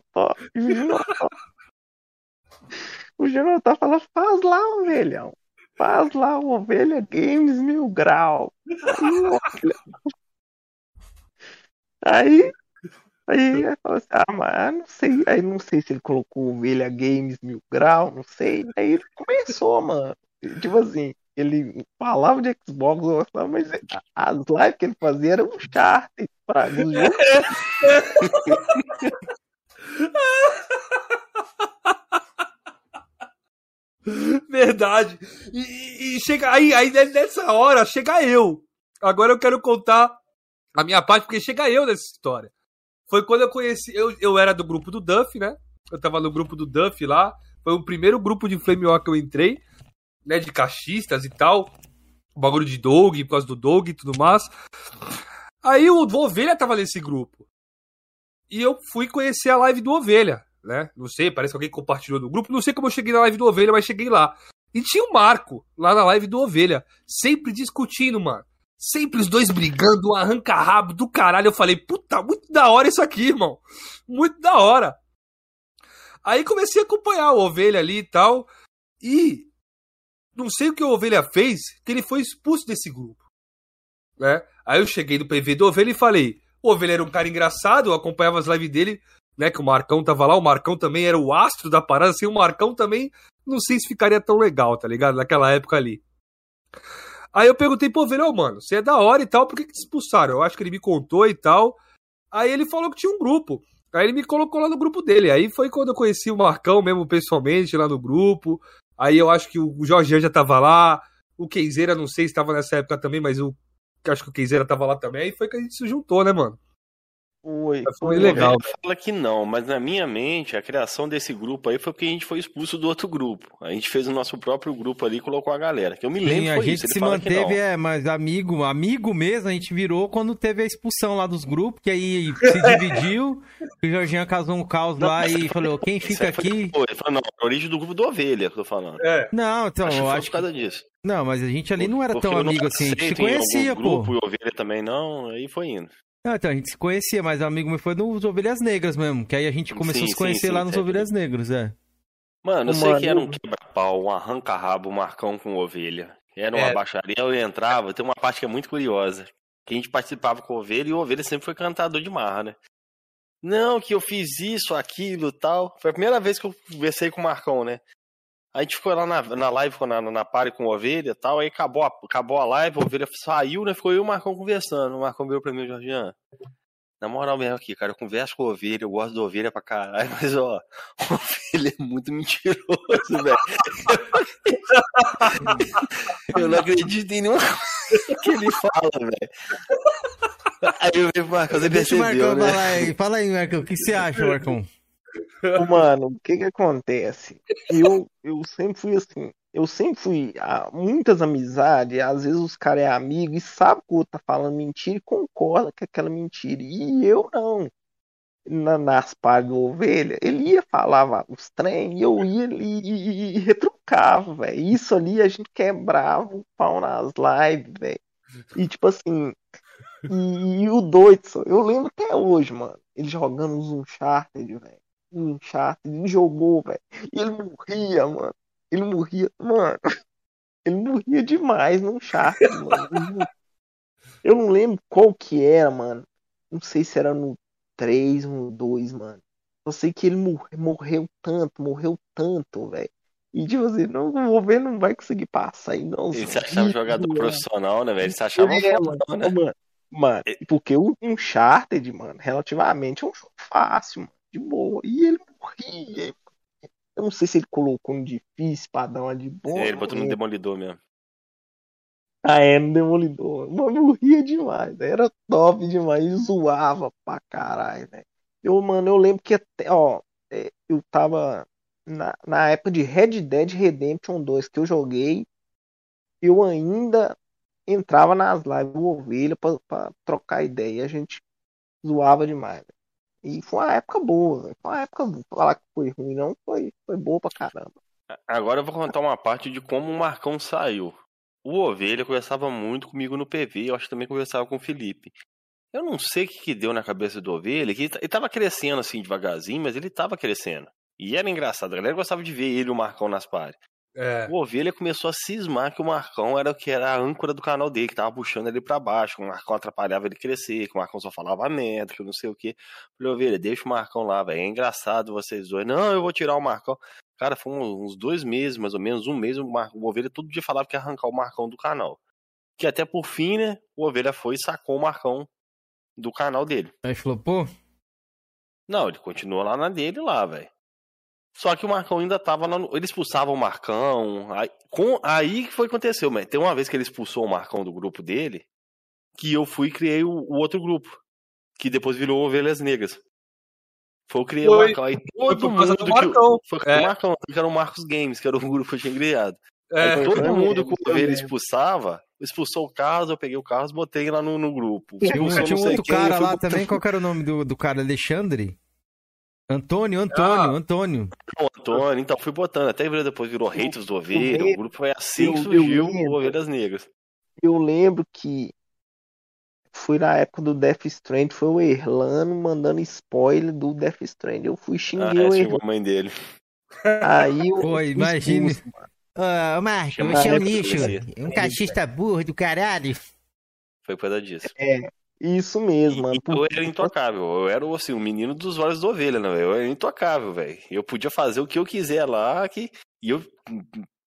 E o Júnior Tó falou, faz lá, ovelhão. Faz lá, ovelha Games Mil Grau. Aí, Aí, aí falou assim, ah, mas não sei, aí não sei se ele colocou ovelha games mil grau, não sei. Aí ele começou, mano. Tipo assim, ele falava de Xbox, mas as lives que ele fazia eram um chart para os. Verdade. E- e chega aí, aí nessa hora chega eu. Agora eu quero contar a minha parte, porque chega eu nessa história. Foi quando eu conheci. Eu, eu era do grupo do Duff, né? Eu tava no grupo do Duff lá. Foi o primeiro grupo de Flame War que eu entrei, né? De cachistas e tal. O bagulho de Doug, por causa do Doug e tudo mais. Aí o Ovelha tava nesse grupo. E eu fui conhecer a live do Ovelha, né? Não sei, parece que alguém compartilhou no grupo. Não sei como eu cheguei na live do Ovelha, mas cheguei lá. E tinha o Marco lá na live do Ovelha, sempre discutindo, mano. Sempre os dois brigando, um arranca-rabo do caralho. Eu falei, puta, muito da hora isso aqui, irmão. Muito da hora. Aí comecei a acompanhar o Ovelha ali e tal. E não sei o que o Ovelha fez, que ele foi expulso desse grupo. Né? Aí eu cheguei no PV do Ovelha e falei: o Ovelha era um cara engraçado, eu acompanhava as lives dele, né? Que o Marcão tava lá, o Marcão também era o astro da parada, assim, o Marcão também não sei se ficaria tão legal, tá ligado? Naquela época ali. Aí eu perguntei pro Ovelha, ô mano, você é da hora e tal, por que, que te expulsaram? Eu acho que ele me contou e tal. Aí ele falou que tinha um grupo. Aí ele me colocou lá no grupo dele. Aí foi quando eu conheci o Marcão mesmo pessoalmente lá no grupo. Aí eu acho que o Jorge já tava lá. O Keizeira, não sei se tava nessa época também, mas eu acho que o Keizeira tava lá também. Aí foi que a gente se juntou, né, mano? Foi, Foi foi legal. Fala que não, mas na minha mente, a criação desse grupo aí foi porque a gente foi expulso do outro grupo. A gente fez o nosso próprio grupo ali e colocou a galera. Que eu me lembro Sim, a foi gente isso. Se manteve, não. é, mas amigo, amigo mesmo, a gente virou quando teve a expulsão lá dos grupos, que aí se dividiu, <laughs> o Jorginho casou um caos lá e falou, quem fica foi aqui... depois. Ele falou, não, a origem do grupo do Ovelha que eu tô falando. É. Não, então, acho que eu foi acho por causa disso. Não, mas a gente ali não era Porque tão não amigo assim, a gente se conhecia, pô. grupos, E Ovelha também não, aí foi indo. Não, então, a gente se conhecia, mas o amigo meu foi nos Ovelhas Negras mesmo, que aí a gente começou Sim, a se conhecer sim, lá nos é. Ovelhas Negras, é. Mano, eu Uma sei que era um quebra-pau, um arranca-rabo, um marcão com ovelha. Era uma É. baixaria, eu entrava, tem uma parte que é muito curiosa. Que a gente participava com o ovelha e o ovelha sempre foi cantador de marra, né? Não, que eu fiz isso, aquilo e tal. Foi a primeira vez que eu conversei com o Marcão, né? A gente ficou lá na, na live, na, na party com o ovelha e tal, aí acabou a, acabou a live, a ovelha saiu, né? Ficou eu e o Marcão conversando. O Marcão virou pra mim, Jorgian. Na moral mesmo aqui, cara, eu converso com a ovelha, eu gosto da ovelha pra caralho, <laughs> mas ó, o ovelha é muito mentiroso, <laughs> velho. Eu não acredito em nenhuma coisa que ele fala, velho. Aí eu vi pro Marcão, você o percebeu, Marcão né? falar aí. Fala aí, Marcão, o que você acha, Marcão? Mano, o que que acontece? Eu, eu sempre fui assim, eu sempre fui muitas amizades, às vezes os caras é amigo e sabe que o outro tá falando mentira e concorda com aquela mentira. E eu não. Na, nas partes do ovelha, ele ia falar os trem e eu ia ali e, e retrucava, velho. Isso ali a gente quebrava o pau nas lives, velho. E tipo assim, e, e o doido, eu lembro até hoje, mano, ele jogando uns Uncharted, velho. Um Uncharted, ele jogou, velho. E ele morria, mano. Ele morria, mano. Ele morria demais no Uncharted, <laughs> mano. Eu não lembro qual que era, mano. Não sei se era no 3 ou no 2, mano. Eu sei que ele mor- morreu tanto, morreu tanto, velho. E tipo assim, não vou ver, não vai conseguir passar aí, não. Ele se achava Ih, jogador mano. profissional, né, velho? Ele se achava É, um fodão, né? Mano, mano, porque o Uncharted, mano, relativamente é um jogo fácil, mano, de boa. E ele morria. Eu não sei se ele colocou no difícil pra dar uma de boa. Ele botou no né? demolidor mesmo. Ah, é, no Demolidor. Mano, eu ria demais. né? Era top demais. E zoava pra caralho, velho. Eu, mano, eu lembro que até, ó, é, eu tava na, na época de Red Dead Redemption 2 que eu joguei, eu ainda entrava nas lives do Ovelha pra, pra trocar ideia. E a gente zoava demais. velho. E foi uma época boa, velho. Foi uma época. Falar que foi ruim, não, foi, foi boa pra caramba. Agora eu vou contar uma parte de como o Marcão saiu. O Ovelha conversava muito comigo no PV, eu acho que também conversava com o Felipe. Eu não sei o que, que deu na cabeça do Ovelha, que ele, t- ele tava crescendo assim devagarzinho, mas ele tava crescendo. E era engraçado, a galera gostava de ver ele e o Marcão nas pares. É. O Ovelha começou a cismar que o Marcão era o que era a âncora do canal dele, que tava puxando ele pra baixo, que o Marcão atrapalhava ele crescer, que o Marcão só falava merda, que eu não sei o quê. Falei, Ovelha, deixa o Marcão lá, velho. É engraçado vocês dois. Não, eu vou tirar o Marcão. Cara, foi uns dois meses, mais ou menos, um mês, o, Mar... o Ovelha todo dia falava que ia arrancar o Marcão do canal. Que até por fim, né, o Ovelha foi e sacou o Marcão do canal dele. Aí falou, pô, Não, ele continuou lá na dele lá, velho. Só que o Marcão ainda tava lá no... Ele expulsava o Marcão. Aí, com... aí que foi que aconteceu, tem uma vez que ele expulsou o Marcão do grupo dele, que eu fui e criei o, o outro grupo. Que depois virou Ovelhas Negras. Foi eu criei o Foi- Marcão. Aí Foi todo por causa mundo do que. Marcão. Foi É. o Marcão, que era o Marcos Games, que era o grupo que eu tinha criado. É. Aí todo mundo que o Ovelha expulsava, expulsou o Carlos, eu peguei o Carlos, botei lá no, no grupo. tinha, Expulsou tinha não um outro quem, cara lá também, qual que era o nome do, do cara? Alexandre? Antônio, Antônio, Ah. Antônio. o Antônio, então fui botando, até virou- depois virou haters do Ovelha, o grupo foi assim Eu- que surgiu lembro. o Ovelhas Negras. Eu lembro que foi na época do Death Strand, foi o Erlano mandando spoiler do Death Strand. Eu fui Ah, xinguei é, o Erlano. a mãe dele. Aí eu Pô, fui imagine. mano. Ah, Marco, você é um lixo. Um cachista burro do caralho. Foi por causa disso. Isso mesmo, mano. E eu era intocável, eu era assim, o menino dos olhos da ovelha, né? Eu era intocável, velho. Eu podia fazer o que eu quiser lá, que... e eu,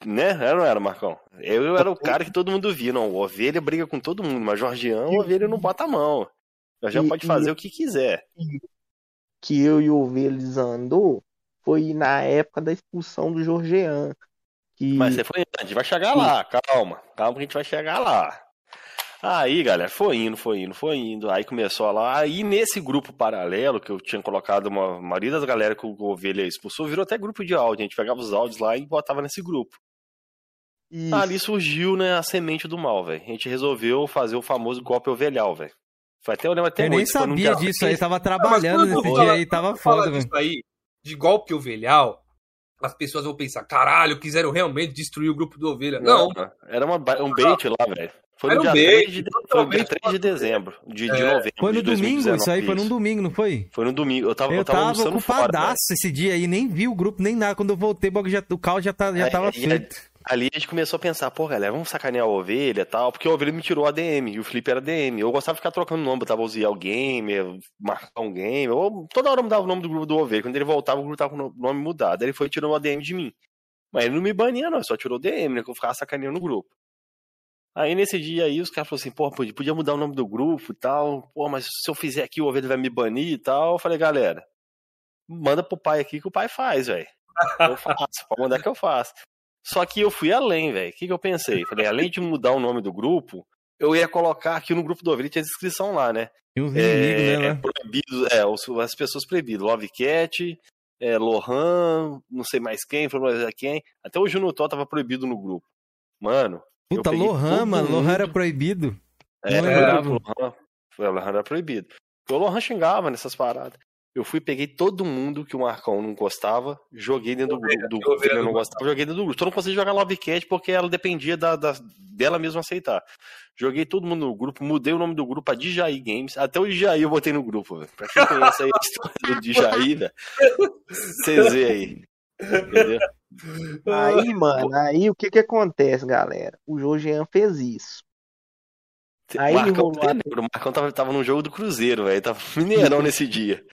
né? Era não era, Marcão? Eu era o cara que todo mundo via, não. O ovelha briga com todo mundo, mas Jorgião, o ovelha não bota a mão. Jorgião E- pode e- fazer o que quiser. que eu e o Ovelha desandou foi na época da expulsão do Jorgean. Que Mas você foi antes, vai chegar lá, calma, calma que a gente vai chegar lá. Aí, galera, foi indo, foi indo, foi indo. Aí começou lá. Aí nesse grupo paralelo que eu tinha colocado uma a maioria das galera que o Ovelha expulsou, virou até grupo de áudio. A gente pegava os áudios lá e botava nesse grupo. Isso. Ali surgiu, né, a semente do mal, velho. A gente resolveu fazer o famoso golpe ovelhal, velho. Foi até eu lembro até Eu nem sabia disso aí, tava trabalhando nesse dia aí, tava foda, velho. aí, de golpe ovelhal, as pessoas vão pensar, caralho, quiseram realmente destruir o grupo do Ovelha. Não, Era uma um bait lá, velho. Foi no Era um dia bait, 3 de, foi no dia totalmente 3 de dezembro, de, de É. novembro. Foi no de domingo, 2019, isso aí foi num domingo, não foi? Foi no domingo. Eu tava, eu Eu tava tava fora, velho. ocupadaço esse dia aí, nem vi o grupo, nem nada. Quando eu voltei, o já, o caos já, tá, já Aí- tava aí- feito. Ali a gente começou a pensar, pô, galera, vamos sacanear a ovelha e tal, porque a ovelha me tirou a DM e o Felipe era DM. Eu gostava de ficar trocando nome, botava o Ziel Gamer, Marcão Gamer, ou toda hora eu mudava o nome do grupo do ovelha. Quando ele voltava, o grupo tava com o nome mudado. Aí ele foi tirando a DM de mim. Mas ele não me bania, não, ele só tirou DM, né? Que eu ficava sacaneando no grupo. Aí nesse dia aí, os caras falaram assim, pô, podia mudar o nome do grupo e tal. Pô, mas se eu fizer aqui, o ovelha vai me banir e tal. Eu falei, galera, manda pro pai aqui que o pai faz, velho. Eu faço, pode mandar que eu faço. Só que eu fui além, velho. O que, que eu pensei? Falei, além de mudar o nome do grupo, eu ia colocar aqui no grupo do Ovelha, tinha descrição lá, né? E uns inimigos, É, né? lá. proibidos, é, os- as pessoas proibidas. Love Cat, é, Lohan, não sei mais quem, foi mais quem. Até o Junotó tava proibido no grupo. Mano. Puta, Lohan, mano. Lohan era proibido. É, era Lohan, foi, o Lohan era proibido. O Lohan xingava nessas paradas. Eu fui, peguei todo mundo que o Marcão não gostava, joguei dentro do grupo. Do, eu não gostava, joguei dentro do grupo. Só não consegui jogar Love Cat porque ela dependia da, da- dela mesma aceitar. Joguei todo mundo no grupo, mudei o nome do grupo pra Djaí Games. Até o Djaí eu botei no grupo, velho. Pra quem conhece aí a história do <laughs> Djaí, velho. Vocês veem aí. Entendeu? Aí, <laughs> mano, aí o que que acontece, galera? O Jorgean fez isso. Aí o Marcão, rolou lembra? o Marcão tava, tava no jogo do Cruzeiro, velho. Tava mineirão nesse dia.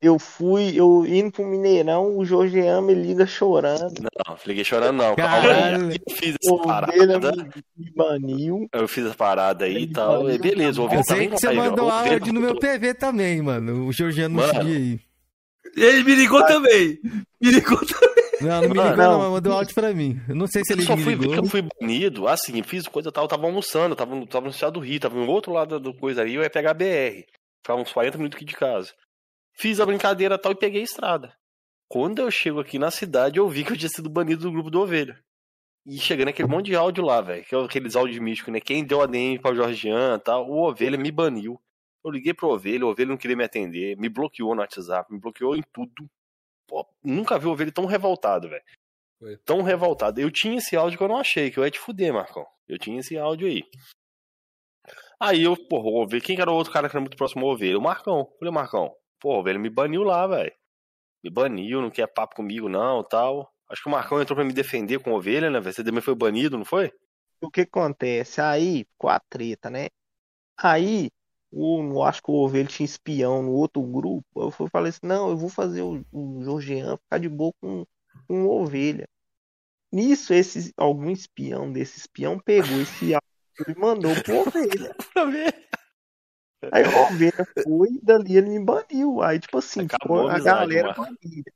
Eu fui, eu indo pro Mineirão, o Jorgean me liga chorando. Não, liguei chorando, não. Calma Caralho. aí. Eu fiz essa parada. me, baniu. Eu fiz a parada aí e tal. e beleza, sei em que você ó. mandou áudio no meu PV também, mano. O nesse Mano. dia aí. ele me ligou também. Me ligou também. Não, não me Mano, ligou, não, não. mas mandou áudio pra mim. Eu não sei se Eu ele só me fui ligou. eu fui banido, assim, fiz coisa tal, eu tava almoçando, eu tava, no- tava no estado do Rio, tava no outro lado do coisa aí, eu ia pegar a BR. Ficava uns 40 minutos aqui de casa. Fiz a brincadeira tal e peguei a estrada. Quando eu chego aqui na cidade, eu vi que eu tinha sido banido do grupo do Ovelha. E chegando aquele monte de áudio lá, velho. é Aqueles áudios místicos, né? Quem deu a DM pra Jorgian e tal, o Ovelha me baniu. Eu liguei pro Ovelha, o Ovelha não queria me atender, me bloqueou no WhatsApp, me bloqueou em tudo. Pô, nunca vi o Ovelha tão revoltado, velho. Tão revoltado. Eu tinha esse áudio que eu não achei, que eu ia te fuder, Marcão. Eu tinha esse áudio aí. Aí eu, porra, o Ovelha, quem que era o outro cara que era muito próximo ao Ovelha? O Marcão. Falei, Marcão, pô, o Ovelha me baniu lá, velho. Me baniu, não quer papo comigo não, tal. Acho que o Marcão entrou pra me defender com a Ovelha, né, velho? Você também foi banido, não foi? O que acontece? Aí, com a treta, né? Aí, o, eu acho que o Ovelha tinha espião no outro grupo. Eu falei assim: não, eu vou fazer o, o Jorgean ficar de boa com, com o Ovelha. Nisso, esse, algum espião desse espião pegou esse <laughs> áudio e mandou pro Ovelha. <laughs> Pra ver. Aí o Ovelha foi e dali ele me baniu. Aí, tipo assim, Acabou a amizade, galera banida.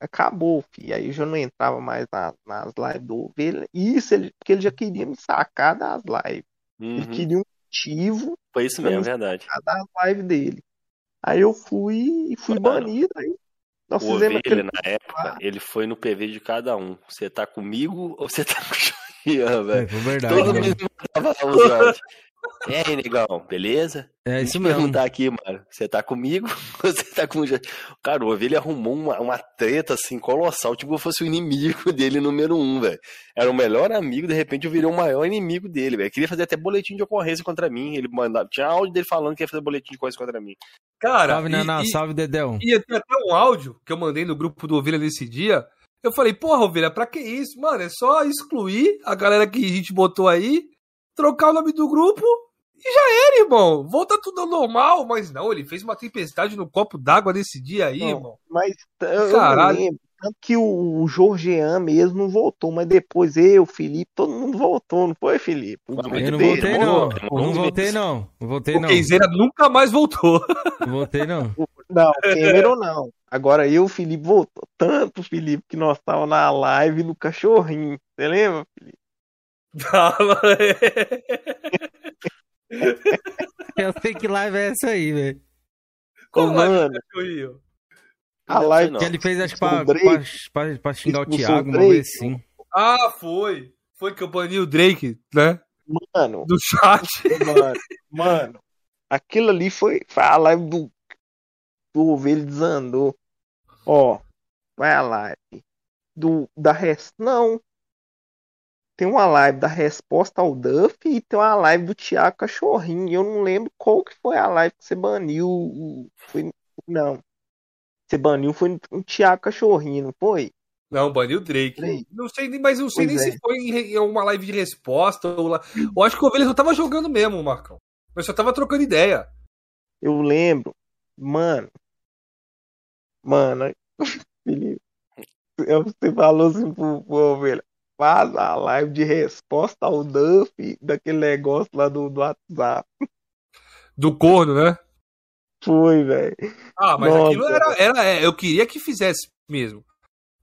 Acabou, filho. Aí eu já não entrava mais na- nas lives do Ovelha. Isso ele, porque ele já queria me sacar das lives. Ele Uhum. queria um motivo Foi isso mesmo, é verdade. das lives dele. Aí eu fui e fui Mano, banido. Aí nós O fizemos Ovelha, na época, ele foi no PV de cada um. Você tá comigo ou você tá com o Jean, É, velho? foi verdade. Todo mano. mundo mandava lá. E aí, negão, beleza? É Deixa isso eu mesmo. perguntar aqui, mano. Você tá comigo <laughs> você tá com? Cara, o Ovelha arrumou uma, uma treta assim colossal, tipo eu fosse o inimigo <laughs> dele número um, velho. Era o melhor amigo, de repente eu virei o maior inimigo dele, velho. Queria fazer até boletim de ocorrência contra mim. Ele mandava. Tinha áudio dele falando que ia fazer boletim de ocorrência contra mim. Cara, Salve, Naná. Salve, Dedéu. E tem até um áudio que eu mandei no grupo do Ovelha nesse dia. Eu falei, porra, Ovelha, pra que isso? Mano, é só excluir a galera que a gente botou aí, trocar o nome do grupo e já era, irmão. Volta tudo ao normal. Mas não, ele fez uma tempestade no copo d'água nesse dia aí, Não. irmão. Mas eu eu Caralho. não lembro. Tanto que o, o Jorgean mesmo não voltou, mas depois eu, Felipe, todo mundo voltou, não foi, Felipe? O Eu não voltei, não. Eu não voltei, não. Não voltei, O não. Kenzeira nunca mais voltou. Não voltei, não. <laughs> Não, Cameron não. Agora eu, o Felipe, voltou. Tanto, Felipe, que nós tava na live no cachorrinho. Você lembra? Tava. <laughs> Eu sei que live é essa aí, velho. Qual live Mano, do cachorrinho? a live não. Que ele fez, acho que pra, pra, pra, pra xingar o Expulsou Thiago, o uma coisa Drake. assim. Ah, foi. Foi que eu bani o Drake, né? Mano, Do chat. mano, mano, aquilo ali foi, foi a live do, do Ovelha desandou. Ó, vai a live do, da res... Não. Tem uma live da resposta ao Duff e tem uma live do Thiago Cachorrinho. Eu não lembro qual que foi a live que você baniu. Foi, não. Você baniu foi o Thiago Cachorrinho, não foi? Não, baniu o Drake. Drake. Não sei, mas não sei Pois nem é. se foi em, uma live de resposta ou lá. Eu acho que o Ovelha só tava jogando mesmo, Marcão. Mas só tava trocando ideia. Eu lembro, mano, mano, <laughs> Felipe, você falou assim pro, pro Ovelha, faz a live de resposta ao Duff daquele negócio lá do, do WhatsApp. Do corno, né? Foi, velho. Ah, mas Nossa. aquilo era, era. é, Eu queria que fizesse mesmo.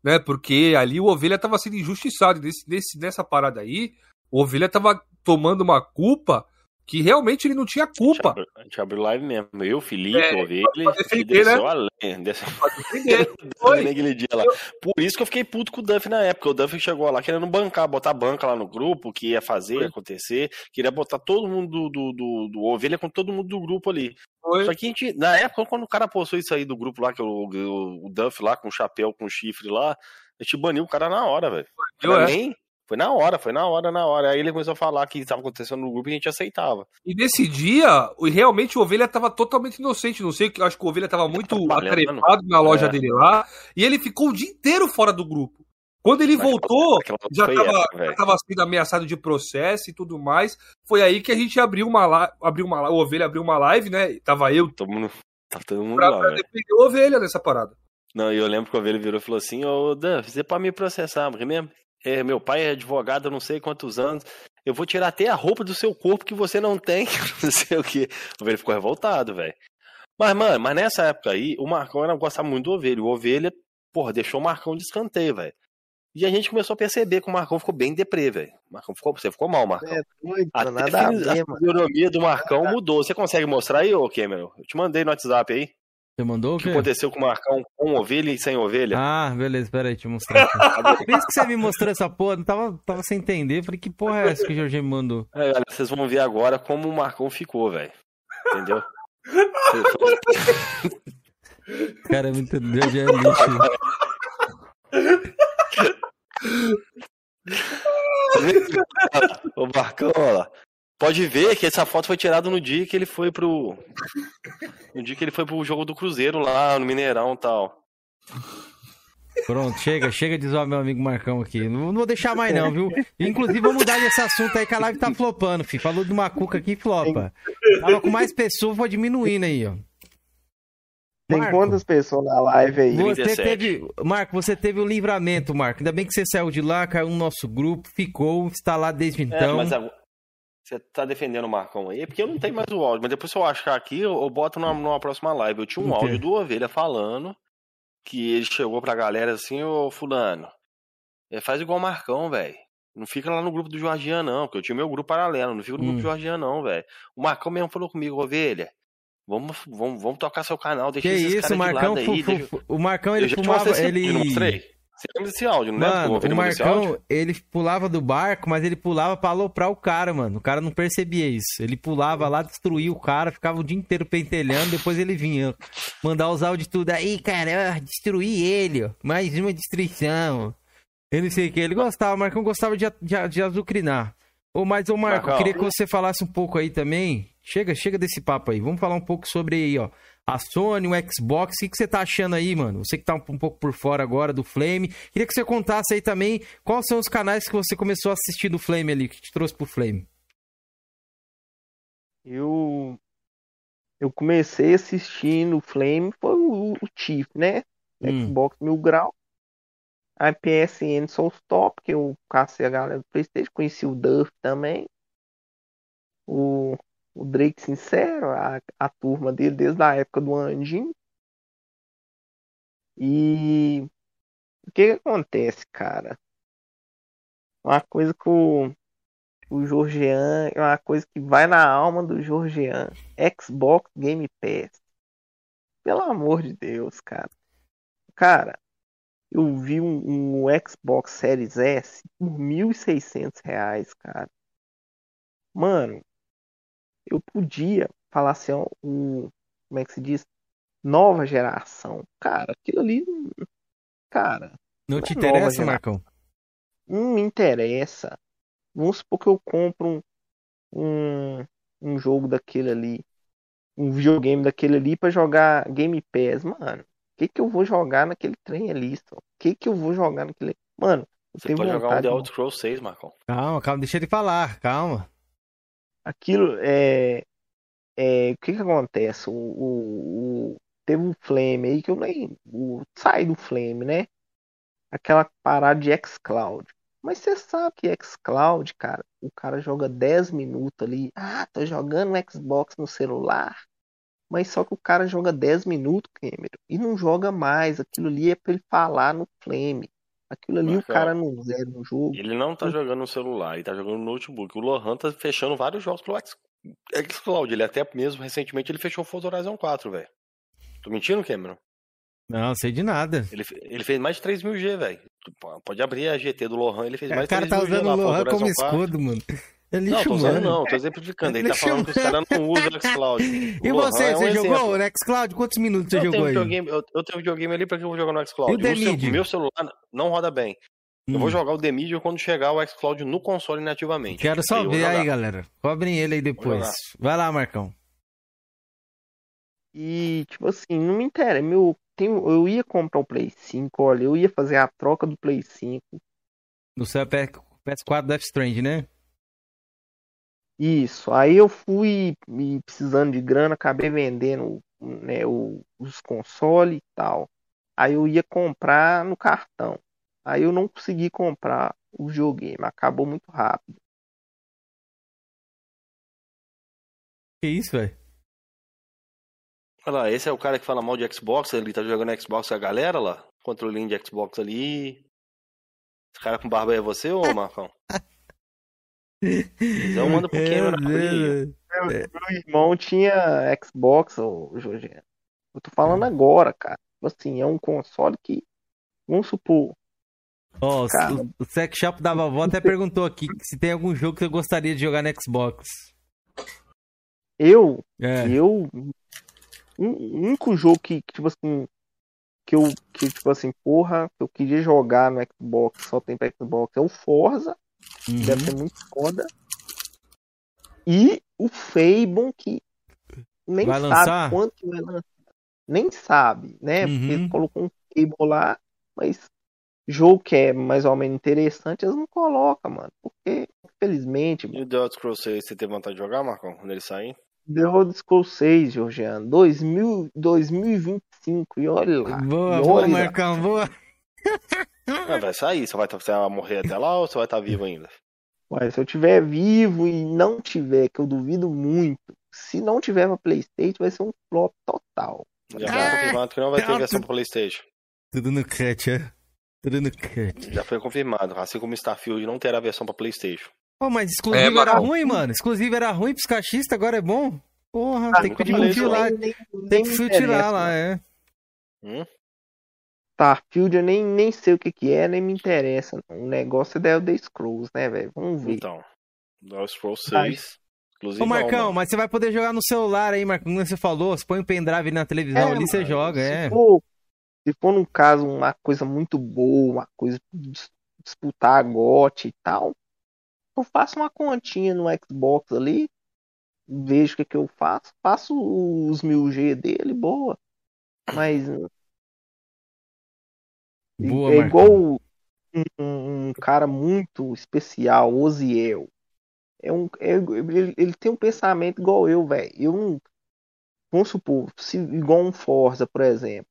Né? Porque ali o Ovelha tava sendo injustiçado. Nesse, nesse, nessa parada aí, o Ovelha tava tomando uma culpa que realmente ele não tinha culpa. A gente abriu live mesmo. Eu, Felipe, É, o Ovelha, defender, desceu né? além. Desceu naquele dia lá. Por isso que eu fiquei puto com o Duff na época. O Duff chegou lá querendo bancar, botar banca lá no grupo, que ia fazer, Foi. acontecer. Queria botar todo mundo do, do, do, do Ovelha com todo mundo do grupo ali. Foi. Só que a gente, na época, quando o cara postou isso aí do grupo lá, que o, o, o Duff lá, com o chapéu, com o chifre lá, a gente baniu o cara na hora, velho. Eu, é. nem- Foi na hora, foi na hora, na hora. Aí ele começou a falar que estava acontecendo no grupo e a gente aceitava. E nesse dia, realmente o Ovelha tava totalmente inocente. Não sei, acho que o Ovelha tava muito trabalhando. atrepado na loja É. dele lá. E ele ficou o dia inteiro fora do grupo. Quando ele Naquela- voltou, já foi tava, épico, já velho. tava sendo ameaçado de processo e tudo mais. Foi aí que a gente abriu uma live, abriu uma, o Ovelha abriu uma live, né? Tava eu Todo mundo, tava todo mundo pra, lá, pra defender o Ovelha nessa parada. Não, e eu lembro que o Ovelha virou e falou assim, ô Dan, você pode me processar, porque mesmo? É, meu pai é advogado há não sei quantos anos, eu vou tirar até a roupa do seu corpo que você não tem, <laughs> não sei o que. O Ovelha ficou revoltado, velho. Mas, mano, mas nessa época aí, o Marcão era gostava muito do Ovelha. O Ovelha porra, deixou o Marcão de escanteio, velho. E a gente começou a perceber que o Marcão ficou bem deprê, velho. Marcão ficou, você ficou mal, Marcão. É doido, Até nada a a, mano. fisionomia do Marcão mudou. Você consegue mostrar aí, ô Cameron? Eu te mandei no WhatsApp aí. Você mandou O o que aconteceu com o Marcão com ovelha e sem ovelha. Ah, beleza, pera aí, te mostrar. <laughs> Por isso que você me mostrou essa porra, não tava, tava sem entender. Falei, que porra é essa que o Jorge me mandou? É, galera, vocês vão ver agora como o Marcão ficou, velho. Entendeu? <laughs> Cara, é muito Jorge é lixo. <laughs> o Marcão, ó lá. Pode ver que essa foto foi tirada no dia que ele foi pro. No dia que ele foi pro jogo do Cruzeiro lá no Mineirão e tal. Pronto, chega, chega de zoar meu amigo Marcão aqui. Não, não vou deixar mais não, viu? Inclusive, vamos mudar desse assunto aí que a live tá flopando, filho. Falou de uma cuca aqui, flopa. Tava com mais pessoas, vou diminuindo aí, ó. Tem Marco. quantas pessoas na live aí? Você 37. teve. Marco, você teve o livramento, Marco. Ainda bem que você saiu de lá, caiu no nosso grupo, ficou, está lá desde É, então. mas agora- você tá defendendo o Marcão aí? Porque eu não tenho mais o áudio, mas depois se eu achar aqui, eu, eu boto numa, numa próxima live. Eu tinha um áudio do Ovelha falando que ele chegou pra galera assim, ô fulano, é, faz igual o Marcão, velho. Não fica lá no grupo do Jorgian, não, porque eu tinha meu grupo paralelo, não fica no grupo Hum. do Jorgian, não, velho. O Marcão mesmo falou comigo, Ovelha, vamos, vamos, vamos tocar seu canal, deixa Que isso, Marcão. lado fu- aí. fu- deixa- O Marcão, ele fumava. Ele... lembra desse áudio, lembra? Mano, o esse? Marcão, ele pulava do barco, mas ele pulava pra aloprar o cara, mano. O cara não percebia isso. Ele pulava lá, destruía o cara, ficava o dia inteiro pentelhando, depois ele vinha mandar os áudios tudo. Aí, cara, destruí ele, ó. Mais uma destruição. Eu não sei o que. Ele gostava, o Marcão gostava de, de, de azucrinar. Ô, mas, ô, Marco, Marcão. queria que você falasse um pouco aí também. Chega, chega desse papo aí. Vamos falar um pouco sobre aí, ó. A Sony, o Xbox, o que, que você tá achando aí, mano? Você que tá um, um pouco por fora agora do Flame. Queria que você contasse aí também quais são os canais que você começou a assistir do Flame ali, que te trouxe pro Flame. Eu eu comecei assistindo o Flame, foi o, o Chief, né? Hum. Xbox Mil Grau. A PSN sou os top, que eu cacei a galera do Playstation, conheci o Duff também. O, o Drake Sincero, a, a turma dele desde a época do Anjinho. E o que que acontece, cara? Uma coisa que o, o é uma coisa que vai na alma do Jorgean. Xbox Game Pass. Pelo amor de Deus, cara. Cara, eu vi um, um Xbox Series S por 1.600 reais, cara. Mano, eu podia falar assim, ó, o, como é que se diz? Nova geração. Cara, aquilo ali, cara, Não te é interessa, Marcão? não me interessa. Vamos supor que eu compro um, um, um jogo daquele ali, um videogame daquele ali pra jogar Game Pass, mano. O que que eu vou jogar naquele trem ali? O que que eu vou jogar naquele. Mano, eu Você pode jogar um The de- Elder Scrolls 6, Marcão. Calma, calma, deixa ele falar, calma. Aquilo é. é o que que acontece? O, o, o- teve um Flame aí que eu nem. O, sai do Flame, né? Aquela parada de xCloud. Mas você sabe que xCloud, cara, o cara joga 10 minutos ali. Ah, tô jogando no Xbox no celular. Mas só que o cara joga 10 minutos, Cameron, e não joga mais. Aquilo ali é pra ele falar no Flame. Aquilo ali o Marcão. cara não zera no jogo. Ele não tá jogando no celular, ele tá jogando no notebook. O Lohan tá fechando vários jogos pelo xCloud. Ele até mesmo recentemente ele fechou o Forza Horizon 4, velho. Tô mentindo, Cameron? Não, sei de nada. Ele, ele fez mais de 3 mil G, velho. Pode abrir a GT do Lohan, ele fez O mais de cara 3 tá mil G usando lá, o Forza Lohan como Horizon 4. escudo, mano. É Não, lixo, tô usando mano. não, tô exemplificando. Ele tá falando que os humano. caras não usam o xCloud. <laughs> E O Lohan você, é um você jogou exemplo. no Xcloud? Quantos minutos você Eu tenho, jogou aí? videogame, eu, eu tenho videogame ali pra que eu vou jogar no xCloud. E o O seu- meu celular não roda bem. Eu Hum. vou jogar o The Medium quando chegar o xCloud no console nativamente. Quero só Aí ver aí, galera. Cobrem ele aí depois. Vai lá, Marcão. E, tipo assim, não me interessa. Meu, tenho, eu ia comprar o Play 5, olha, eu ia fazer a troca do Play 5. No seu PS4 Death Strand, né? Isso. Aí eu fui me precisando de grana, acabei vendendo, né, o- os consoles e tal. Aí eu ia comprar no cartão. Aí eu não consegui comprar o videogame, acabou muito rápido. Que isso, velho? Olha lá, esse é o cara que fala mal de Xbox, ele tá jogando Xbox com a galera lá? Controlinho de Xbox ali. Esse cara com barba aí é você, ô <laughs> Marcão? Então manda um pouquinho Meu na fria. Deus. Meu, meu irmão tinha Xbox, ô Jorge. Eu tô falando agora, cara. Tipo Assim, é um console que, vamos supor, Ó, o- Cara. o Sex Shop da vovó até perguntou aqui se tem algum jogo que você gostaria de jogar no Xbox. eu, É. eu, um- o único jogo que, que, tipo assim, que eu, que, tipo assim, porra, que eu queria jogar no Xbox, só tem pra Xbox, é o Forza, deve Uhum. ser muito foda. E o Fable, que nem Vai sabe lançar? quanto que vai lançar. Nem sabe, né? Porque Uhum. eles colocou um Fable lá, mas jogo que é mais ou menos interessante, eles não colocam, mano. Porque, infelizmente, E o The Elder Scrolls 6, você tem vontade de jogar, Marcão, quando ele sair? The Elder Scrolls 6, Georgiano, 2000, 2025, e olha lá. Boa, e boa, olha lá. Marcão, boa. <laughs> Ah, vai sair, você vai, você vai morrer até lá ou você vai estar vivo ainda? Ué, se eu tiver vivo e não tiver, que eu duvido muito, se não tiver pra Playstation, vai ser um flop total. Já foi confirmado que não vai ter Não, versão pro Playstation. Tudo no cut, é? Tudo no cut. Já foi confirmado, assim como Starfield não terá versão pra Playstation. Pô, mas exclusivo É, era ruim, mano. Exclusivo era ruim pros cachistas, agora é bom. Porra, Ah, tem que pedir lá. Tem que interessa, lá, né? é. Hum? Starfield eu nem, nem sei o que que é, nem me interessa. não. O negócio é da Elder Scrolls, né, velho? Vamos ver. Então, Elder Scrolls Ai. 6. Inclusive, Ô, Marcão, mas você vai poder jogar no celular aí, Marcão. Como você falou, você põe um pendrive na televisão É, ali, você mano, joga, se é. For, se for, num caso, uma coisa muito boa, uma coisa disputar a GOT e tal, eu faço uma continha no Xbox ali, vejo o que, que eu faço, faço os 1000G dele, boa. Mas Boa, é Marcão. igual um, um- um cara muito especial, Oziel. É um, é- ele, ele tem um pensamento igual eu, velho. Eu não. Vamos supor, se, igual um Forza, por exemplo.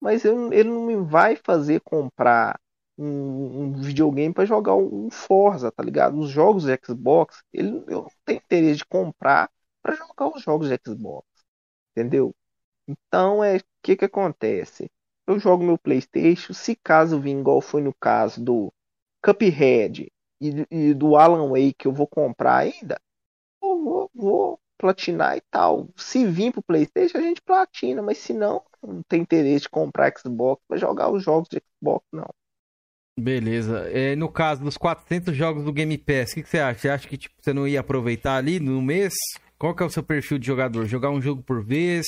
Mas eu- ele não me vai fazer comprar um, um videogame para jogar um Forza, tá ligado? Os jogos de Xbox, ele, eu não tenho interesse de comprar para jogar os jogos de Xbox. Entendeu? Então é o que que acontece? Eu jogo meu PlayStation, se caso vir igual foi no caso do Cuphead e, e do Alan Wake que eu vou comprar ainda, eu vou, vou platinar e tal. Se vir pro PlayStation, a gente platina, mas se não, não tem interesse de comprar Xbox para jogar os jogos de Xbox, não. Beleza. É, no caso dos 400 jogos do Game Pass, o que, que você acha? Você acha que tipo, você não ia aproveitar ali no mês? Qual que é o seu perfil de jogador? Jogar um jogo por vez?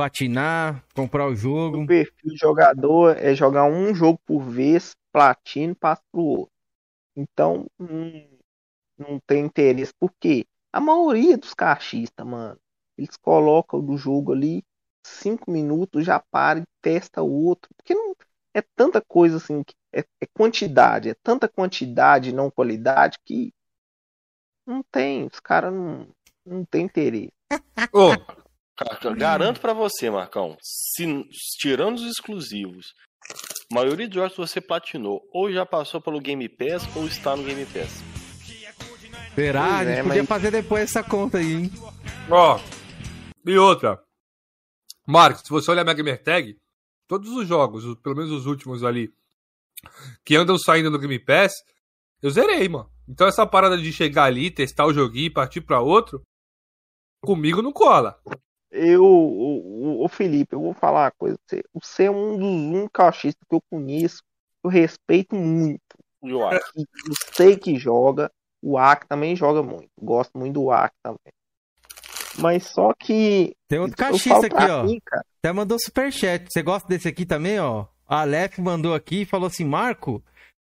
Platinar? Comprar o jogo? O perfil de jogador é jogar um jogo por vez, platino, passa pro outro. Então, hum, não tem interesse. Por quê? A maioria dos caixistas, mano, eles colocam do jogo ali, cinco minutos, já para e testa o outro. Porque não é tanta coisa assim, que é, é quantidade, é tanta quantidade, não qualidade, que não tem, os caras não, não tem interesse. Ô, Cara, Garanto pra você, Marcão, se, tirando os exclusivos, a maioria dos jogos que você platinou ou já passou pelo Game Pass ou está no Game Pass. Será? Pois a gente é, podia mas- fazer depois essa conta aí, hein? ó. E outra. Marcos, se você olhar minha Gamer Tag, todos os jogos, os- pelo menos os últimos ali, que andam saindo no Game Pass, eu zerei, mano. Então essa parada de chegar ali, testar o joguinho e partir pra outro, comigo não cola. Eu, o, o, Felipe, eu vou falar uma coisa pra você. Você é um dos únicos caixistas que eu conheço, que eu respeito muito. E o Ar. que eu sei que joga. O Ak também joga muito. Gosto muito do Ak também. Mas só que. Tem outro eu cachista aqui, ó. mim, cara, Até mandou superchat. Você gosta desse aqui também, ó? A Aleph mandou aqui e falou assim: Marco,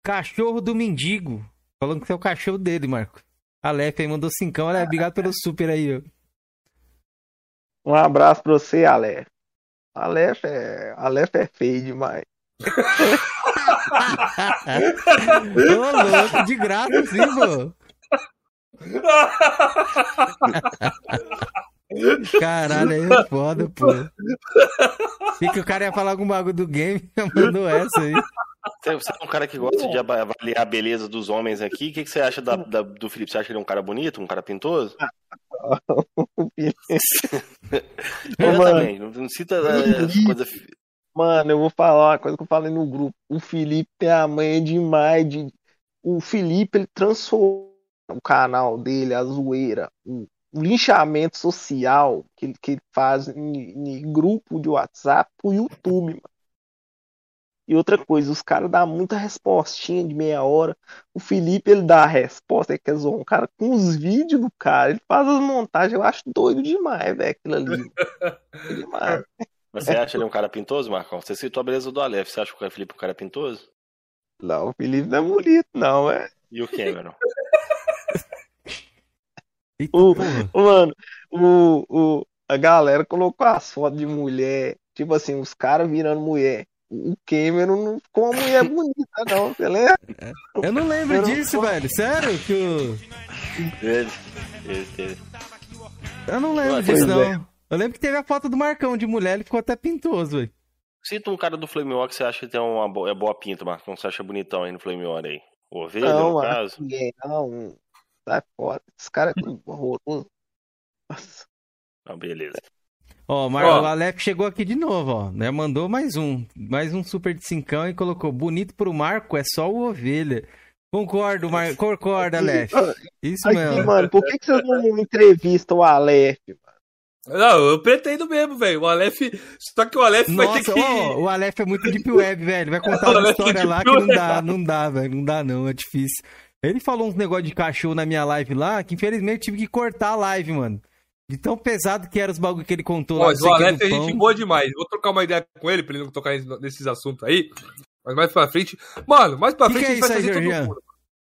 cachorro do mendigo. Falando que você é o cachorro dele, Marco. A Aleph aí mandou cincão. Olha, obrigado pelo super aí, ó. Um abraço pra você, Aleph. Aleph é, Aleph é feio demais. <laughs> Ô, louco, de graça, sim, pô. Caralho, aí é foda, pô. Achei que o cara ia falar algum bagulho do game, <laughs> mandou essa aí. Você, é um cara que gosta de ava- avaliar a beleza dos homens aqui. O que, que você acha da- da- do Felipe? Você acha ele um cara bonito, um cara pintoso? <laughs> Exatamente, não, não cita é, as coisas. Mano, eu vou falar uma coisa que eu falei no grupo. O Felipe tem a manha demais de. O Felipe, ele transformou o canal dele, a zoeira, o, o linchamento social que ele, que ele faz em, em grupo de WhatsApp pro YouTube, mano. E outra coisa, os caras dão muita respostinha de meia hora. O Felipe, ele dá a resposta, ele quer zoar um cara com os vídeos do cara. Ele faz as montagens, eu acho doido demais, velho, aquilo ali. É demais. <laughs> Você acha ele um cara pintoso, Marcão? Você citou a beleza do Aleph. Você acha que o Felipe é um cara pintoso? Não, o Felipe não é bonito, não, é. E o Cameron? <laughs> O, mano, o, o, a galera colocou as fotos de mulher, tipo assim, os caras virando mulher. O Cameron não ficou uma mulher <laughs> bonita, não, você lembra? Eu não lembro Eu não- disso, velho. Sério? Que o... Ele, ele, ele. Eu não lembro disso, é. não. Eu lembro que teve a foto do Marcão de mulher, ele ficou até pintoso, velho. Cita um cara do Flame War que você acha que tem uma boa, é boa pinta, Marcão. Você acha bonitão aí no Flame War aí? O Ovelha, Não, no caso? ninguém, não. Sai fora. Esse cara é <laughs> horroroso. Nossa. Não, beleza. Ó, Mar... Ó. o Aleph chegou aqui de novo, ó. Né? Mandou mais um. Mais um super de cincão e colocou: bonito pro Marco é só o ovelha. Concordo, Mar... concordo, Aleph. Isso Aqui, mesmo. mano, por que, que vocês não entrevistam o Aleph? Não, eu pretendo mesmo, velho. O Aleph. Só que o Aleph vai ter Nossa, que. ó, o Aleph é muito <laughs> deep web, velho. Vai contar uma é história deep lá que não dá, não dá, velho. Não dá, não. É difícil. Ele falou uns negócios de cachorro na minha live lá, que infelizmente eu tive que cortar a live, mano. De tão pesado que era os bagulho que ele contou lá. Mas não o Aleph é gente boa demais. Vou trocar uma ideia com ele pra ele não tocar nesse- nesses assuntos aí. Mas mais pra frente. Mano, mais pra Que frente que é a gente vai isso aí, trazer todo.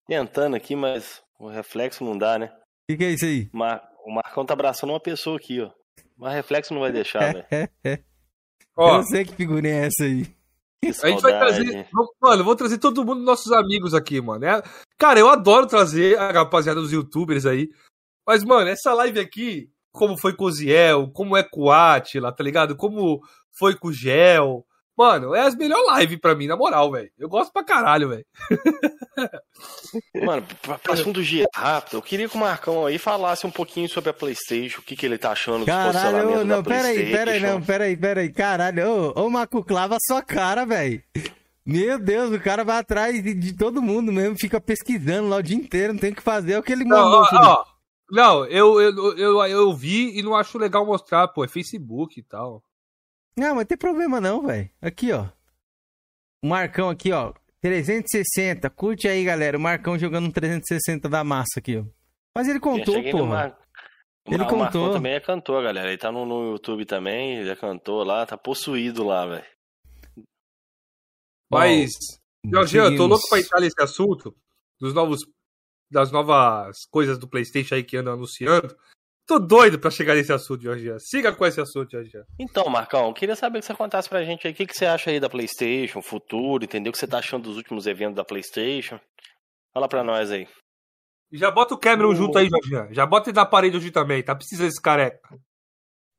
Tentando aqui, mas o reflexo não dá, né? O que, que é isso aí? Mar... O Marcão tá abraçando uma pessoa aqui, ó. Mas reflexo não vai deixar, velho. <laughs> É, é. Eu Ó, não sei que figurinha é essa aí. Que a gente vai trazer. Mano, eu vou trazer todo mundo, nossos amigos aqui, mano. É- Cara, eu adoro trazer a rapaziada dos youtubers aí. Mas, mano, essa live aqui, como foi com o Ziel, como é com o Atila, tá ligado? Como foi com o Gel. Mano, é as melhores lives pra mim, na moral, velho. Eu gosto pra caralho, velho. Mano, pra, pra assunto G rápido, eu queria que o Marcão aí falasse um pouquinho sobre a Playstation, o que, que ele tá achando dos Caralho, posicionamentos ô, não, da peraí, Playstation. peraí, não, peraí, peraí, caralho, ô, ô Marco, clava a sua cara, velho. Meu Deus, o cara vai atrás de, de todo mundo mesmo, fica pesquisando lá o dia inteiro, não tem o que fazer, é o que ele mandou. ó, ó, não eu, eu, eu, eu vi e não acho legal mostrar, pô, é Facebook e tal. Não, mas tem problema não, velho. Aqui, ó. O Marcão aqui, ó, 360, curte aí, galera, o Marcão jogando um 360 da massa aqui, ó. Mas ele contou, porra. Mar... Ele o Marcão contou. também é cantor, galera. Ele tá no, no YouTube também, ele é cantor lá, tá possuído lá, velho. Mas, Jorginho, eu tô louco pra entrar nesse assunto dos novos, das novas coisas do PlayStation aí que andam anunciando. Tô doido pra chegar nesse assunto, Jorginho. Siga com esse assunto, Jorginho. Então, Marcão, eu queria saber que você contasse pra gente aí o que, que você acha aí da Playstation, futuro, entendeu? O que você tá achando dos últimos eventos da Playstation. Fala pra nós aí. Já bota o Cameron O- junto aí, Jorginho. Já bota ele na parede hoje também, tá? Precisa desse careca.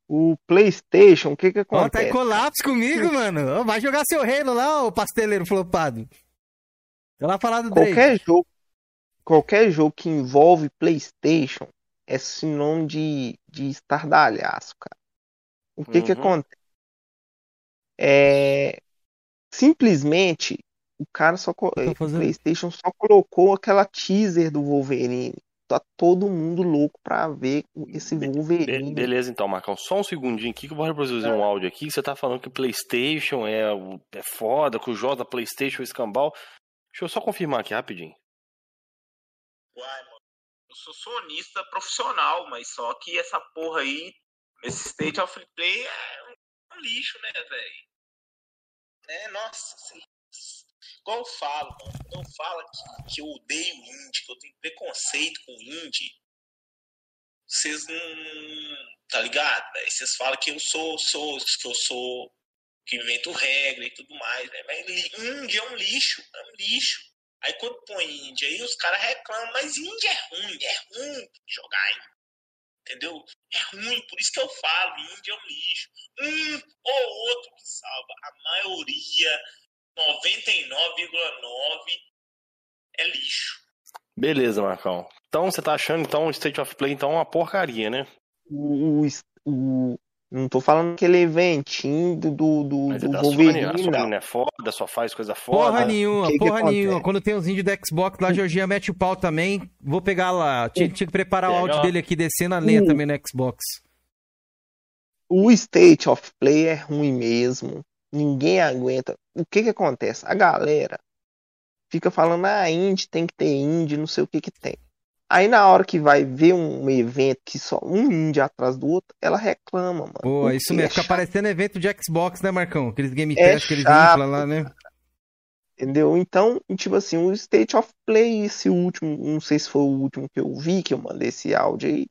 O PlayStation, o que que Ó, tá em acontece? colapso comigo, <laughs> mano. Vai jogar seu reino lá, ô pasteleiro flopado. Vai lá falar do Drake. Qualquer jogo, qualquer jogo que envolve PlayStation é sinônimo de, de estardalhaço, cara. O que que Uhum. acontece? É, simplesmente o cara só o fazendo- PlayStation só colocou aquela teaser do Wolverine. Tá todo mundo louco pra ver esse Be- Wolverine. beleza, então, Marcão. Só um segundinho aqui que eu vou reproduzir um áudio aqui. Que você tá falando que o PlayStation é, o- é foda, que o jogo da PlayStation é escambau. Deixa eu só confirmar aqui rapidinho. Uai, mano, eu sou sonista profissional, mas só que essa porra aí, esse State of Play é um lixo, né, velho? É, nossa, assim, igual eu falo, mano, quando eu falo que, que eu odeio indie, que eu tenho preconceito com indie, vocês não. Tá ligado? velho? Vocês falam que eu sou, sou, que eu sou, que invento regra e tudo mais, né? Mas indie é um lixo, é um lixo. Aí quando põe Índia aí, os caras reclamam, mas Índia é ruim, é ruim jogar Índia. Entendeu? É ruim, por isso que eu falo, Índia é um lixo. Um ou outro que salva. A maioria, 99,9 é lixo. Beleza, Marcão. Então você tá achando então o State of Play então uma porcaria, né? O, o, o, não tô falando aquele eventinho do, do, do, Mas é do da Sony, a Wolverine, Sony não. é foda, só faz coisa Porra foda. nenhuma, que que porra acontece? nenhuma. Quando tem os índios do Xbox lá, a Georgia mete o pau também. Vou pegar lá. Tinha, tinha que preparar o Pega áudio lá. dele aqui descendo a lenha também no Xbox. O State of Play é ruim mesmo. Ninguém aguenta. O que que acontece? A galera fica falando, ah, indie tem que ter indie, não sei o que que tem. Aí na hora que vai ver um evento que só um indie atrás do outro, ela reclama, mano. Pô, é isso mesmo. é Fica chato, parecendo evento de Xbox, né, Marcão? Aqueles Game É Pass que eles chato, inflam lá, né? entendeu? Então, tipo assim, o State of Play, esse último, não sei se foi o último que eu vi, que eu mandei esse áudio aí.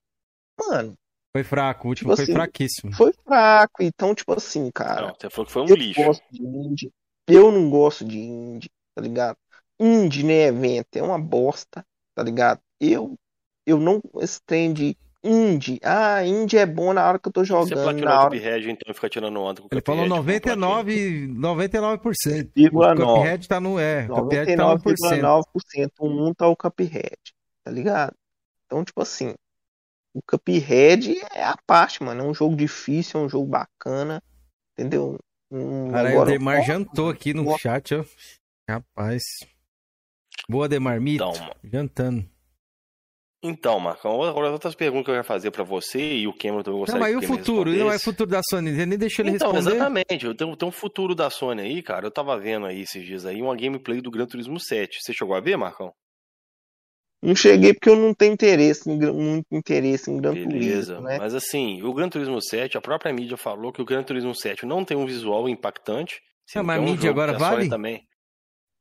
Mano, Foi fraco, o último Tipo foi assim, fraquíssimo. foi fraco. Então, tipo assim, cara. Não, você falou que foi um Eu lixo. gosto de indie. Eu não gosto de indie, tá ligado? Indie, né, evento, é uma bosta, tá ligado? Eu, eu não esse trem de indie. Ah, indie é bom na hora que eu tô Você jogando, platinou na o hora Cuphead, então fica tirando onda com o Ele falou Cuphead, com o platino. 99, 99%. Vírgula O. Cuphead tá no. É, o Cuphead tá 1%. 99,9%. Um tá o Cuphead, tá ligado? Então, tipo assim, o Cuphead é a parte, mano. É um jogo difícil, é um jogo bacana, entendeu? Um, Caralho, o agora, Demar jantou aqui no Boa. chat, ó. Rapaz. Boa, Demar, mito. Então. Jantando. Então, Marcão, agora outras perguntas que eu ia fazer pra você e o Cameron também Não, gostaria mas e que o futuro? Não é o futuro da Sony? Você nem deixou ele Então, responder. exatamente. Eu tenho, tem um futuro da Sony aí, cara. Eu tava vendo aí esses dias aí uma gameplay do Gran Turismo 7. Você chegou a ver, Marcão? Não cheguei porque eu não tenho interesse, em gran- muito interesse em Gran Beleza. Turismo, né? Mas assim, o Gran Turismo 7, a própria mídia falou que o Gran Turismo 7 não tem um visual impactante. Sendo mas a mídia agora vale? também.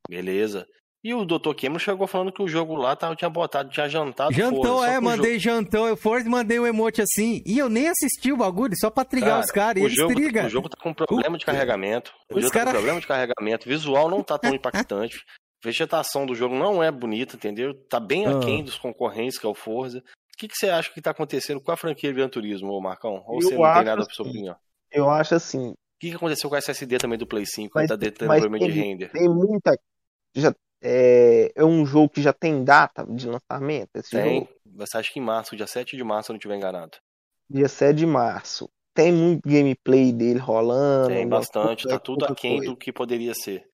Beleza. E o Dr. Cameron chegou falando que o jogo lá tava, tinha botado, tinha jantado só é, o mandei jantão. Eu Forza e mandei um emote assim. E eu nem assisti o bagulho, só pra trigar Cara, os caras. E o eles jogo, trigam. o jogo tá com problema de carregamento. O Os jogo cara- tá com problema de carregamento. O visual não tá tão <laughs> impactante. Vegetação do jogo não é bonita, entendeu? Tá bem Ah. aquém dos concorrentes, que é o Forza. O que, que você acha que tá acontecendo com a franquia Gran Turismo, ô Marcão? Ou Eu você não tem nada pra sua assim, opinião? O Eu acho assim, que, que aconteceu com a SSD também do Play 5? Mas- tá tendo mas problema de render. tem muita. Já, é, é um jogo que já tem data de lançamento. Esse Tem. jogo, ser acho que em março, dia 7 de março, eu não estiver enganado. dia 7 de março. Tem muito gameplay dele rolando. Tem alguma bastante, coisa, tá tudo aquém coisa. do que poderia ser.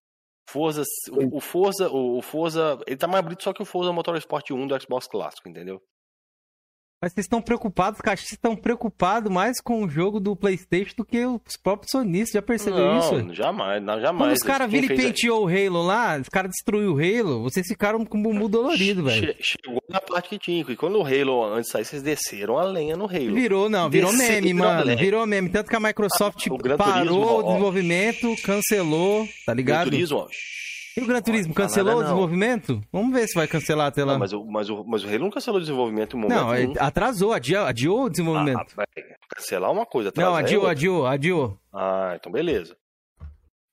Forza, o, o Forza, o, o Forza, ele tá mais bonito só que o Forza Motorsport 1 do Xbox clássico, entendeu? Mas vocês estão preocupados, vocês estão preocupados mais com o jogo do Playstation do que os próprios sonistas. Já percebeu isso? Não, jamais, não, Quando jamais. os caras viram e penteou o Halo lá, os caras destruíram o Halo, vocês ficaram com o bumbum dolorido, velho. Che- Chegou na parte que tinha, e quando o Halo antes de sair, vocês desceram a lenha no Halo. Virou, não, virou Desceram meme, mano. Virou meme. Tanto que a Microsoft Ah, o parou Turismo, o ó. desenvolvimento, cancelou, tá ligado? Turismo, ó. E o Gran Turismo Não cancelou nada, o não. desenvolvimento? Vamos ver se vai cancelar até lá. Não, mas, o, mas, o, mas o Halo não cancelou o desenvolvimento em momento Não, nenhum. é- atrasou, adiou, adiou o desenvolvimento. Ah, cancelar uma coisa, não, atrasar é adiou, adiou, adiou. Ah, então beleza.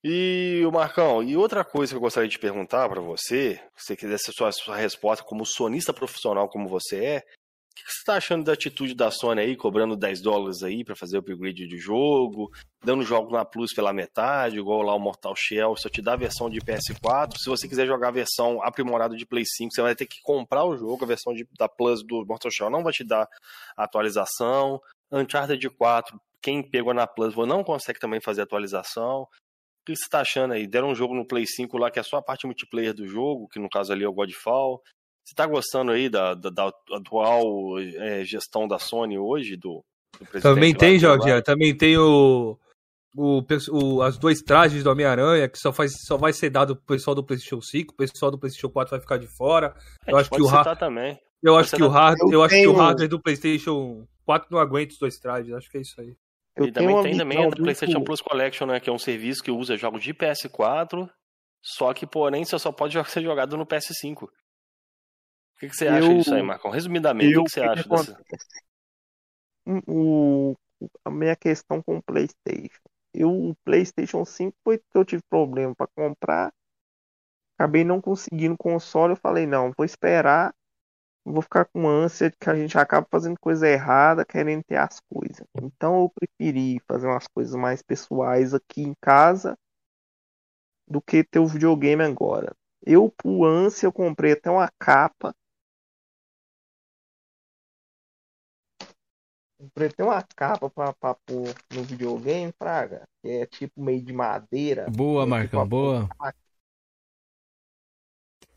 E o Marcão, e outra coisa que eu gostaria de perguntar pra você, se você quiser ser sua, sua resposta como sonista profissional como você é, o que, que você tá achando da atitude da Sony aí, cobrando 10 dólares aí pra fazer o upgrade de jogo, dando jogo na Plus pela metade, igual lá o Mortal Shell, só te dá a versão de PS4, se você quiser jogar a versão aprimorada de Play 5, você vai ter que comprar o jogo, a versão de- da Plus do Mortal Shell não vai te dar atualização, Uncharted 4, quem pegou na Plus não consegue também fazer atualização. O que você tá achando aí? Deram um jogo no Play 5 lá que é só a parte multiplayer do jogo, que no caso ali é o Godfall. Você tá gostando aí da, da, da atual é, gestão da Sony hoje, do, do Também tem. Ryan? Também tem o, o, o- as dois trajes do Homem-Aranha, que só, faz, só vai ser dado pro pessoal do PlayStation 5, o pessoal do PlayStation 4 vai ficar de fora. Eu acho que o hard- também. Eu acho que o hard, Eu eu acho que o hardware do PlayStation 4 não aguenta os dois trajes. Acho que é isso aí. Eu e também tem também a PlayStation muito- Plus Collection, né? Que é um serviço que usa jogos de PS4, só que, porém, você só pode ser jogado no PS5. O que, que você acha Eu- disso aí, Marcão? Resumidamente, o que, que você acha dessa. acontece? O, a minha questão com o PlayStation. Eu, o PlayStation 5 foi que eu tive problema para comprar. Acabei não conseguindo console. Eu falei, não, vou esperar. Vou ficar com ânsia de que a gente acaba fazendo coisa errada, querendo ter as coisas. Então eu preferi fazer umas coisas mais pessoais aqui em casa do que ter o videogame agora. Eu, por ânsia, eu comprei até uma capa Até uma capa pra, pra pôr no videogame, Fraga. Que é tipo meio de madeira. Boa, É, Marcão, tipo, boa.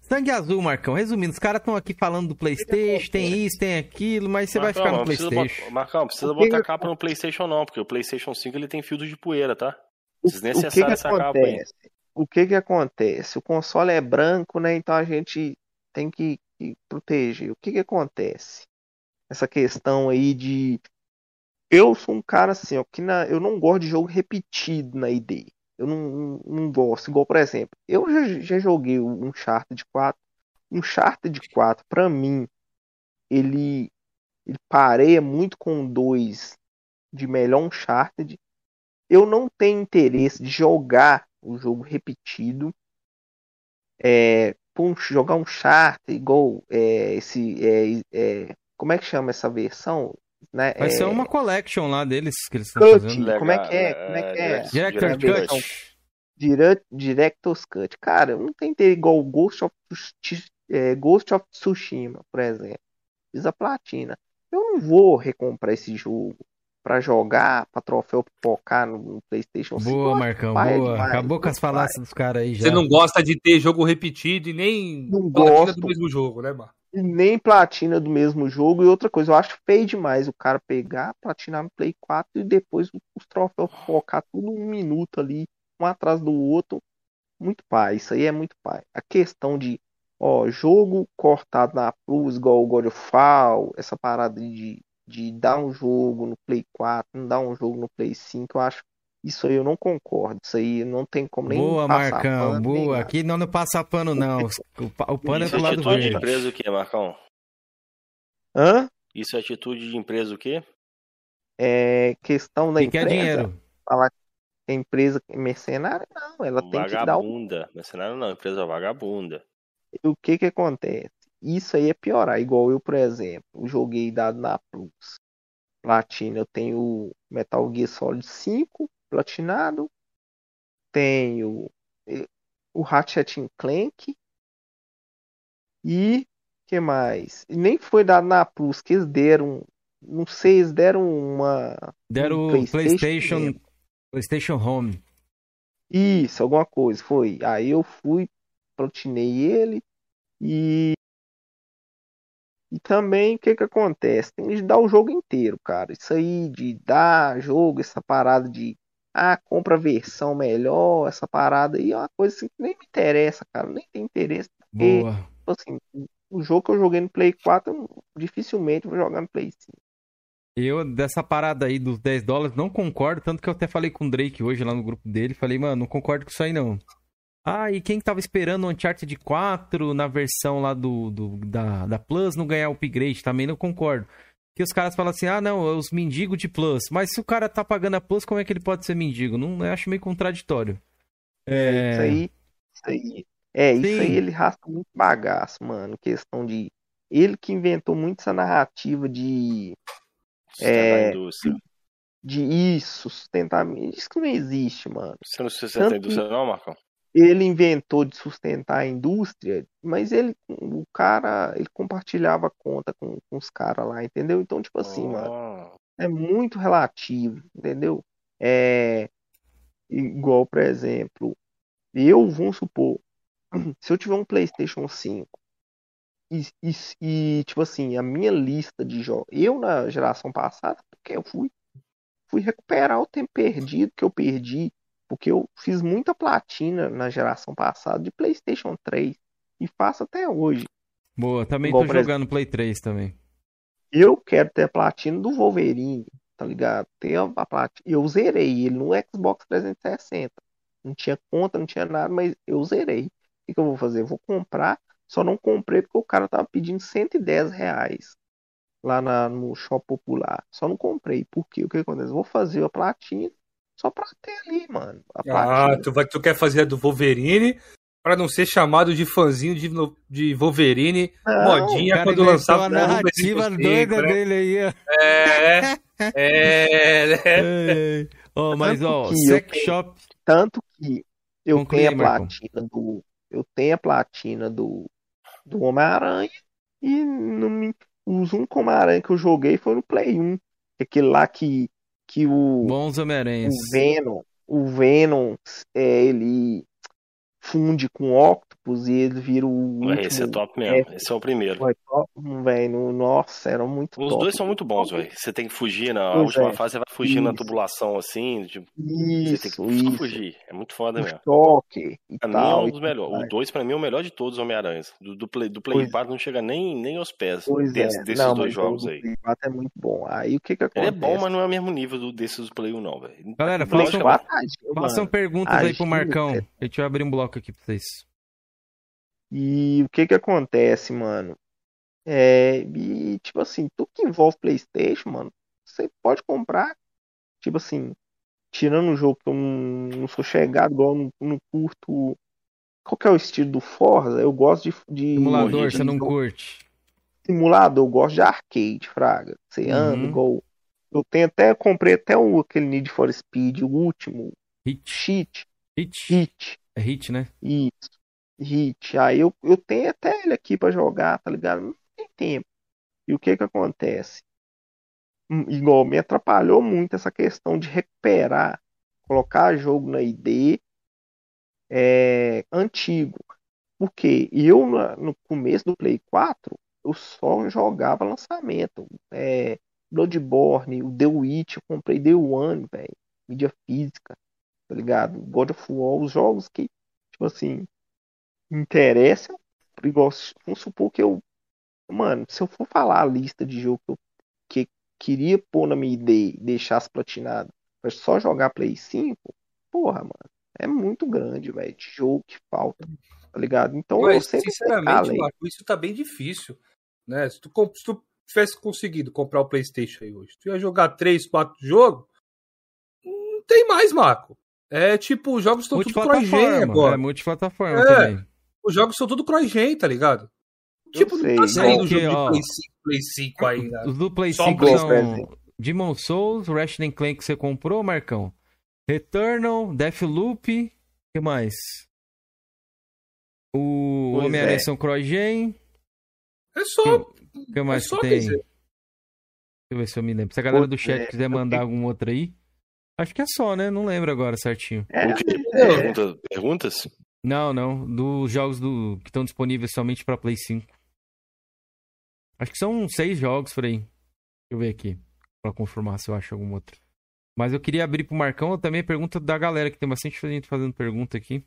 Sangue azul, Marcão. Resumindo, os caras estão aqui falando do Playstation, tem isso, tem aquilo, mas você vai Marcão, ficar no Playstation. botar- Marcão, precisa botar capa no PlayStation, não, porque o PlayStation 5 ele tem filtro de poeira, tá? O, o que Desnecessário que essa capa aí. acontece? O que que acontece? O console é branco, né? Então a gente tem que, que proteger. O que que acontece? Essa questão aí de eu sou um cara assim, ó, que na, eu não gosto de jogo repetido na ID. Eu não, não, não gosto. Igual, por exemplo, eu já, já joguei um Uncharted 4. Um Uncharted 4, pra mim, ele, ele pareia muito com 2 de melhor Uncharted. Eu não tenho interesse de jogar o jogo repetido. É, pum, jogar um chart igual é, esse. É, é, como é que chama essa versão? Né? Vai é, ser uma collection lá deles que eles estão Cut. fazendo. Como é que é? Como é que é? Director Direct Cut. Direct, Director's Cut. Cara, eu não interesse igual o Ghost of, é, Ghost of Tsushima, por exemplo. Fiz a platina. Eu não vou recomprar esse jogo pra jogar, pra troféu focar no, no PlayStation 5. Boa, Marcão, boa. demais, Acabou com as falácias dos caras aí já. Você não gosta de ter jogo repetido e nem Não gosto. do mesmo jogo, né, Mar? Nem platina do mesmo jogo. E outra coisa, eu acho feio demais o cara pegar, platinar no Play 4 e depois os troféus focar tudo um minuto ali, um atrás do outro. Muito pai, isso aí é muito pai. A questão de, ó, jogo cortado na Plus, igual o God of War, essa parada de, de dar um jogo no Play 4, não dar um jogo no Play 5, eu acho. Isso aí eu não concordo. Isso aí não tem como nem Boa, passar Marcão, pano, boa. Aqui não, não passa pano, não. O, o pano é Isso é lado atitude de verde. empresa o quê, Marcão? Hã? Isso é atitude de empresa o quê? É questão da Quem quer empresa. dinheiro? falar que a empresa é mercenária, não, ela tem que dar o, Vagabunda. Mercenário não, empresa vagabunda. o que que acontece. Isso aí é piorar, igual eu, por exemplo, joguei dado na Plus. Platina, eu tenho o Metal Gear Solid 5 platinado, tenho o Ratchet Clank e que mais? Nem foi dado na Plus, que eles deram, não sei, eles deram uma Deram um o PlayStation, PlayStation Home. Isso, alguma coisa, foi. Aí eu fui, platinei ele e. E também o que que acontece? Tem que dar o jogo inteiro, cara. Isso aí de dar jogo, essa parada de. Ah, compra a versão melhor, essa parada aí é uma coisa assim que nem me interessa, cara. Nem tem interesse, porque, Boa. tipo assim, o jogo que eu joguei no Play 4, eu dificilmente vou jogar no Play 5. Eu, dessa parada aí dos 10 dólares, não concordo. Tanto que eu até falei com o Drake hoje lá no grupo dele. Falei, mano, não concordo com isso aí não. Ah, e quem tava esperando o Uncharted 4 na versão lá do, do- da, da Plus não ganhar upgrade? Também não concordo. Que os caras falam assim, ah, não, é os mendigos de Plus. Mas se o cara tá pagando a Plus, como é que ele pode ser mendigo? Não, eu acho meio contraditório. É, Isso aí, isso aí. É, isso Sim. aí ele raspa muito bagaço, mano. Questão de. Ele que inventou muito essa narrativa de, É, de isso, sustentar. Isso que não existe, mano. Você não sustenta a indústria, não, Marcão? Ele inventou de sustentar a indústria, mas ele, o cara, ele compartilhava a conta com, com os caras lá, entendeu? Então, tipo assim, mano. Ah, é muito relativo, entendeu? É igual, por exemplo, eu, vamos supor, <clears throat> se eu tiver um PlayStation 5 e, e, e, tipo assim, a minha lista de jogos, eu na geração passada, porque eu fui, fui recuperar o tempo perdido que eu perdi, porque eu fiz muita platina na geração passada de PlayStation 3 e faço até hoje. boa, também Igual, tô por exemplo, jogando Play 3 também. Eu quero ter a platina do Wolverine, tá ligado? Ter a platina. Eu zerei ele no Xbox 360. Não tinha conta, não tinha nada, mas eu zerei. O que que eu vou fazer? Eu vou comprar. Só não comprei porque o cara tava pedindo 110 reais lá na- no Shop Popular. Só não comprei. Por quê? O que acontece? Eu vou fazer a platina só pra ter ali, mano. A Ah, tu, vai, tu quer fazer a do Wolverine pra não ser chamado de fãzinho de, de Wolverine Não, modinha quando lançar a narrativa doida né? dele aí, ó. É, é, né? Ei. Ó, mas ó, eu Sex tenho- Shop. Tanto que eu Conclui tenho a platina do. Eu tenho a platina do, do Homem-Aranha e não me, os únicos Homem-Aranha que eu joguei foi no Play 1. Aquele lá que, que o, Bons Homem-Aranhas. o Venom, o Venom, é, ele funde com o Octopus e ele vira o último. Esse é top mesmo. Esse é o primeiro. Foi top, velho. Nossa, era muito Os top. dois são muito bons, velho. Você tem que fugir na Pois última é. fase, você vai fugir na Isso. tubulação assim. Tipo, você tem Isso, que isso. fugir. É muito foda O mesmo. choque e Pra mim é um dos melhores. O. 2 pra mim é o melhor de todos os Homem-Aranhas. Do, do Play, do Play Pois- 4 não chega nem, nem aos pés Pois desse- é. desses Não, dois o jogos aí. Play 4 é muito bom. Aí o que que Ele acontece? é bom, mas não é o mesmo nível do, desses do Play 1, não, velho. Galera, façam, 4, tadinho, façam perguntas aí pro Marcão. Deixa eu abrir um bloco aqui pra vocês. E o que que acontece, mano? É, e tipo assim, tudo que envolve PlayStation, mano, você pode comprar. Tipo assim, tirando o jogo que eu não, não sou chegado, igual eu não, não curto. Qual que é o estilo do Forza? Eu gosto de, de Simulador, de você não jogo- curte. simulador, eu gosto de arcade, fraga. Você anda Uhum. igual. Eu tenho até, comprei até o, aquele Need for Speed, o último, Hit. Cheat, Hit. Hit. É hit, né? Isso. Hit. Aí eu, eu tenho até ele aqui pra jogar, tá ligado? Não tem tempo. E o que que acontece? Hum, Igual, me atrapalhou muito essa questão de recuperar, colocar jogo na ID é, antigo. Porque eu, no começo do Play 4, eu só jogava lançamento. É, Bloodborne, o The Witch, eu comprei The One, velho. Mídia física, tá ligado? God of War, os jogos que, tipo assim, interessam. Igual, vamos supor que eu. Mano, se eu for falar a lista de jogo que eu que queria pôr na minha ideia e deixasse platinado, mas só jogar Play 5, porra, mano, é muito grande, velho, de jogo que falta, tá ligado? Então eu Mas, sempre sinceramente. Marco, isso tá bem difícil. Né? Se, tu, se tu tivesse conseguido comprar o PlayStation aí hoje, tu ia jogar 3, 4 jogos, não tem mais, Marco. É tipo, os jogos estão tudo cross-gen Multiplataforma. agora. É, multiplataforma É. também. Os jogos são tudo cross-gen, tá ligado? Tipo, não tá saindo porque, jogo de Play 5, Play 5 ainda. Os do Play Só 5 Play, são. Demon Souls, Ratchet Clank que você comprou, Marcão. Returnal, Deathloop, o que mais? O Homem-Aranha é. são cross-gen. É só. O que mais é só que tem? dizer. Deixa eu ver se eu me lembro. Se a galera do chat é, quiser eu mandar algum outro aí. Acho que é só, né? Não lembro agora certinho. É, O é, Pergunta- perguntas? Não, não. Dos jogos do... que estão disponíveis somente pra Play 5. Acho que são seis jogos por aí. Deixa eu ver aqui. Pra confirmar se eu acho algum outro. Mas eu queria abrir pro Marcão também a pergunta da galera, que tem bastante gente fazendo pergunta aqui.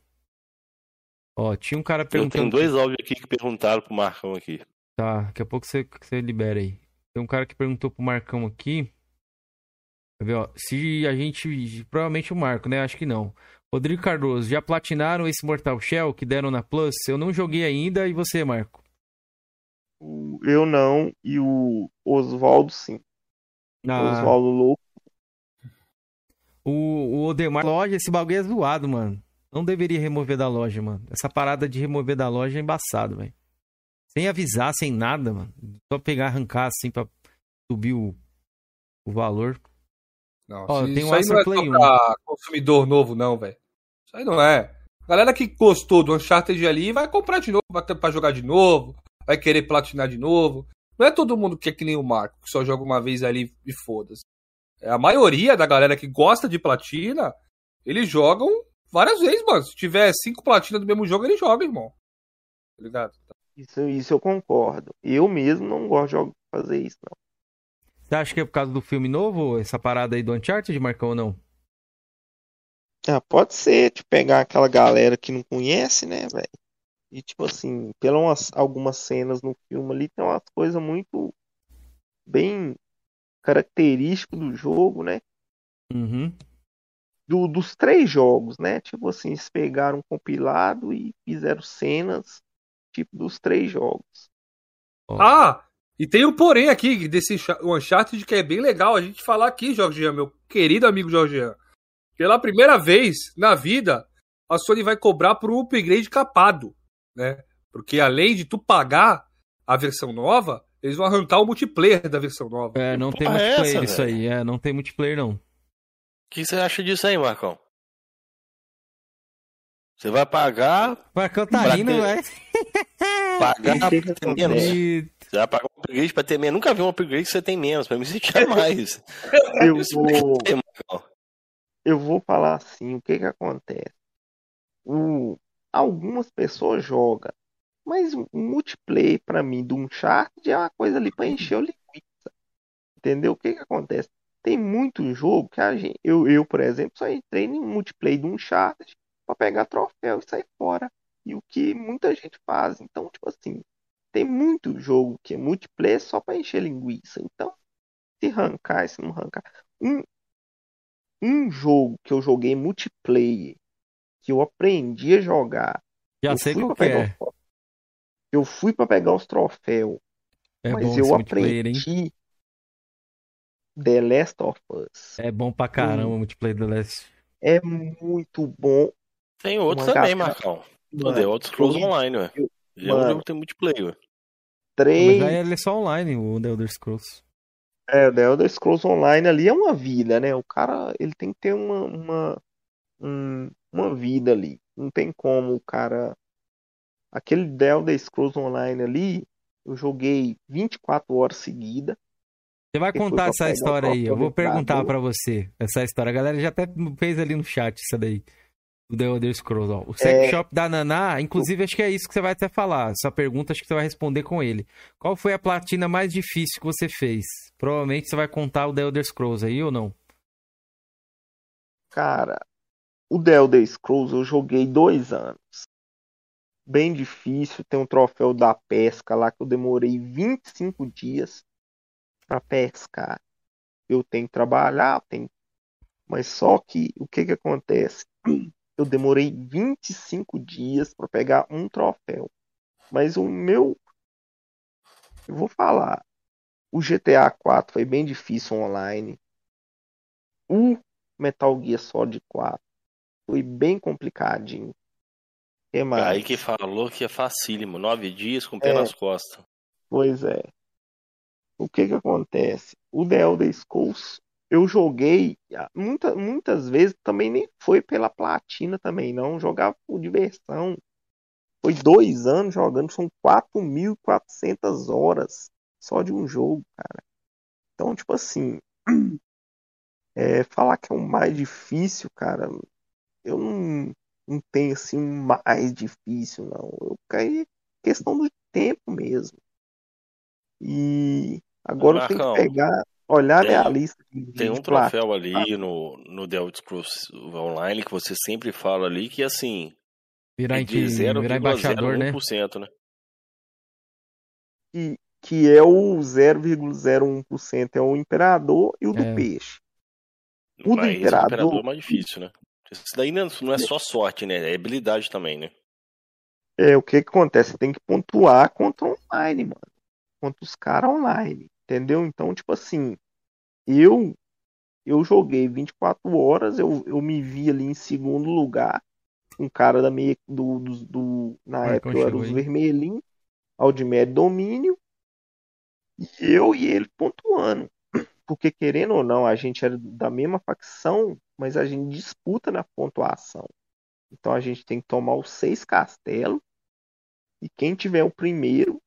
Ó, tinha um cara Eu tenho perguntando. dois áudios aqui que perguntaram pro Marcão aqui. Tá, daqui a pouco você, você libera aí. Tem um cara que perguntou pro Marcão aqui. Quer ver, ó, se a gente. Provavelmente o Marco, né? Acho que não. Rodrigo Cardoso, já platinaram esse Mortal Shell que deram na Plus? Eu não joguei ainda. E você, Marco? eu não, e o Oswaldo sim. Ah, Oswaldo louco. o, o Odemar. Loja, esse bagulho é zoado, mano. Não deveria remover da loja, mano. Essa parada de remover da loja é embaçado, velho. Sem avisar, sem nada, mano. Só pegar, arrancar assim pra subir o, o valor. Não, Ó, isso tem um aí não é Play só pra consumidor novo, não, velho. Isso aí não é. Galera que gostou do Uncharted ali vai comprar de novo, vai ter pra jogar de novo, vai querer platinar de novo. Não é todo mundo que é que nem o Marco, que só joga uma vez ali e foda-se. É, a maioria da galera que gosta de platina, eles jogam várias vezes, mano. Se tiver cinco platinas do mesmo jogo, ele joga, irmão. Tá ligado? Isso, isso eu concordo. Eu mesmo não gosto de fazer isso, não. Você acha que é por causa do filme novo, essa parada aí do Uncharted, Marcão, ou não? Ah, pode ser, de pegar aquela galera que não conhece, né, velho? E tipo assim, pelas algumas cenas no filme ali, tem umas coisas muito bem características do jogo, né? Uhum. Do, dos três jogos, né? Tipo assim, eles pegaram um compilado e fizeram cenas, tipo, dos três jogos. Ah, e tem um porém aqui desse Uncharted que é bem legal a gente falar aqui, Jorge, meu querido amigo Jorge. Pela primeira vez na vida, a Sony vai cobrar por um upgrade capado, né? Porque além de tu pagar a versão nova, eles vão arrancar o multiplayer da versão nova. É, não tem porra é multiplayer essa, isso velho? aí. É, não tem multiplayer, não. O que você acha disso aí, Marcão? Você vai pagar, Marcão tá rindo, ter- <laughs> pagar E o que que pra ter <laughs> menos. acontece? Você vai pagar upgrade pra ter menos. Nunca vi um upgrade que você tem menos. Pra mim você tinha mais. <laughs> Eu vou, Marcão. eu vou falar assim, o que que acontece? O, algumas pessoas jogam, mas o multiplayer pra mim do Uncharted é uma coisa ali pra encher o linguiça. Entendeu? O que que acontece? Tem muito jogo que a gente, eu, eu, por exemplo, só entrei em multiplayer do Uncharted pra pegar troféu e sair fora. E o que muita gente faz. Então, tipo assim, tem muito jogo que é multiplayer só pra encher linguiça. Então, se rancar, se não rancar. Um, um jogo que eu joguei multiplayer, que eu aprendi a jogar. Já eu sei fui qual é. os troféus. Eu fui pra pegar os troféus, É mas bom eu esse multiplayer, hein? aprendi The Last of Us. É bom pra caramba Hum. o multiplayer do Last. É muito bom. Tem outros também, Marcão. Mano, The Elder Scrolls eu- Online, ué. eu- Já é um mano, jogo que tem multiplayer, ué. Mas três. aí ele é só online, o The Elder Scrolls. É, o The Elder Scrolls Online ali é uma vida, né? O cara, ele tem que ter uma, uma, um- uma vida ali. Não tem como o cara. Aquele The Elder Scrolls Online ali, eu joguei 24 horas seguidas. Você vai contar essa história aí. Eu vou perguntar pra você essa história. A galera já até fez ali no chat isso daí. O The Elder Scrolls, ó. O Sex É. Shop da Naná, inclusive acho que é isso que você vai até falar. Essa pergunta acho que você vai responder com ele. Qual foi a platina mais difícil que você fez? Provavelmente você vai contar o The Elder Scrolls aí ou não? Cara, o The Elder Scrolls eu joguei dois anos. Bem difícil. Tem um troféu da pesca lá que eu demorei 25 dias pra pescar. Eu tenho que trabalhar, tenho... mas só que o que que acontece? <clears throat> Eu demorei 25 dias pra pegar um troféu. Mas o meu, eu vou falar, o GTA 4 foi bem difícil online. O Metal Gear Solid 4 foi bem complicadinho. Que mais? Aí que falou que é facílimo. Nove dias com o pé É. nas costas. Pois é. O que que acontece? O The Elder Scrolls eu joguei ah, muita, muitas vezes também nem foi pela platina também não, jogava por diversão. Foi dois anos jogando, são 4.400 horas só de um jogo, cara. Então, tipo assim, <clears throat> é, falar que é o mais difícil, cara, eu não, não tenho assim um mais difícil, não. Eu caí questão do tempo mesmo. E agora eu tenho que pegar, olhar tem- minha lista de, Tem um troféu ali no, no The Elder Scrolls Online que você sempre fala ali que assim, Virar, é de em- virar embaixador, né? 0,01%, né? que, que é o 0,01% é o imperador e o do É. peixe. O do Mas imperador- imperador é mais difícil, né? Isso daí não não é só sorte, né? É habilidade também, né? É, o que que acontece? Você tem que pontuar contra online, mano. Contra os caras online, entendeu? Então, tipo assim, eu eu joguei 24 horas, eu, eu me vi ali em segundo lugar, um cara da minha do, do, do- na Marcão época eu era os aí. vermelhinhos, Aldimédio Domínio, e eu e ele pontuando. Porque querendo ou não, a gente era da mesma facção, mas a gente disputa na pontuação. Então a gente tem que tomar os seis castelos e quem tiver o primeiro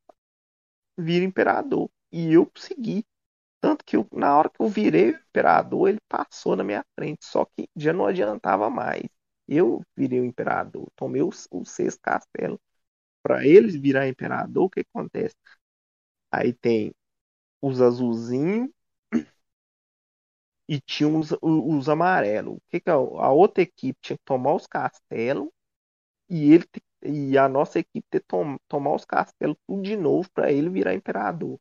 vira imperador. E eu consegui. Tanto que eu- na hora que eu virei o imperador, ele passou na minha frente. Só que já não adiantava mais. Eu virei o imperador, tomei os, os seis castelos. Para eles virar imperador, o que acontece? Aí tem os azulzinhos e tinha os, os amarelos. O que que é? a outra equipe tinha que tomar os castelos e ele e a nossa equipe ter tom, tomar os castelos tudo de novo para ele virar imperador.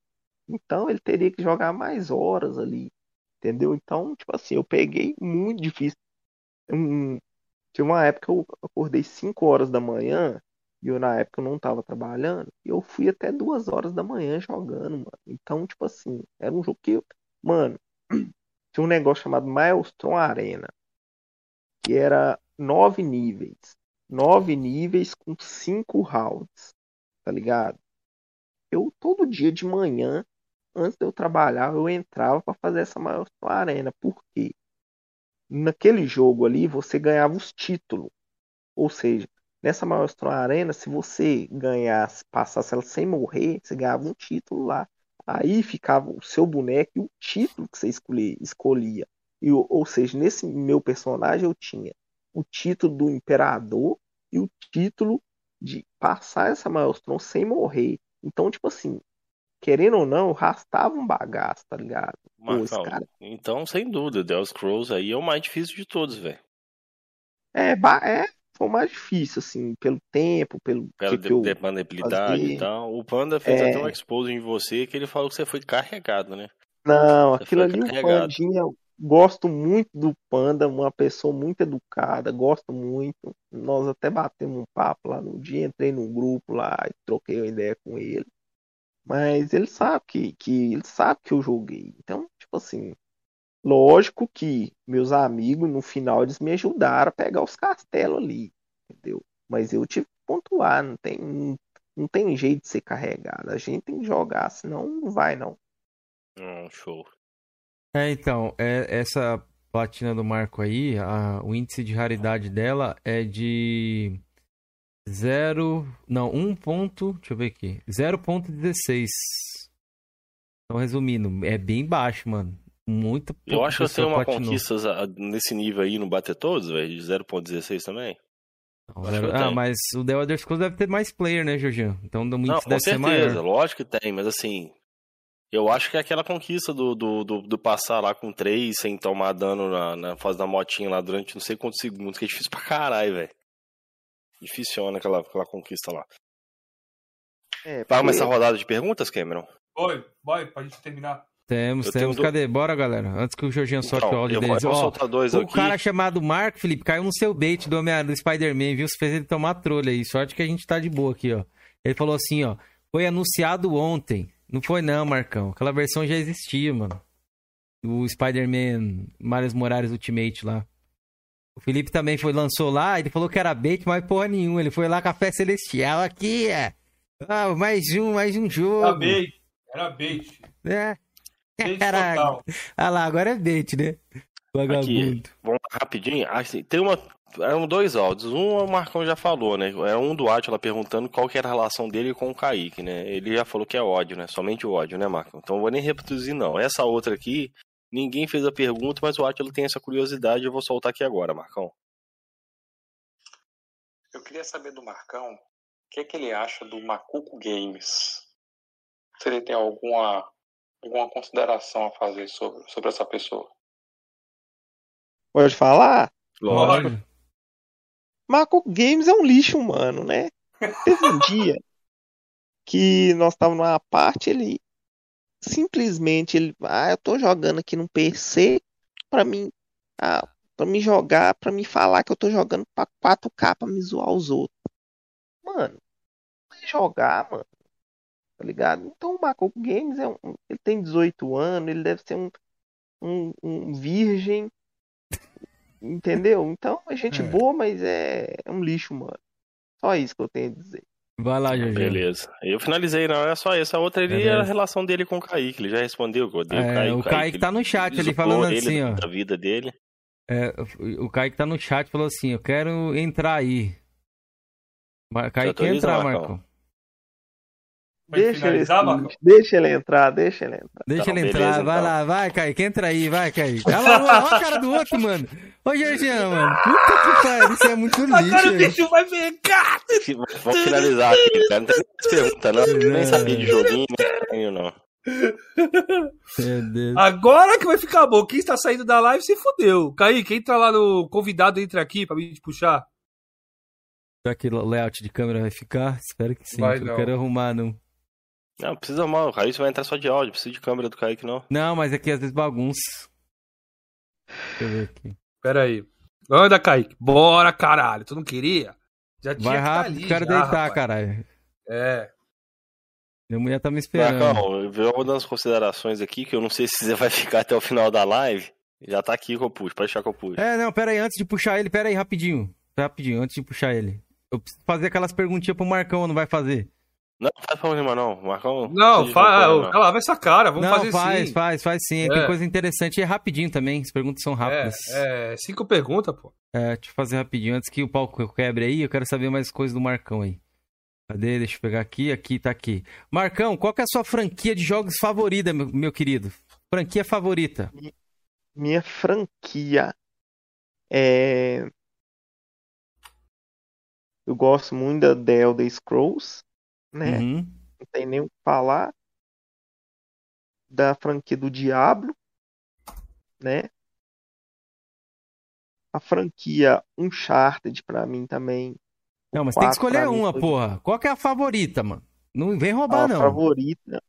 Então ele teria que jogar mais horas ali, entendeu? Então, tipo assim, eu peguei muito difícil. Um, tinha uma época que eu acordei 5 horas da manhã e eu na época eu não estava trabalhando e eu fui até 2 horas da manhã jogando, mano. Então, tipo assim, era um jogo que, eu- mano, <clears throat> tinha um negócio chamado Maelstrom Arena, que era nove níveis. Nove níveis com cinco rounds, tá ligado? Eu todo dia de manhã, antes de eu trabalhar, eu entrava para fazer essa Maelstrom Arena. Por quê? Naquele jogo ali, você ganhava os títulos. Ou seja, nessa Maelstrom Arena, se você ganhasse, passasse ela sem morrer, você ganhava um título lá. Aí ficava o seu boneco e o título que você escolhia. escolhia. E, ou seja, nesse meu personagem eu tinha o título do Imperador e o título de passar essa Maelstrom sem morrer. Então, tipo assim, querendo ou não, rastava um bagaço, tá ligado? Pô, Marcão, cara então, sem dúvida, The Scrolls aí é o mais difícil de todos, velho. é, é, foi o mais difícil, assim, pelo tempo, pelo Pela que, dependabilidade fazia. e tal. O Panda fez É. até um expose em você que ele falou que você foi carregado, né? Não, Você aquilo ali, o. Pandinha, eu gosto muito do Panda, uma pessoa muito educada, gosto muito. Nós até batemos um papo lá no dia, entrei num grupo lá e troquei uma ideia com ele. Mas ele sabe que, que ele sabe que eu joguei. Então, tipo assim, lógico que meus amigos no final eles me ajudaram a pegar os castelos ali, entendeu? Mas eu tive que pontuar, não tem, não, não tem jeito de ser carregado. A gente tem que jogar, senão não vai não. Hum, show. É, então, é, essa platina do Marco aí, a- o índice de raridade dela é de 0. Não, 1 ponto. Deixa eu ver aqui. 0.16. Então, resumindo, é bem baixo, mano. Muito Eu acho que eu tenho uma conquista nesse nível aí no Bater Todos, velho, de 0.16 também. Não, eu ah, mas o The Elder Scrolls deve ter mais player, né, Jorginho? Então o com deve ser certeza, maior. lógico que tem, mas assim, eu acho que é aquela conquista do, do, do, do passar lá com 3 sem tomar dano na, na fase da motinha lá durante não sei quantos segundos, que é difícil pra caralho, velho. Dificiona aquela, aquela conquista lá. É, Vai começar a rodada de perguntas, Cameron? Oi, vai, pra gente terminar. Temos, Eu temos. tenho Cadê? Bora, galera. Antes que o Jorginho solte o Então, áudio eu vou, deles. vou Ó, dois o aqui. cara chamado Marco, Felipe, caiu no seu bait do Homem do Spider-Man, viu? Você fez ele tomar trolha aí. Sorte que a gente tá de boa aqui, ó. Ele falou assim, ó. Foi anunciado ontem. Não foi não, Marcão. Aquela versão já existia, mano. O Spider-Man Miles Morales Ultimate lá. O Felipe também foi, lançou lá, ele falou que era bait, mas porra nenhuma. Ele foi lá com a fé celestial aqui, é. Ah, mais um, mais um jogo. Era bait. Era bait. É. Bait Caraca. total. Ah lá, agora é bait, né? Vagabundo. Vamos lá, rapidinho. Ah, sim, tem uma. Eram dois áudios. Um o Marcão já falou, né? Era um do Atila perguntando qual que era a relação dele com o Kaique, né? Ele já falou que é ódio, né? Somente o ódio, né, Marcão? Então eu vou nem reproduzir, não. Essa outra aqui, ninguém fez a pergunta, mas o Atila tem essa curiosidade. Eu vou soltar aqui agora, Marcão. Eu queria saber do Marcão o que, é que ele acha do Macuco Games. Se ele tem alguma, alguma consideração a fazer sobre, sobre essa pessoa. Pode falar? Lógico. Marco Games é um lixo humano, né? Teve um dia <laughs> que nós estávamos numa parte, ele simplesmente ele, ah, eu tô jogando aqui no PC pra mim, ah, para me jogar, pra me falar que eu tô jogando pra 4K pra me zoar os outros. Mano, vai jogar, mano. Tá ligado? Então o Marco Games é um, ele tem 18 anos, ele deve ser um, um, um virgem Entendeu? Então é gente É. boa, mas é, é um lixo, mano. Só isso que eu tenho a dizer. Vai lá, Jorginho. Beleza. Eu finalizei, não é só essa. A outra ali Beleza. era a relação dele com o Kaique. Ele já respondeu que eu odeio É, o Kaique. o Kaique tá no chat ali falando assim, ó. Da vida dele. É, o Kaique tá no chat falou assim: Eu quero entrar aí. Kaique quer entrar, Marcão? Marcão. Deixa ele, deixa ele entrar, deixa ele entrar. Deixa Então, ele entrar, beleza, vai então. lá, vai, Kaique, entra aí, vai, Kaique. Olha lá, olha a cara do outro, mano. Ô, Jorginho, mano. Puta que pariu, isso é muito Agora o lixo. bicho vai pegar! Vamos finalizar aqui, cara. Não tem pergunta, não. Eu Nem sabia de joguinho, nem não. Meu Deus. Agora que vai ficar bom. Quem está saindo da live se fudeu. Kaique, entra lá no convidado, entra aqui pra mim te puxar. Será que o layout de câmera vai ficar? Espero que sim. Vai que eu não. quero arrumar, não. Não, precisa mal. O Kaique vai entrar só de áudio. Não precisa de câmera do Kaique, não. Não, mas aqui às vezes bagunça. Deixa eu ver aqui. Pera aí. Anda, Kaique. Bora, caralho. Tu não queria? Já tinha Vai que tá rápido, ali quero já, deitar, rapaz. caralho. É. Minha mulher tá me esperando. Marcão, eu vou dando as considerações aqui, que eu não sei se você vai ficar até o final da live. Já tá aqui com o puxo, pode deixar que eu puxo. É, não, pera aí, antes de puxar ele, pera aí, rapidinho. Rapidinho, antes de puxar ele. Eu preciso fazer aquelas perguntinhas pro Marcão, não vai fazer? Não, não faz problema não, Marcão. Não, fala. problema, não. Cala vai essa cara. Vamos não, fazer faz, sim. faz, faz sim. É. Tem coisa interessante e é rapidinho também. As perguntas são rápidas. É, é, cinco perguntas, pô. É, deixa eu fazer rapidinho. Antes que o palco quebre aí, eu quero saber mais coisas do Marcão aí. Cadê? Deixa eu pegar aqui. Aqui, tá aqui. Marcão, qual que é a sua franquia de jogos favorita, meu, meu querido? Franquia favorita? Minha franquia é. Eu gosto muito da The Elder Scrolls, né? Uhum. Não tem nem o que falar. Da franquia do Diablo, né? A franquia Uncharted pra mim também. Não, mas tem que escolher uma, foi- porra. Qual que é a favorita, mano? Não vem roubar, A não. favorita,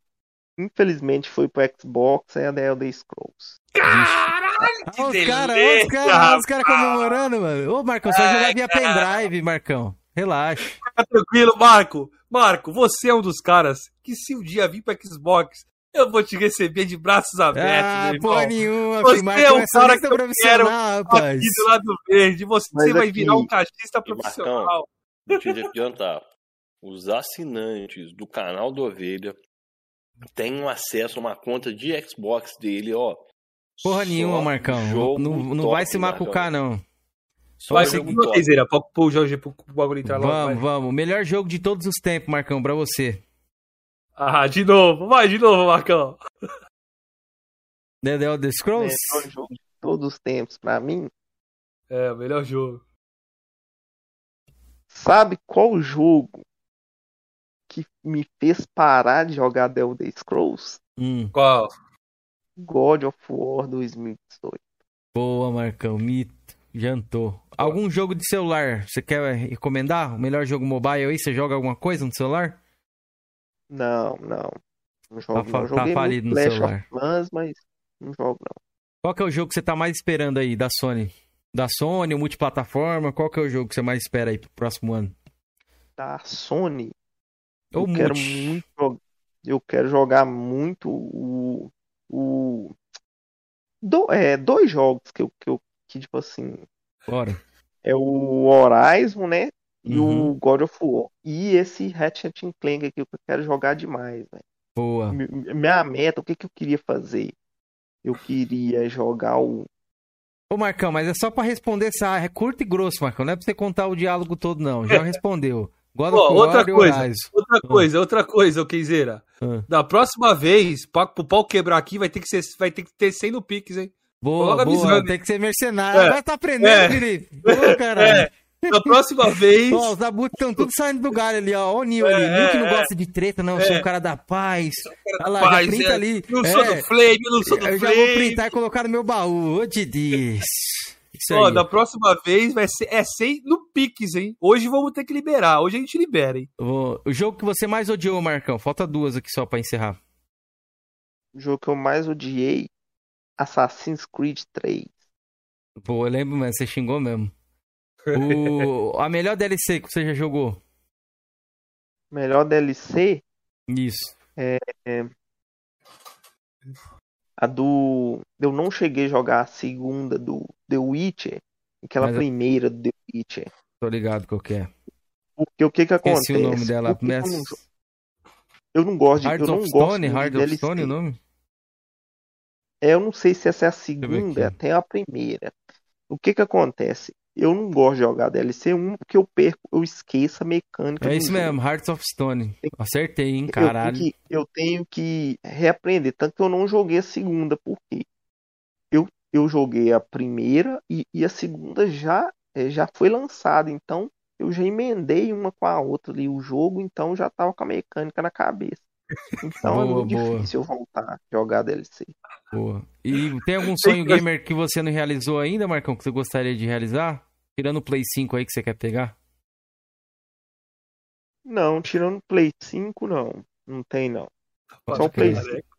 infelizmente, foi pro Xbox, é a The Elder Scrolls. Caralho, que Olha os caras, olha os caras, os caras rapaz. comemorando, mano. Ô, Marcão, só jogar via pendrive, Marcão. Relaxa. Fica tranquilo, Marco. Marco, você é um dos caras que se um dia vir pra Xbox, eu vou te receber de braços abertos, Ah, meu irmão. porra nenhuma, Você. Marcão é um é cara solista que eu rapaz. Aqui do lado verde, você Mas vai aqui- virar um cachista profissional. Deixa eu te adiantar. Os assinantes do canal do Ovelha têm acesso a uma conta de Xbox dele, ó. Porra nenhuma, Marcão. Não, não top, vai se macucar, não. Só Vai, segura pra, pro Jorge, pro, bagulho entrar logo. Vamos, vai. vamos. Melhor jogo de todos os tempos, Marcão, pra você. Ah, de novo, vai de novo, Marcão. The The Elder Scrolls? Melhor jogo de todos os tempos pra mim. É, o melhor jogo. Sabe qual jogo que me fez parar de jogar The Elder Scrolls? Hum, Qual? God of War 2018. boa, Marcão. Mito. Jantou. Algum jogo de celular você quer recomendar? O melhor jogo mobile aí? Você joga alguma coisa no celular? Não, não. Não jogo, fa- não. tá falido no celular. Clans, mas não jogo não. Qual que é o jogo que você tá mais esperando aí da Sony? Da Sony, o multiplataforma? Qual que é o jogo que você mais espera aí pro próximo ano? Da Sony, Ou eu quero muito eu quero jogar muito o, o do- é, dois jogos que eu, que eu que tipo assim, Bora. É o Horizon, né? E Uhum. o God of War. E esse Ratchet Clank aqui que eu quero jogar demais, velho. Boa. Mi- Minha meta, o que que eu queria fazer? Eu queria jogar o Ô, Marcão, mas é só pra responder essa. É curto e grosso, Marcão. Não é pra você contar o diálogo todo, não. Já <laughs> respondeu. God War outra e coisa. Outra coisa, outra coisa, ô Keizeira. Ah. Da próxima vez, pra, pro pau quebrar aqui, vai ter que, ser, vai ter, que ter 100 no Pix, hein? Boa, boa. avisando. Tem que ser mercenário. É. Agora tá aprendendo, É. Felipe. Boa, <laughs> caralho. Da próxima vez. Ó, os abutres estão tudo saindo do galho ali, ó. Ó o Nil É, ali. Nil que não é, gosta de treta, não. Eu sou um cara da paz. Olha lá, Paz, já printa é. ali. Não sou É, do Flame, eu não sou do eu já Flame. vou printar e colocar no meu baú. Ô, disse. Isso Ó, aí. da próxima vez vai ser é 100 no Pix, hein? Hoje vamos ter que liberar. Hoje a gente libera, hein? O jogo que você mais odiou, Marcão. Falta duas aqui só pra encerrar. jogo que eu mais odiei, Assassin's Creed 3. Pô, eu lembro, mas você xingou mesmo. <laughs> O... A melhor DLC que você já jogou? Melhor DLC, Isso. a do. Eu não cheguei a jogar a segunda do The Witcher, aquela Mas primeira do The Witcher. Tô ligado qual que é. Porque o que que acontece? Esqueci o nome dela. Que que eu, Mas... não, eu não gosto de. Heart eu não of gosto Stone? Heart of DLC. Stone o nome? Eu não sei se essa é a segunda, até a primeira. O que que acontece? Eu não gosto de jogar DLC 1 porque eu perco, eu esqueço a mecânica É isso mesmo, Hearts of Stone. Acertei, hein, Eu caralho. tenho, que, eu tenho que reaprender. Tanto que eu não joguei a segunda, porque eu, eu joguei a primeira e, e a segunda já, eh, já foi lançada. Então eu já emendei uma com a outra ali o jogo, então já tava com a mecânica na cabeça. Então é Boa, muito boa. difícil eu voltar a jogar DLC. Boa. E tem algum sonho gamer que você não realizou ainda, Marcão, que você gostaria de realizar? Tirando o Play 5 aí que você quer pegar? Não, tirando o Play 5, não. Não tem, não. Pode Só o. Play 5.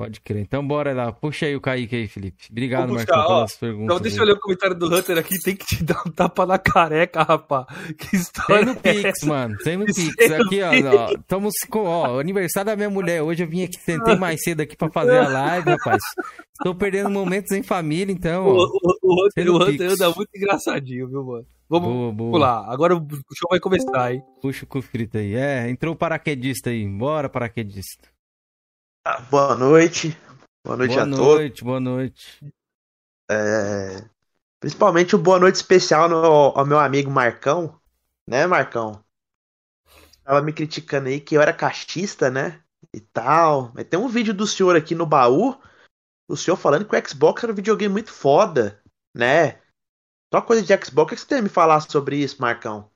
Pode crer. Então bora lá. Puxa aí o Kaique aí, Felipe. Obrigado, Vou Marcão, buscar, ó. pelas perguntas. Então deixa eu aí. ler o comentário do Hunter aqui. Tem que te dar um tapa na careca, rapaz. Que Tem história no é Pix, mano. Tem no Tem Pix. Aqui, ó. ó, Estamos com, ó, aniversário da minha mulher. Hoje eu vim aqui, sentei mais cedo aqui pra fazer a live, rapaz. Estou perdendo momentos em família, então, O, ó. o, o Hunter, Tem no o Hunter anda muito engraçadinho, viu, mano? Vamos, Boa, vamos boa. lá. Agora o show vai começar, hein? Puxa o cu frito aí. É, entrou o paraquedista aí. Bora, paraquedista. Ah, Boa noite. Boa noite boa a todos. noite, boa noite. É, Principalmente o boa noite especial no- ao meu amigo Marcão. Né, Marcão? tava me criticando aí que eu era cachista, né? E tal. Mas tem um vídeo do senhor aqui no baú. O senhor falando que o Xbox era um videogame muito foda, né? Só coisa de Xbox. O que você tem a me falar sobre isso, Marcão?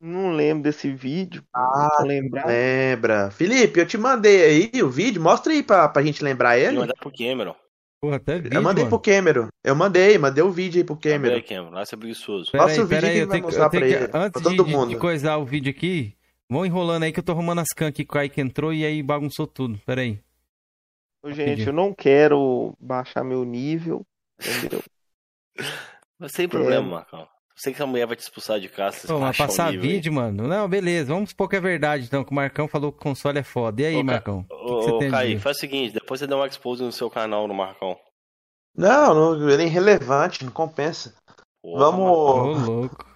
Não lembro desse vídeo. Ah, Vou lembrar. Lembra. Felipe, eu te mandei aí o vídeo. Mostra aí pra, pra gente lembrar ele. mandar pro Cameron. Porra, até vídeo, Eu mandei mano. pro Cameron. Eu mandei, mandei o vídeo aí pro Pera Cameron. aí, Cameron. Lá você é preguiçoso. Pera Mostra aí, o vídeo aí, eu tenho, que- mostrar eu tenho pra que, ele, pra antes todo de, de, mundo. de coisar o vídeo aqui, vão enrolando aí que eu tô arrumando as can aqui que o Kaique entrou e aí bagunçou tudo. Pera aí. Ô, Gente, eu não quero baixar meu nível, entendeu? <laughs> Mas sem problema, Marcão. Sei que a mulher vai te expulsar de casa. Pô, mas passar nível vídeo, mano. Não, beleza. Vamos supor que é verdade, então, que o Marcão falou que o console é foda. E aí, Ô, Marcão? O que, que Ô, ô, faz o seguinte, depois você dá um expose no seu canal no Marcão. Não, não, ele é irrelevante, não compensa. Porra, Vamos. Ô, louco.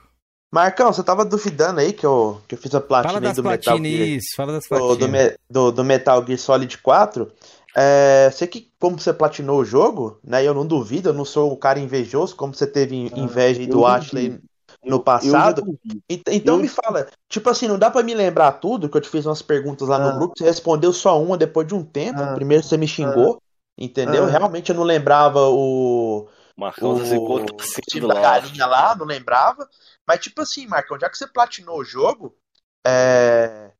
Marcão, você tava duvidando aí que eu, que eu fiz a platina Fala das do Metal Gear, isso. Fala das do, do, platinas. Me- do- do Metal Gear Solid 4. É, sei que como você platinou o jogo, né? Eu não duvido, eu não sou um cara invejoso, como você teve in- inveja aí do eu Ashley duvido. no Eu passado. Ent- Então Eu- me fala, tipo assim, não dá pra me lembrar tudo, que eu te fiz umas perguntas lá no Ah. grupo, você respondeu só uma depois de um tempo. Ah. Primeiro você me xingou, entendeu? Ah. Realmente eu não lembrava o Marcão o time lá. da galinha lá, não lembrava. Mas, tipo assim, Marcão, já que você platinou o jogo, é.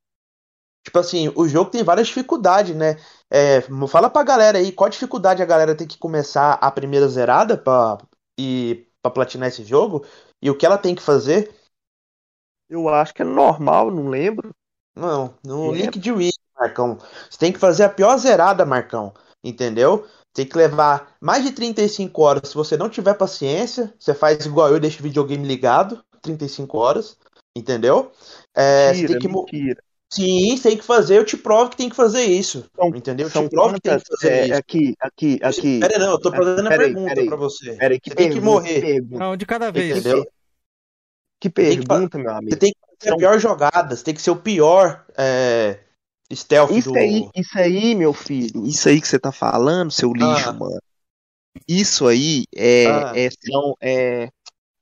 Tipo assim, o jogo tem várias dificuldades, né? É, fala pra galera aí, qual dificuldade a galera tem que começar a primeira zerada pra, e, pra platinar esse jogo? E o que ela tem que fazer? Eu acho que é normal, não lembro. Não, no É. link de Wii, Marcão. Você tem que fazer a pior zerada, Marcão. Entendeu? Tem que levar mais de 35 horas. Se você não tiver paciência, você faz igual eu, deixa o videogame ligado, 35 horas. Entendeu? É, Mentira, tem que mentira. Sim, você tem que fazer, eu te provo que tem que fazer isso. São- entendeu? Eu te provo que tem que fazer É, isso. aqui, aqui, aqui. Pera, não, eu tô fazendo a pergunta peraí. pra você. Peraí, que Você tem que morrer. pergunta, Não, de cada vez. Entendeu? que pergunta, meu Você amigo. tem que fazer a pior jogada, você tem que ser o pior é, stealth Isso do. aí, isso aí, meu filho, isso aí que você tá falando, seu lixo, Ah. mano. Isso aí é, Ah. é, são, é,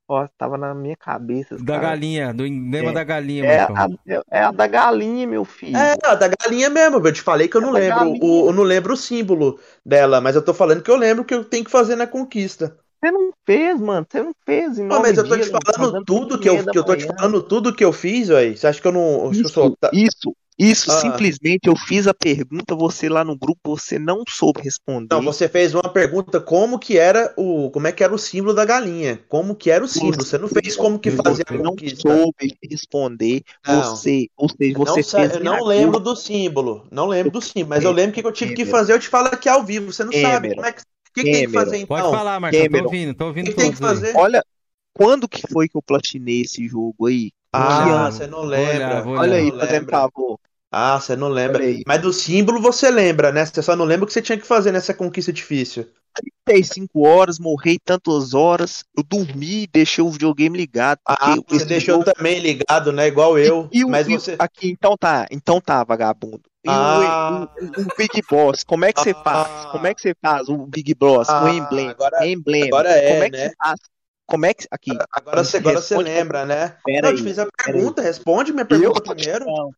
ó, tava na minha cabeça, Da cara. galinha, do emblema É. da galinha, É a, é- a da galinha, meu filho. É, a da galinha mesmo, eu te falei que eu É não lembro, o, eu não lembro o símbolo dela, mas eu tô falando que eu lembro que eu tenho que fazer na conquista. Você não fez, mano, você não fez em Não, mas eu tô te mano, falando tudo que eu, que tô te falando tudo que eu fiz, velho. Você acha que eu não. que eu sou Isso, isso, Ah. simplesmente eu fiz a pergunta, você lá no grupo, você não soube responder. Não, você fez uma pergunta como que era o. Como é que era o símbolo da galinha? Como que era o símbolo? Você não fez como que fazia a não soube responder. Não. Você, ou seja, você não, fez eu não lembro culpa. do símbolo. Não lembro do símbolo. Mas eu lembro o que eu tive que fazer. Eu te falo aqui ao vivo. Você não sabe. Como é que, o que, que tem que fazer então? Pode falar, Marcão. Tô Cameron. ouvindo, tô O ouvindo que, que tem que aí. fazer? Olha, quando que foi que eu platinei esse jogo aí? Ah, você não lembra. olhar, Olha olhar. aí, fazendo favor. Ah, você não lembra. Aí. Mas do símbolo você lembra, né? Você só não lembra o que você tinha que fazer nessa conquista difícil. 35 horas, morri tantas horas, eu dormi e deixei o videogame ligado. Ah, você deixou jogo- também ligado, né? Igual eu. E o- Mas e o- você. Aqui, então tá, então tá, vagabundo. E o- Ah. o, o Big Boss, como é que você Ah. faz? Como é que você faz o Big Boss, Ah, o emblema, agora- emblema? agora é, como é que né? você faz? Como é que aqui? Agora você, agora você lembra, né? Pera Não, eu te fiz a pergunta, responde minha pergunta primeiro. Não,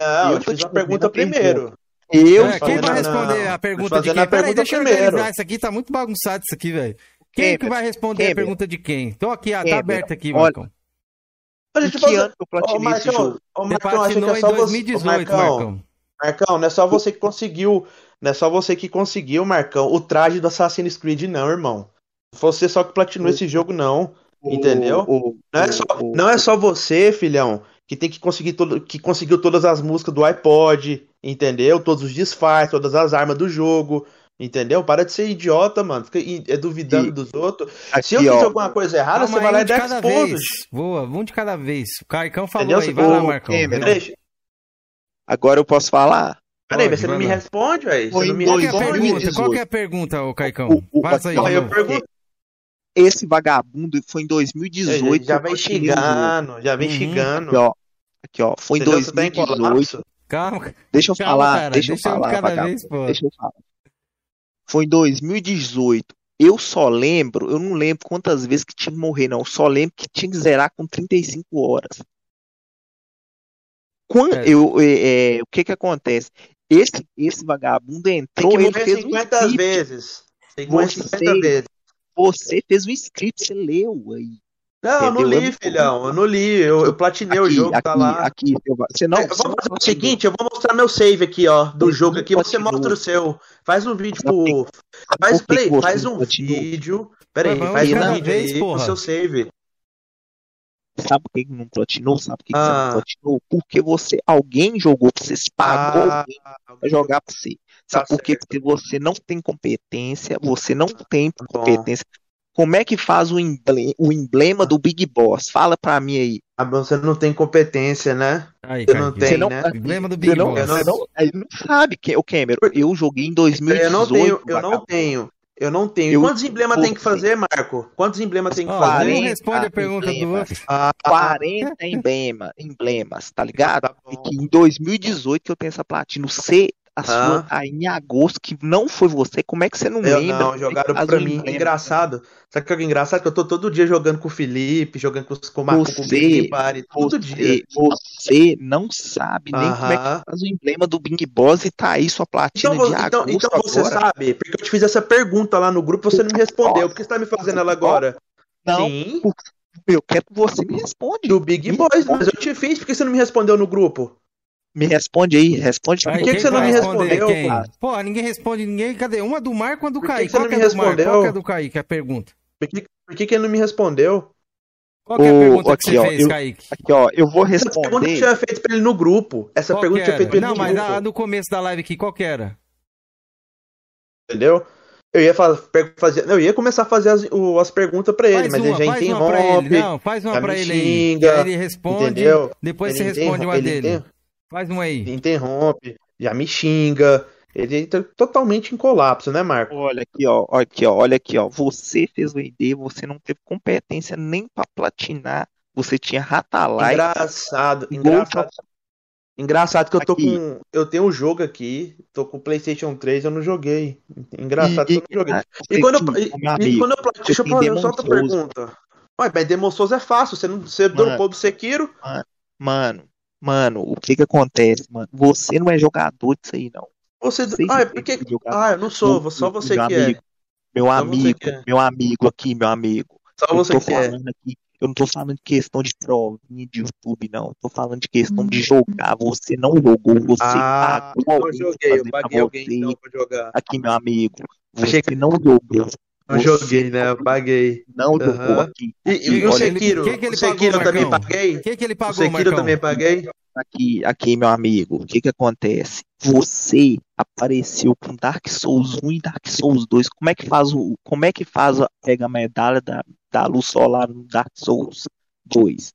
Não, eu eu te fiz te uma pergunta a primeiro. eu É, quem vai a- responder não, a pergunta de quem? a Peraí, pergunta deixa eu primeiro. organizar isso aqui, tá muito bagunçado isso aqui, velho. Quem que Cameron, vai responder a Cameron. pergunta de quem? Tô aqui, ah, tá aberto aqui, Marcão. A gente que ano que eu esse Marcão, ô, Você Marcão, que é só você. Ô, 2018, Marcão, Marcão. Marcão, não é só você que conseguiu. Não é só você que conseguiu, Marcão, o traje do Assassin's Creed, não, irmão. Você só que platinou esse jogo, não. Entendeu? O- o- Não é só, o- não é só você, filhão, que tem que conseguir todo, que conseguiu todas as músicas do iPod, entendeu? Todos os disfarces, todas as armas do jogo, entendeu? Para de ser idiota, mano. Fica é, duvidando E- dos outros. Aqui, Se eu fiz ó, alguma coisa errada, você vai lá e dá cada expose. vez. Boa, um de cada vez. O Caicão falou Entendeu? aí, vai lá, Marcão. Cameron, Deixa. agora eu posso falar? Peraí, você não me responde, velho. Qual que é a pergunta? 2018. Qual que é a pergunta, ô Caicão? O- o- Passa aí, eu pergunto. Esse vagabundo foi em 2018. Já eu vem xingando, já vem Uhum. xingando. Aqui, ó. Aqui, ó. Foi em Entendeu? Você tá em 2018. colapso. Calma, Deixa eu calma, falar, cara. deixa eu Deixa um falar, cada vagabundo. vez, pô. Deixa eu falar. Foi em 2018. Eu só lembro, eu não lembro quantas vezes que tinha que morrer, não. Eu só lembro que tinha que zerar com 35 horas. Quando É. eu, é, é, o que que acontece? Esse, esse vagabundo Tem entrou, que ele morrer fez um 50 script. vezes. Tem que morrer Você- 50 vezes. Você fez um script, você leu aí. Não, eu não li, Eu- filhão. Eu não li. Eu, eu platinei o Aqui, jogo, aqui, tá lá. aqui. eu- Você não. É, não vamos fazer o platinou. seguinte, eu vou mostrar meu save aqui, ó, do Você jogo não aqui, você mostra o seu. Faz um vídeo pro. Faz, você faz não um vídeo. Peraí, Mas faz um vídeo vez, aí porra. com seu save. Sabe por que não platinou? Sabe por que que você Ah. não platinou? Porque você, alguém jogou pra você, você pagou Ah, alguém pra jogar pra você. Sabe Tá por quê? Porque você não tem competência, você não tem bom. competência. Como é que faz o emblema, o emblema do Big Boss? Fala pra mim aí. Ah, você não tem competência, né? Aí, Você não tem, Você não- né? Emblema do Você Big não, Boss. você não, aí não sabe que o Cameron. Eu joguei em 2018. Eu não tenho, eu não tenho. Eu não tenho. Eu- Quantos emblemas tem que você- fazer, Marco? Quantos emblemas tem que Ó, fazer? não 40 responde a pergunta do emblemas. outro. Ah, 40 emblema, emblemas, tá ligado? tá E bom. que em 2018 que eu tenho essa platina. Você, a sua, Ah. aí em agosto, que não foi você, como é que você não Eu lembra? não, é jogaram pra mim. emblema? Engraçado. Sabe o que é engraçado? Que eu tô todo dia jogando com o Felipe, jogando com, com o Marco, com o Você- Big todo dia. Você, você não sabe nem como é que faz o emblema do Big Boss e tá aí sua platina Então, de você, então, agosto então você agora. sabe, porque eu te fiz essa pergunta lá no grupo, você não me respondeu. Por que você tá me fazendo ela agora? Não, Sim, eu quero que você me responda. do Big Me Boys, responde. mas eu te fiz, por que você não me respondeu no grupo? Me responde aí, responde. Por que que você não me responder? respondeu, Quem? cara? Pô, ninguém responde ninguém. Cadê? Uma do Marco, uma do Por que Kaique. que você Qual não que é me do? Qual que é respondeu? do Kaique? A pergunta. Por que, por que, que ele não me respondeu? Qual que é a pergunta que aqui, você ó, fez, eu- Kaique? Aqui, ó, eu vou Essa pergunta responder. tinha feito pra ele no grupo. Essa Qual pergunta que tinha feito pra ele Não, no mas grupo. a, a do começo da live aqui, qual que era? Entendeu? Eu ia fazer, eu ia começar a fazer as, o- as perguntas pra ele, Faz mas uma, ele já faz uma pra ele. interrompe. Não, faz uma pra ele aí. xinga, Que aí ele responde, entendeu? depois você Ele responde interrom- uma ele dele. Faz uma aí. interrompe, já me xinga. Ele tá totalmente em colapso, né, Marco? Olha aqui, ó, olha aqui, ó, olha aqui, ó. Você fez o ID, você não teve competência nem pra platinar. Você tinha Ratalai. Engraçado, engraçado. Engraçado que eu tô Aqui. com. Eu tenho um jogo aqui, tô com o PlayStation 3, eu não joguei. Engraçado que eu não joguei. E você quando eu, tinha, e, e quando eu platino, deixa eu fazer só outra pergunta. Ué, mas Demon Souls é fácil, você não você Mano. dropou do Sekiro? Mano, mano, o que que acontece, mano? Você não é jogador disso aí, não. Você. Sei Ah, é porque. jogar. Ah, eu não sou, Meu- só você meu que é. amigo, Meu Só você amigo, é. meu amigo aqui, meu amigo. Só Eu você tô que é. aqui, eu não tô falando de questão de provinha de YouTube, não. Eu tô falando de questão de jogar. Você não jogou, você Ah, pagou não pra joguei, eu paguei alguém então pra jogar. Aqui, meu amigo, você Achei que- não jogou. Não joguei, né? Eu paguei. Não jogou Aham. aqui. E, e o Sekiro? quem que ele o Sekiro pagou, também Marcão? paguei? O que, que ele O pagou, Sekiro eu Marcão? também paguei? Aqui, aqui, meu amigo, o que que acontece? Você apareceu com Dark Souls 1 e Dark Souls 2. Como é que faz o, como é que faz a, pega a medalha da, da luz solar no Dark Souls 2?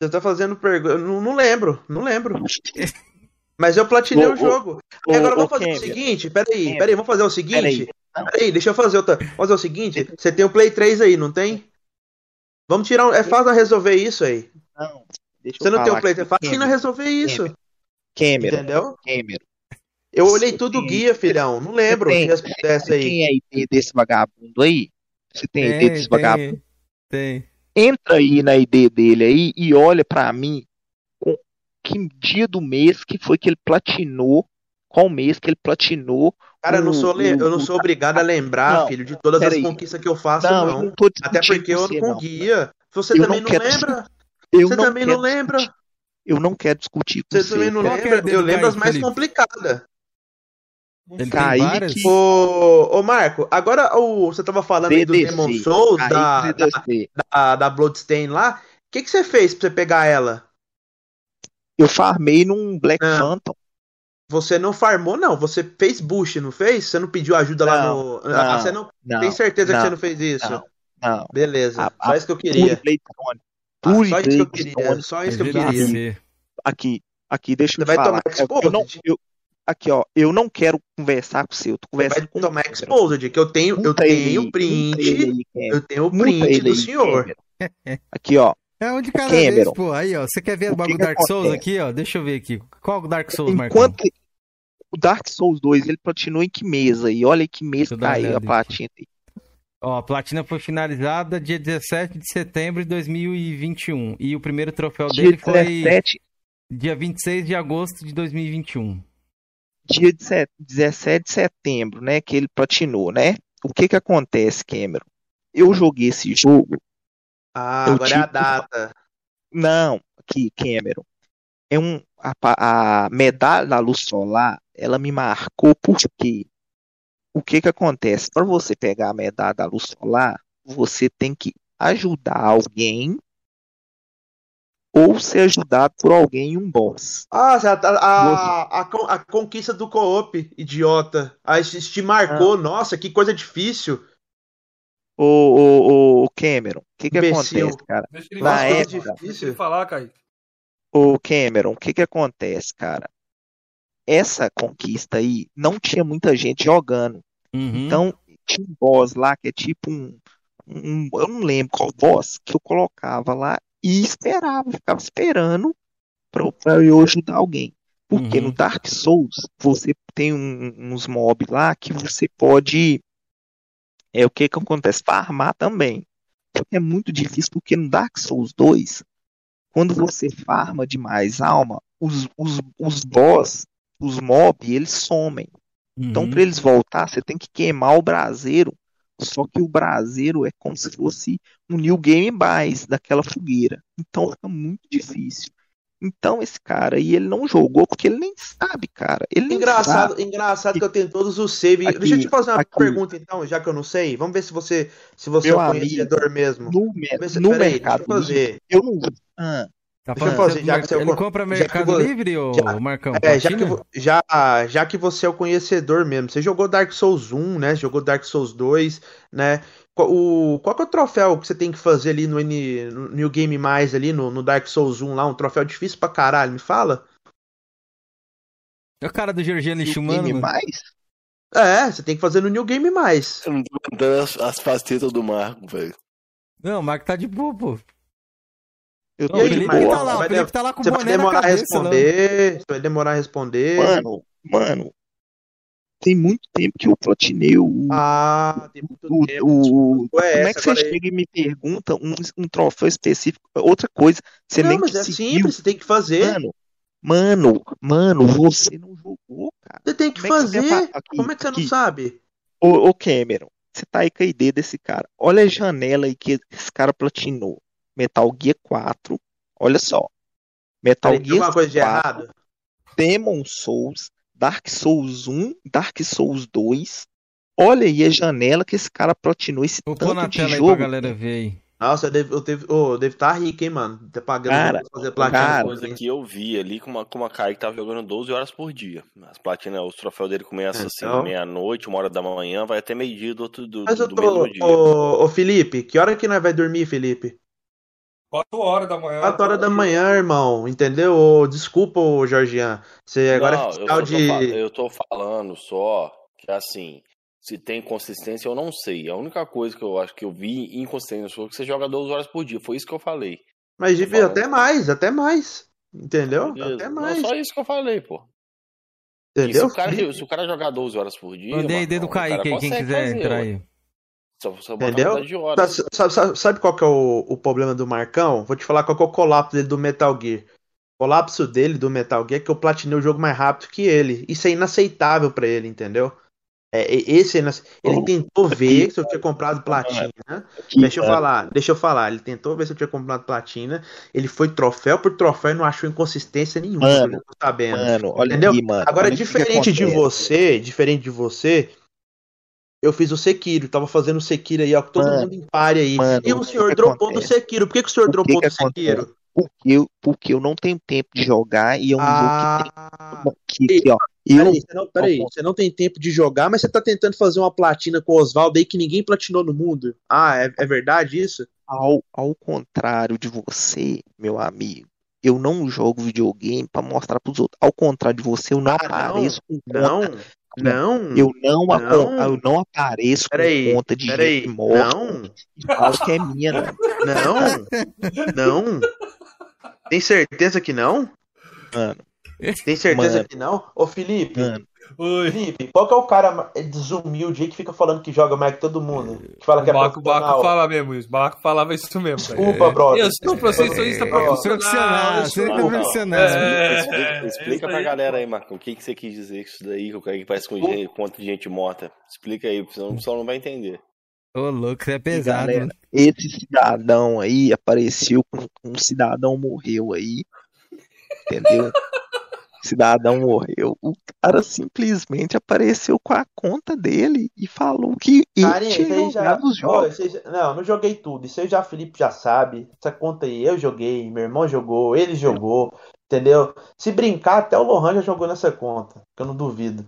Você tá fazendo pergunta. Não, não lembro, não lembro. <laughs> Mas eu platinei o ô, jogo. E agora ô, vamos fazer o seguinte, peraí, peraí, vamos fazer o seguinte. peraí. Peraí, deixa eu fazer outra. Vamos fazer o seguinte, você tem o Play 3 aí, não tem? Vamos tirar um. É fácil resolver isso aí. Não, deixa eu Você não tem o Play aqui. 3, é fácil não resolver isso. Cameron, Entendeu? Cameron. Eu olhei Você tudo tem- guia, filhão. Não lembro tem- se respondesse Você aí. tem a ID desse vagabundo aí? Você tem a ID Tem, desse vagabundo? tem, tem. Entra aí na ID dele aí e olha pra mim que dia do mês que foi que ele platinou, qual mês que ele platinou. Cara, eu não sou, le- eu não o- sou obrigado a lembrar, Não, filho, de todas as peraí. conquistas que eu faço, Não, eu não. não tô Até porque eu não não. com guia. Você Eu também não não lembra? Eu Você não também quero não lembra? discutir. Eu não quero discutir com Você você. também não que lembra? Eu dele, lembro as mais Felipe? complicadas. Ele Kaique? Ô, ô Marco, agora o, você tava falando aí do Demon Souls, da, da, da, da Bloodstain lá. O que, que você fez pra você pegar ela? Eu farmei num Black Ah. Phantom. Você não farmou, não. Você fez bush, não fez? Você não pediu ajuda lá Não, no. Ah, não, você não Não, tem certeza que não, você não fez isso? não, não. Beleza. A- só a isso que eu queria. Ah, só isso que eu queria. Só isso que eu queria. Aqui, aqui, deixa Você eu vai falar. tomar Eu- eu não, exposed? eu, aqui, ó, eu não quero conversar com você. Eu tô Vai conversando com o tomar exposed, que eu tenho, eu tenho print. Cameron. Eu tenho o print ele do senhor. Aqui, ó. É um de cada Cameron. vez, pô. Aí, ó. Você quer ver o bagulho Dark Souls aqui, ó? Deixa eu ver aqui. Qual o Dark Souls, Marcão? Enquanto que o Dark Souls 2, ele platinou em que mês aí? Olha aí que uma caiu a aqui. platina aí. Ó, a platina foi finalizada dia 17 de setembro de 2021. E o primeiro troféu Dia dele foi 17, Dia 26 de agosto de 2021. Dia de set- 17 de setembro, né? Que ele platinou, né? O que que acontece, Cameron? Eu joguei esse jogo. Ah, Eu agora é a data. Não, aqui, Cameron. É um, a, a medalha da luz solar, ela me marcou porque o que que acontece? Para você pegar a medalha da luz solar, você tem que ajudar alguém ou ser ajudado por alguém em um boss. Ah, a, a, a, con- a conquista do co-op, idiota. Ah, isso te marcou. Nossa, que coisa difícil. Ô, ô, ô, Cameron, o que que acontece, cara? Deixa ele Na época- difícil. ele falar, Kaique. Ô, Cameron, o que que acontece, cara? Essa conquista aí não tinha muita gente jogando. Uhum. Então, tinha um boss lá que é tipo um, um- Eu não lembro qual boss que eu colocava lá e esperava, ficava esperando pra, pra eu ajudar alguém. Porque Uhum. no Dark Souls você tem um- uns mobs lá que você pode. É o que que acontece? Farmar também. É muito difícil porque no Dark Souls 2, quando você farma demais alma, os, os, os boss, os mobs, eles somem. Então, Uhum. para eles voltar, você tem que queimar o braseiro. Só que o braseiro é como se fosse um New Game Mais daquela fogueira. Então fica muito difícil. Então esse cara aí, ele não jogou porque ele nem sabe, cara. Ele nem Engraçado, sabe. engraçado que eu tenho todos os saves. Aqui, Deixa eu te fazer uma aqui. pergunta então, já que eu não sei. Vamos ver se você, se você Meu é um amigo, conhecedor mesmo. No, me- se- no peraí, Mercado deixa eu fazer. Livre, eu não. Ah, Tá deixa eu fazer, que já você- que você- ele compra que Mercado você- Livre, ô já- Marcão? É, já que, já, já que você é o conhecedor mesmo, você jogou Dark Souls 1, né? Jogou Dark Souls 2, né? Qual, o, qual que é o troféu que você tem que fazer ali no, N, no New Game Mais ali, no, no Dark Souls 1 lá? Um troféu difícil pra caralho, me fala? É o cara do Georgiano New Schumano, Game. Mais? É, você tem que fazer no New Game Mais. Eu não tô as, as facetas do Marco, velho. Não, o Marco tá de boa, pô. Eu tô o aí, de Felipe Marcão, boa. tá lá, o vai Felipe de- tá lá com o Você vai boné na demorar a cabeça, não. responder, você vai demorar a responder. Mano, mano, tem muito tempo que eu platinei o. Ah, tem muito o, tempo. o, Desculpa, é como é que você agora aí. chega e me pergunta um, um troféu específico? Outra coisa, você Não, nem mas é conseguiu. simples, você tem que fazer. Mano, mano, mano, você não jogou, cara. Você tem que Como é que você fazer. aqui, Como é que você não aqui. sabe? Ô, ô Cameron, você tá aí com a ideia desse cara. Olha a janela aí que esse cara platinou. Metal Gear 4. Olha só. Metal Peraí, Gear alguma coisa de 4, errado? Demon Souls, Dark Souls 1, Dark Souls 2. Olha aí a janela que esse cara platinou esse Vou pôr na tanto de tela aí jogo. pra galera ver aí. Nossa, eu devo, eu devo, oh, deve estar rico, hein, mano? Tá pagando Cara, pra fazer platina. cara, coisa que eu vi ali com uma, com uma cara que tava jogando 12 horas por dia. As platinas, os troféus dele começam assim, Então. meia-noite, uma hora da manhã, vai até meio-dia do outro do, Mas do, eu do tô. mesmo dia. Ô, ô, Felipe, que hora que nós vai dormir, Felipe? 4 horas da manhã. 4 horas da manhã, irmão. Entendeu? Desculpa, Jorgian. Você agora Não, é eu, fiscal só tô de. eu tô falando só que assim, se tem consistência eu não sei. A única coisa que eu acho que eu vi inconsistência foi que você joga 12 horas por dia. Foi isso que eu falei. Mas de- falando. até mais, até mais. Entendeu? Beleza. Até Não, mais. só isso que eu falei, pô. E se Entendeu? o, cara, se o cara jogar 12 horas por dia. Mandei a ideia do Marcão, o Kaique cara aí, quem consegue quiser fazer, entrar aí. Só, só botar Entendeu? de horas. Sabe, sabe- sabe- qual que é o, o problema do Marcão? Vou te falar qual que é o colapso dele do Metal Gear. O colapso dele do Metal Gear é que eu platinei o jogo mais rápido que ele. Isso é inaceitável pra ele, entendeu? É, e- esse é inace- Ele Oh, tentou aqui, ver se eu tinha comprado platina. Aqui, Deixa eu cara. falar, deixa eu falar. Ele tentou ver se eu tinha comprado platina. Ele foi troféu por troféu e não achou inconsistência nenhuma. Mano, sabendo. Mano, olha Entendeu? aí, mano. Agora, olha o que que diferente de você, diferente de você, eu fiz o Sekiro, tava fazendo o Sekiro aí, ó, com todo Mano, mundo em pare aí. mano, e o senhor que dropou do acontece? Sekiro. Por que, que o senhor que dropou que do Sekiro? acontece? Porque eu, porque eu não tenho tempo de jogar e é um jogo Ah, que tem. Que, ó, eu, peraí, você não, peraí, você não tem tempo de jogar, mas você tá tentando fazer uma platina com o Oswaldo aí que ninguém platinou no mundo. Ah, é, é verdade isso? ao, ao contrário de você, meu amigo, eu não jogo videogame pra mostrar pros outros. Ao contrário de você, eu não Ah, apareço com Não, conta. não. Eu não, Não. apo- eu não apareço Peraí, com conta de peraí, gente morta não. e falo que é minha, não. Não, não. Tem certeza que não? Mano, Tem certeza Mano. que não? Ô, Felipe, mano. Oi. Felipe, qual que é o cara desumilde aí que fica falando que joga mais que todo mundo? Que fala que é O Baco, o Baco fala mesmo isso. O Baco falava isso mesmo. Desculpa, brother. Eu sou profissionista É, profissional. Profissional, profissional. É, Explica, é, explica pra galera aí, Marcão, o que, que você quis dizer com isso daí, que o cara que parece com gente, conta de gente morta. Explica aí, senão o pessoal não vai entender. Ô, louco, você é pesado. galera, Esse cidadão aí apareceu com um cidadão morreu aí. Entendeu? Cidadão morreu. O cara simplesmente apareceu com a conta dele e falou que ele Carinha, isso tinha aí já. jogado os jogos. já- Não, não joguei tudo. Isso aí já Felipe já sabe. Essa conta aí eu joguei, meu irmão jogou, ele jogou, entendeu? Se brincar, até o Lohan já jogou nessa conta, que eu não duvido.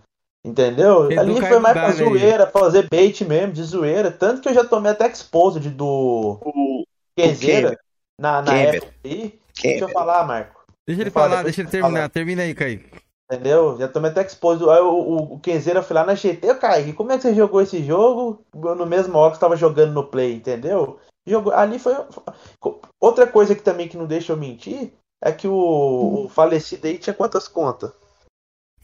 Entendeu? Ele Ali foi mais pra aí. zoeira, pra fazer bait mesmo, de zoeira. Tanto que eu já tomei até exposed do O Kenzeira na, na época aí. Deixa eu falar, Marco. Deixa ele falar, deixa ele terminar. Termina aí, Kaique. Entendeu? Já tomei até exposed. Aí o, o, o Kenzeira foi lá na GT. Eu, Kaique, como é que você jogou esse jogo no mesmo hora que você tava jogando no Play, entendeu? Jogou, ali foi. Outra coisa que também que não deixa eu mentir é que o, o falecido aí tinha quantas contas?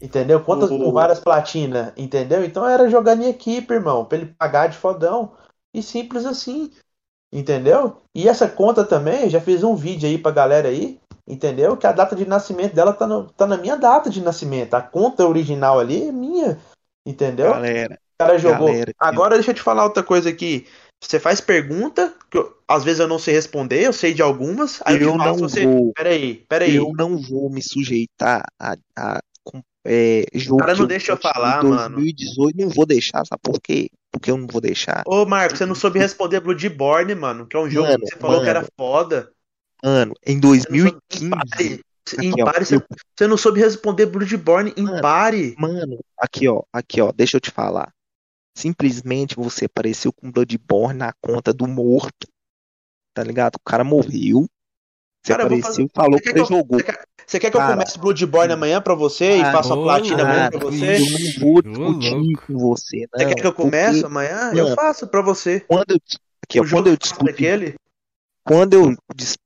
Entendeu? Quantas com várias platinas, entendeu? Então era jogando em equipe, irmão, pra ele pagar de fodão. E simples assim. Entendeu? E essa conta também, eu já fiz um vídeo aí pra galera aí, entendeu? Que a data de nascimento dela tá, no- tá na minha data de nascimento. A conta original ali é minha. Entendeu? Galera, O cara jogou. galera, Agora deixa eu te falar outra coisa aqui. Você faz pergunta, que eu- às vezes eu não sei responder, eu sei de algumas. Aí eu, eu te falo não se você. vou, Peraí, peraí. eu não vou me sujeitar a, a é, jogo Cara, que não deixa eu em falar, mano. 2018, não vou deixar, sabe por quê? Porque eu não vou deixar. Ô, Marco, você não soube responder Bloodborne, mano, que é um jogo Mano, que você falou que era mano. foda. Mano, em Você não soube- 2015, Pare. Aqui, Em pare, você, eu- você não soube responder Bloodborne em Mano. pare. Mano, aqui ó, aqui ó, deixa eu te falar. Simplesmente você apareceu com Bloodborne na conta do morto. Tá ligado? O cara morreu. Você Cara, eu apareceu fazer- e falou Você que quer você que eu- jogou. Você quer, você quer que eu Cara, comece Bloodborne amanhã pra você e cara, faça a platina amanhã Cara, pra que você? eu não vou discutir com você, Você não. quer que eu comece porque amanhã? Eu mano, faço pra você. quando eu, aqui, ó, quando eu eu discuti daquele. Quando eu discuti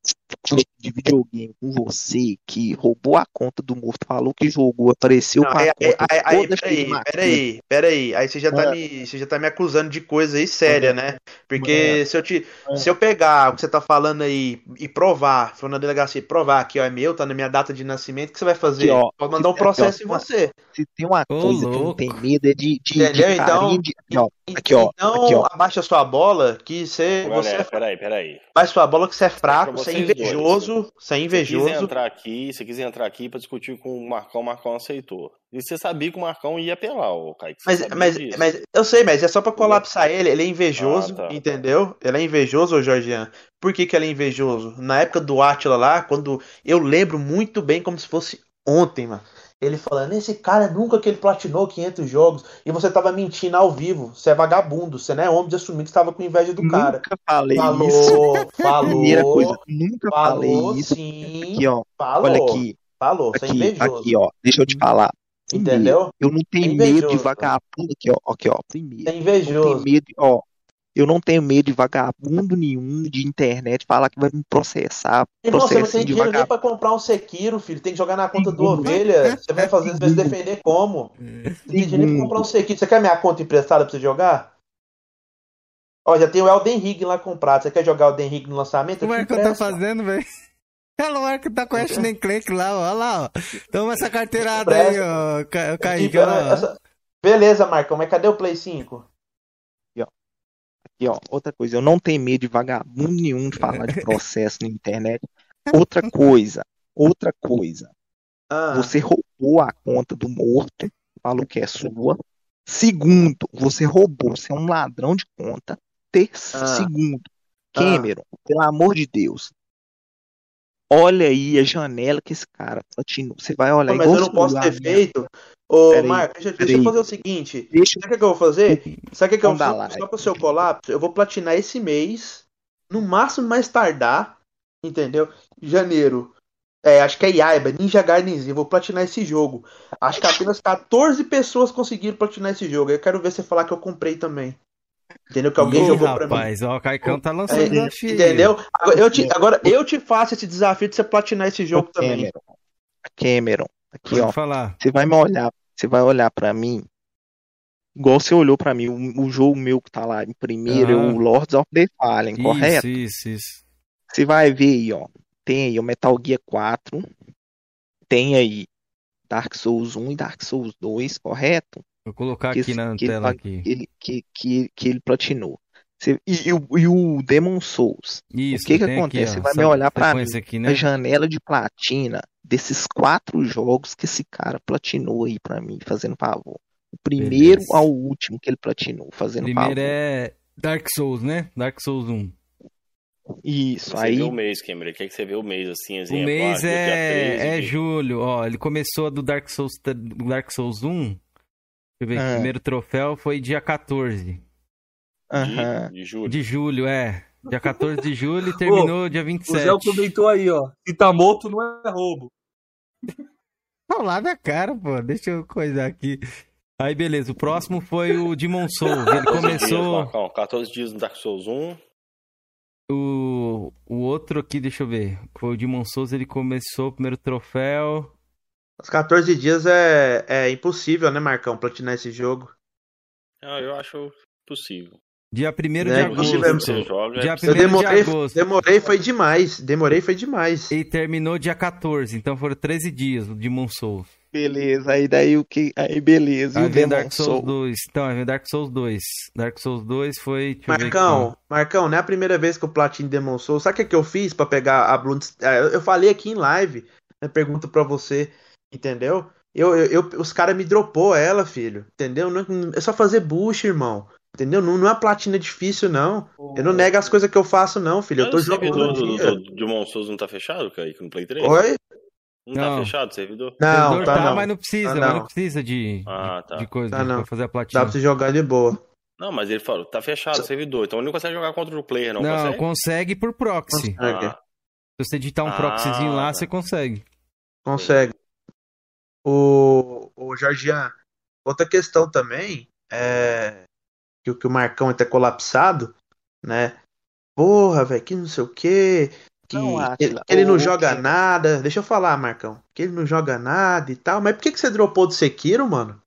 de videogame com você, que roubou a conta do morto, falou que jogou, apareceu Não, com a aí, aí, conta aí, aí, toda cheia de peraí, peraí, peraí. Aí você já tá me, você já tá me acusando de coisa aí séria, né? Porque Mano. se eu te, se eu pegar o que você tá falando aí e provar, for na delegacia e provar que ó, é meu, tá na minha data de nascimento, o que você vai fazer? Aqui, ó. Pode mandar um Aqui, ó, processo em você. Se tem uma Ô, coisa que não tenho medo é de, de, de? Então- de. Aqui, ó. Aqui, ó. Então, Aqui, ó. abaixa sua bola, que você, Ô, você galera, peraí, peraí. abaixa sua bola que você é fraco, você é vocês invejoso, você é Você quis invejoso. entrar aqui, você quis entrar aqui pra discutir com o Marcão, o Marcão aceitou. E você sabia que o Marcão ia apelar, ô Kaique. Mas, mas, disso. mas eu sei, mas é só pra colapsar ele. Ele é invejoso, Ah, tá. entendeu? Ele é invejoso, ô Jorgian. Por que, que ele é invejoso? Na época do Atila lá, quando eu lembro muito bem como se fosse ontem, mano. Ele falando, esse cara nunca que ele platinou 500 jogos e você tava mentindo ao vivo. Você é vagabundo, você não é homem de assumir que estava com inveja do cara. Nunca falei isso. Falou, falou. Primeira coisa, nunca falei falou isso. sim. Aqui, ó. Falou, Olha aqui. falou. Você é Aqui, invejoso. aqui, ó. Deixa eu te falar. Entendeu? Eu não tenho É medo de invejoso. vagabundo aqui, ó. Aqui, ó. Primeiro. É Eu não tenho invejoso. medo, ó. Eu não tenho medo de vagabundo nenhum de internet falar que vai me processar. Irmão, você não tem dinheiro nem pra comprar um Sekiro, filho. Tem que jogar na conta do ovelha. Você vai fazer, você vai se defender como? Não tem dinheiro nem pra comprar um Sekiro. Você quer minha conta emprestada pra você jogar? Ó, já tem o Elden Ring lá comprado. Você quer jogar o Elden Ring no lançamento? O Eu te Marcão tá empresto. fazendo, velho. <laughs> O Marco tá com a Ashton Clank lá, ó. Olha lá, ó. Toma essa carteirada aí, ó. Ca- Eu te Kaique, olha empresto. lá. Essa- Beleza, Marcão, mas cadê o Play 5? Aqui, ó, outra coisa, eu não tenho medo de vagabundo nenhum de falar de <laughs> processo na internet. Outra coisa, outra coisa, Ah, você roubou a conta do morto, falou que é sua. Segundo, você roubou, você é um ladrão de conta. Terceiro, Ah. segundo, Ah. Cameron, pelo amor de Deus, olha aí a janela que esse cara platinou. Você vai olhar Não, mas eu não posso ter mesmo. Ô, Marco, deixa, deixa eu fazer o seguinte. Deixa Sabe o que eu vou fazer? Sabe o que, que eu vou lá. Só para o seu colapso, eu vou platinar esse mês, no máximo mais tardar, entendeu? Janeiro. É, acho que é Yaiba, Ninja Gaiden vou platinar esse jogo. Acho que apenas 14 pessoas conseguiram platinar esse jogo. Eu quero ver você falar que eu comprei também. Entendeu? Que alguém Ih, jogou pra mim. rapaz, ó, o Caicão tá lançando É, desafio. entendeu? Agora eu, te, agora eu te faço esse desafio de você platinar esse jogo também. Cameron, Cameron, aqui ó, Pode falar. você vai me olhar, Você vai olhar pra mim, igual você olhou pra mim, o, o jogo meu que tá lá em primeiro é Aham. o Lords of the Fallen, correto? Isso, isso, isso. Você vai ver aí, ó. Tem aí o Metal Gear 4, tem aí Dark Souls 1 e Dark Souls 2, correto? Vou colocar Que aqui na que tela aqui. ele, que, que, que ele platinou. Você- e, e o, e o Demon Souls. Isso, o que que tem aqui, acontece? ó, Você vai me olhar pra mim, aqui, a né? janela de platina desses quatro jogos que esse cara platinou aí pra mim, fazendo favor. O primeiro Beleza. ao último que ele platinou, fazendo Primeiro favor. é Dark Souls, né? Dark Souls 1. Isso, Você aí vê o mês, Cameron. Quer que você vê o mês assim, O exemplo? mês ah, é, 13 é julho, ó. Ele começou do Dark Souls, do Dark Souls 1. Deixa eu ver, Ah. o primeiro troféu foi dia 14 de, de julho. de julho, é. Dia 14 de julho e <laughs> terminou dia O 27. Zé comentou aí, ó. Se tá morto, não é roubo. <laughs> Tá lá na cara, pô. Deixa eu coisar aqui. Aí, beleza. O próximo foi o Demon Souls. Ele 14 dias, começou. Marcão. 14 dias no Dark Souls 1. O, o outro aqui, deixa eu ver. Foi o Demon Souls. Ele começou o primeiro troféu. Os 14 dias é, é impossível, né, Marcão, platinar esse jogo. Ah, eu acho possível. Dia 1 de É, agosto. impossível, Você joga, Dia é Eu Primeiro de demorei, agosto. demorei, foi demais. Demorei, foi demais. E terminou dia 14. Então foram 13 dias o Demon Souls. Beleza, aí daí o que. Aí beleza, e Aí o vem Demon Dark Souls Souls? 2. Então, aí vem Dark Souls 2. Dark Souls 2 foi. Marcão, aqui. Marcão, não é a primeira vez que eu platino Demon Souls. Sabe o que, é que eu fiz pra pegar a Blood... Ah, Eu falei aqui em live, eu pergunto pra você, entendeu? Eu, eu, eu- os caras me dropou ela, filho, entendeu? Não, é só fazer bush, irmão. Entendeu? Não, não é uma platina difícil, não. Eu não nego as coisas que eu faço, não, filho. Eu tô o servidor jogando. do, do, não tá fechado, Kaique, no Play 3? Oi? Não, Não. tá fechado o servidor? O Não, servidor tá não. mas não precisa, Tá mas não. não precisa de, Ah, tá. de coisa Tá não. pra fazer a Dá platina. pra você jogar de boa. Não, mas ele falou, tá fechado o servidor, então ele não consegue jogar contra o player, não, Não, consegue? consegue por proxy. Consegue. Ah, Se você digitar um Ah, proxyzinho lá, tá. você consegue. Consegue. O, o Jorgian, outra questão também é que, o- que o Marcão é colapsado, né? Porra, velho, que não sei o quê. Que, Não, que ele não o- joga o- nada. Deixa eu falar, Marcão. Que ele não joga nada e tal. Mas por que, que você dropou do Sekiro, mano?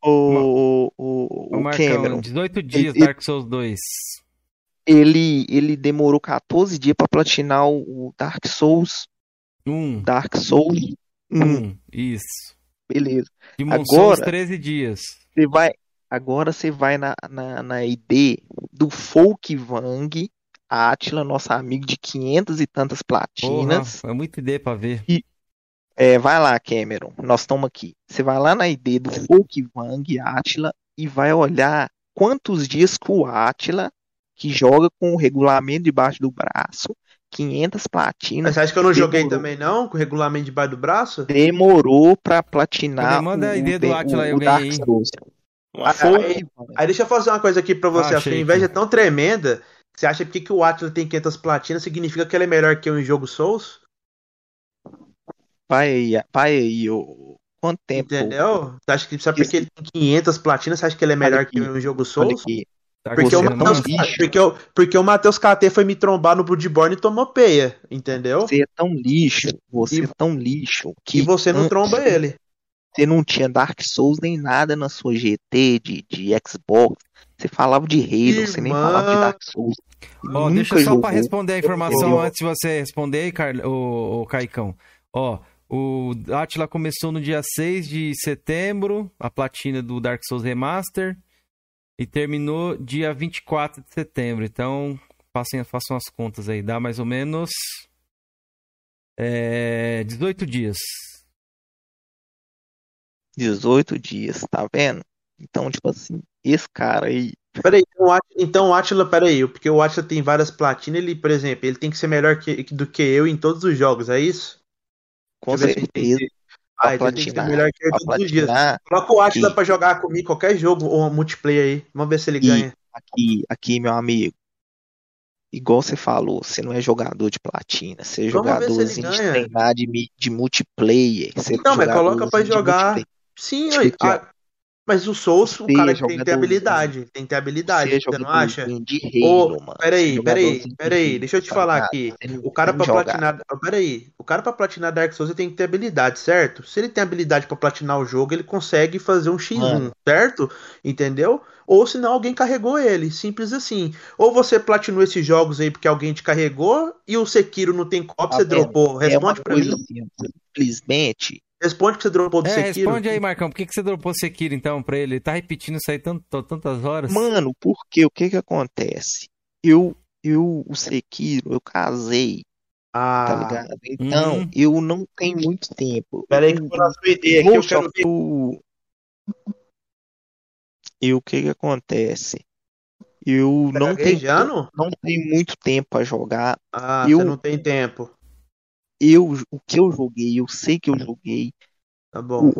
O, o, Ô, o Marcão, Cameron, 18 dias ele- Dark Souls 2. ele, ele demorou 14 dias pra platinar o o Dark Souls. 1. Dark Souls 1. 1. Isso. Beleza. Demon Agora- Souls 13 dias. Você vai, agora você vai na, na, na ID do Folkvang Atila, nosso amigo de 500 e tantas Porra, platinas. é muito ID pra ver. É, vai lá, Cameron. Nós estamos aqui. Você vai lá na ID do Folkvang Atila e vai olhar quantos dias que o Atila, que joga com o regulamento debaixo do braço, 500 Mas platinas, você acha que eu não joguei demorou. também, não? Com o regulamento debaixo do braço? demorou pra platinar? Manda a o, ID do o- Atila aí, o alguém Dark aí. Souls. Uma aí, aí deixa eu fazer uma coisa aqui pra você. Ah, a achei inveja é aqui. tão tremenda. Você acha que porque que o Atila tem 500 platinas significa que ele é melhor que eu em jogo Souls? Vai aí, ô. Quanto tempo? Entendeu? Você acha que só porque ele tem 500 platinas, você acha que ele é melhor Olha que aqui, eu em jogo Olha Souls? aqui. Dark Porque o, existe. porque, o, porque o Matheus KT foi me trombar no Bloodborne e tomou peia, entendeu? Você é tão lixo, você E- é tão lixo que E você não tromba ele. Você não tinha Dark Souls nem nada na sua GT de, de Xbox. Você falava de Halo, você nem falava de Dark Souls. Ó, deixa só pra responder a informação Entendeu? antes de você responder aí, Carl... o, o Caicão. Ó, o Atila começou no dia 6 de setembro, a platina do Dark Souls Remaster, e terminou dia 24 de setembro. Então, façam, façam as contas aí, dá mais ou menos é, 18 dias. 18 dias, tá vendo? Então, tipo assim, esse cara aí, Peraí, então o então Atila, peraí, porque o Atila tem várias platinas, ele, por exemplo, ele tem que ser melhor que- do que eu em todos os jogos, é isso? com se certeza, pra Ah, então ele tem que ser melhor que eu todos os dias. Coloca o Atila que- pra jogar comigo qualquer jogo ou multiplayer aí. Vamos ver se ele E- ganha. aqui, aqui, meu amigo, igual você falou, você não é jogador de platina, você é Vamos se jogadorzinho de treinar de, multiplayer. Você é Então, mas coloca pra jogar. Sim, ó. ah, Mas o Souls, o cara que tem que ter habilidade. Tem que ter habilidade, Você é você não acha? de reino, mano. peraí, Você é peraí, peraí, reino, deixa eu te tá falar aqui. Não O cara pra platinar. ah, Peraí, o cara pra platinar Dark Souls ele tem que ter habilidade, certo? Se ele tem habilidade pra platinar o jogo, ele consegue fazer um X1, Mano. certo? Entendeu? Ou senão alguém carregou ele, simples assim. Ou você platinou esses jogos aí porque alguém te carregou e o Sekiro não tem copy, Tá você dropou. É Responde pra coisa mim. assim, simplesmente. Responde que você dropou do É, Sekiro. responde aí, Marcão. Por que, que você dropou Sekiro então pra ele? Ele tá repetindo isso aí tanto, tantas horas? Mano, porque o que que acontece? Eu, eu, o Sekiro, eu casei, tá Ah, ligado? Então, Uhum. eu não tenho muito tempo. peraí que eu vou na sua ideia aqui, eu quero ver. Tsushima, E o que que acontece? Eu Tá não tenho, não tenho muito tempo pra jogar. Ah, Eu- você não tem tempo. Eu, o que eu joguei, eu sei que eu joguei. Tá bom.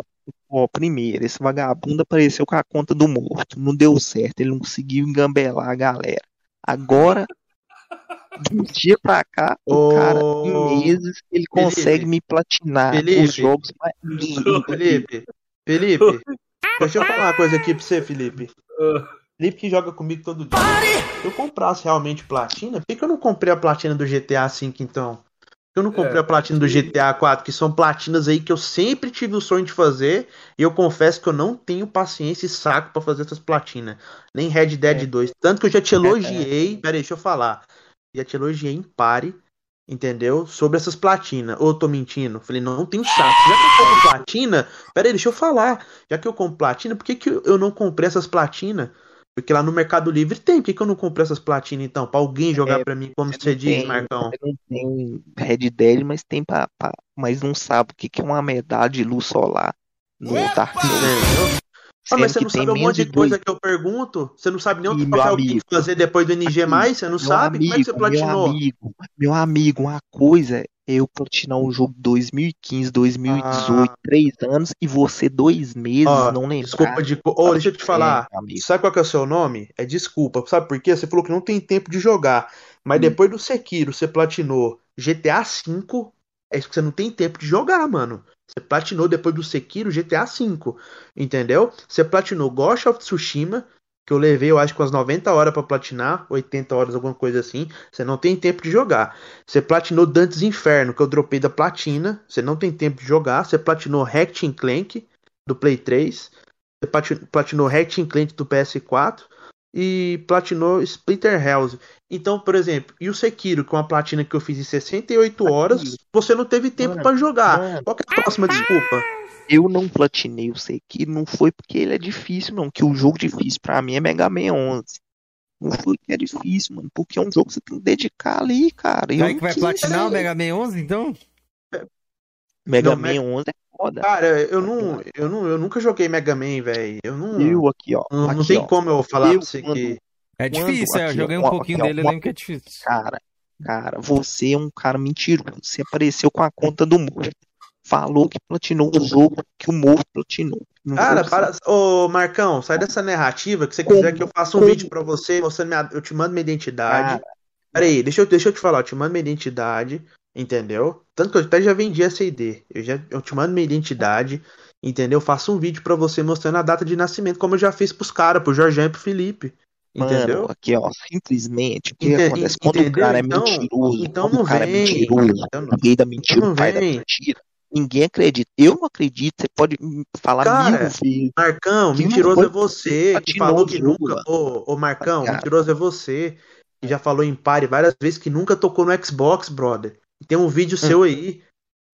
Ó, primeiro, esse vagabundo apareceu com a conta do morto. Não deu certo, ele não conseguiu engambelar a galera. Agora, de um dia pra cá, o cara, em meses, ele consegue me platinar Felipe. os jogos mais. Felipe, Felipe, deixa eu falar uma coisa aqui pra você, Felipe. Felipe que joga comigo todo dia. Se eu comprasse realmente platina, por que, que eu não comprei a platina do GTA V então? Eu não comprei É. a platina do GTA 4, que são platinas aí que eu sempre tive o sonho de fazer, e eu confesso que eu não tenho paciência e saco pra fazer essas platinas. Nem Red Dead É. 2. Tanto que eu já te elogiei, peraí, deixa eu falar. Já te elogiei em pare, entendeu? Sobre essas platinas. Ou eu tô mentindo? Falei, não, não tenho saco. Já que eu compro platina, peraí, deixa eu falar. Já que eu compro platina, por que, que eu não comprei essas platinas? Porque lá no Mercado Livre tem. Por que, que eu não comprei essas platinas então? Pra alguém jogar É, pra mim, como Você diz, tem- Marcão? não tem Red Dead, mas tem pra, pra- mas não sabe o que que é uma medalha de luz solar no Dark Souls. Ah, mas você não tem sabe um monte de de coisa dois. que eu pergunto? Você não sabe nem papel que amigo. que fazer depois do NG+, Aqui, você não sabe? Como é que você amigo, meu platinou? amigo, meu amigo, uma coisa eu platinar um jogo 2015, 2018, Ah. três anos, e você dois meses Ó, não lembrar. Desculpa de. Ô, deixa eu te falar. É. Sabe qual que é o seu nome? É desculpa. Sabe por quê? Você falou que não tem tempo de jogar. Mas Hum. depois do Sekiro, você platinou GTA V. É isso que você não tem tempo de jogar, mano. Você platinou depois do Sekiro GTA V. Entendeu? Você platinou Ghost of Tsushima. Que eu levei, eu acho, com as 90 horas pra platinar. 80 horas, alguma coisa assim. Você não tem tempo de jogar. Você platinou Dantes Inferno, que eu dropei da platina. Você não tem tempo de jogar. Você platinou Ratchet Clank do Play 3. Você plati- platinou Ratchet Clank do PS4 e platinou Splinter Hells. Então, por exemplo, e o Sekiro, com a platina que eu fiz em 68 horas, você não teve tempo pra jogar. Qual que é a próxima desculpa? Eu não platinei o Sekiro, não foi porque ele é difícil, não. Que o jogo difícil pra mim é Mega Man 11. Não foi que é difícil, mano. Porque é um jogo que você tem que dedicar ali, cara. E eu Aí não que vai quis. platinar o Mega Man 11, então? Mega Não, Man Mega- 11 é foda. Cara, eu não, eu não, eu nunca joguei Mega Man, velho. Eu não, Eu aqui, ó. não, não aqui, tem ó. como eu falar Eu pra você quando- que. É Quando difícil, é. Eu aqui, joguei ó, um ó, pouquinho aqui, ó, dele, eu lembro que é difícil. Cara, cara, você é um cara mentiroso. Você apareceu com a conta do morto. Falou que platinou o jogo que o morto platinou. Não Cara, para. Ô, Marcão, sai dessa narrativa que você quiser que eu faça um como- vídeo pra você, você me, eu te mando minha identidade. Cara, Peraí, deixa eu, deixa eu te falar, eu te mando minha identidade, entendeu? Tanto que eu até já vendi essa ID. Eu, já, eu te mando minha identidade, entendeu? Faço um vídeo pra você mostrando a data de nascimento, como eu já fiz pros caras, pro Jorginho e pro Felipe. Entendeu? Mano, aqui, ó, simplesmente, o que Ente- acontece? Quando entendeu? o cara é Então- mentiroso, então quando não o cara é vem. mentiroso, Então não- da mentira, não o pai da vem. mentira, ninguém acredita. Eu não acredito, você pode falar Cara, mil vezes. Marcão, Que mentiroso é você, que falou que jogo, nunca. Ô, ô Marcão, Cara. mentiroso é você, que já falou em pare várias vezes que nunca tocou no Xbox, brother. Tem um vídeo seu aí,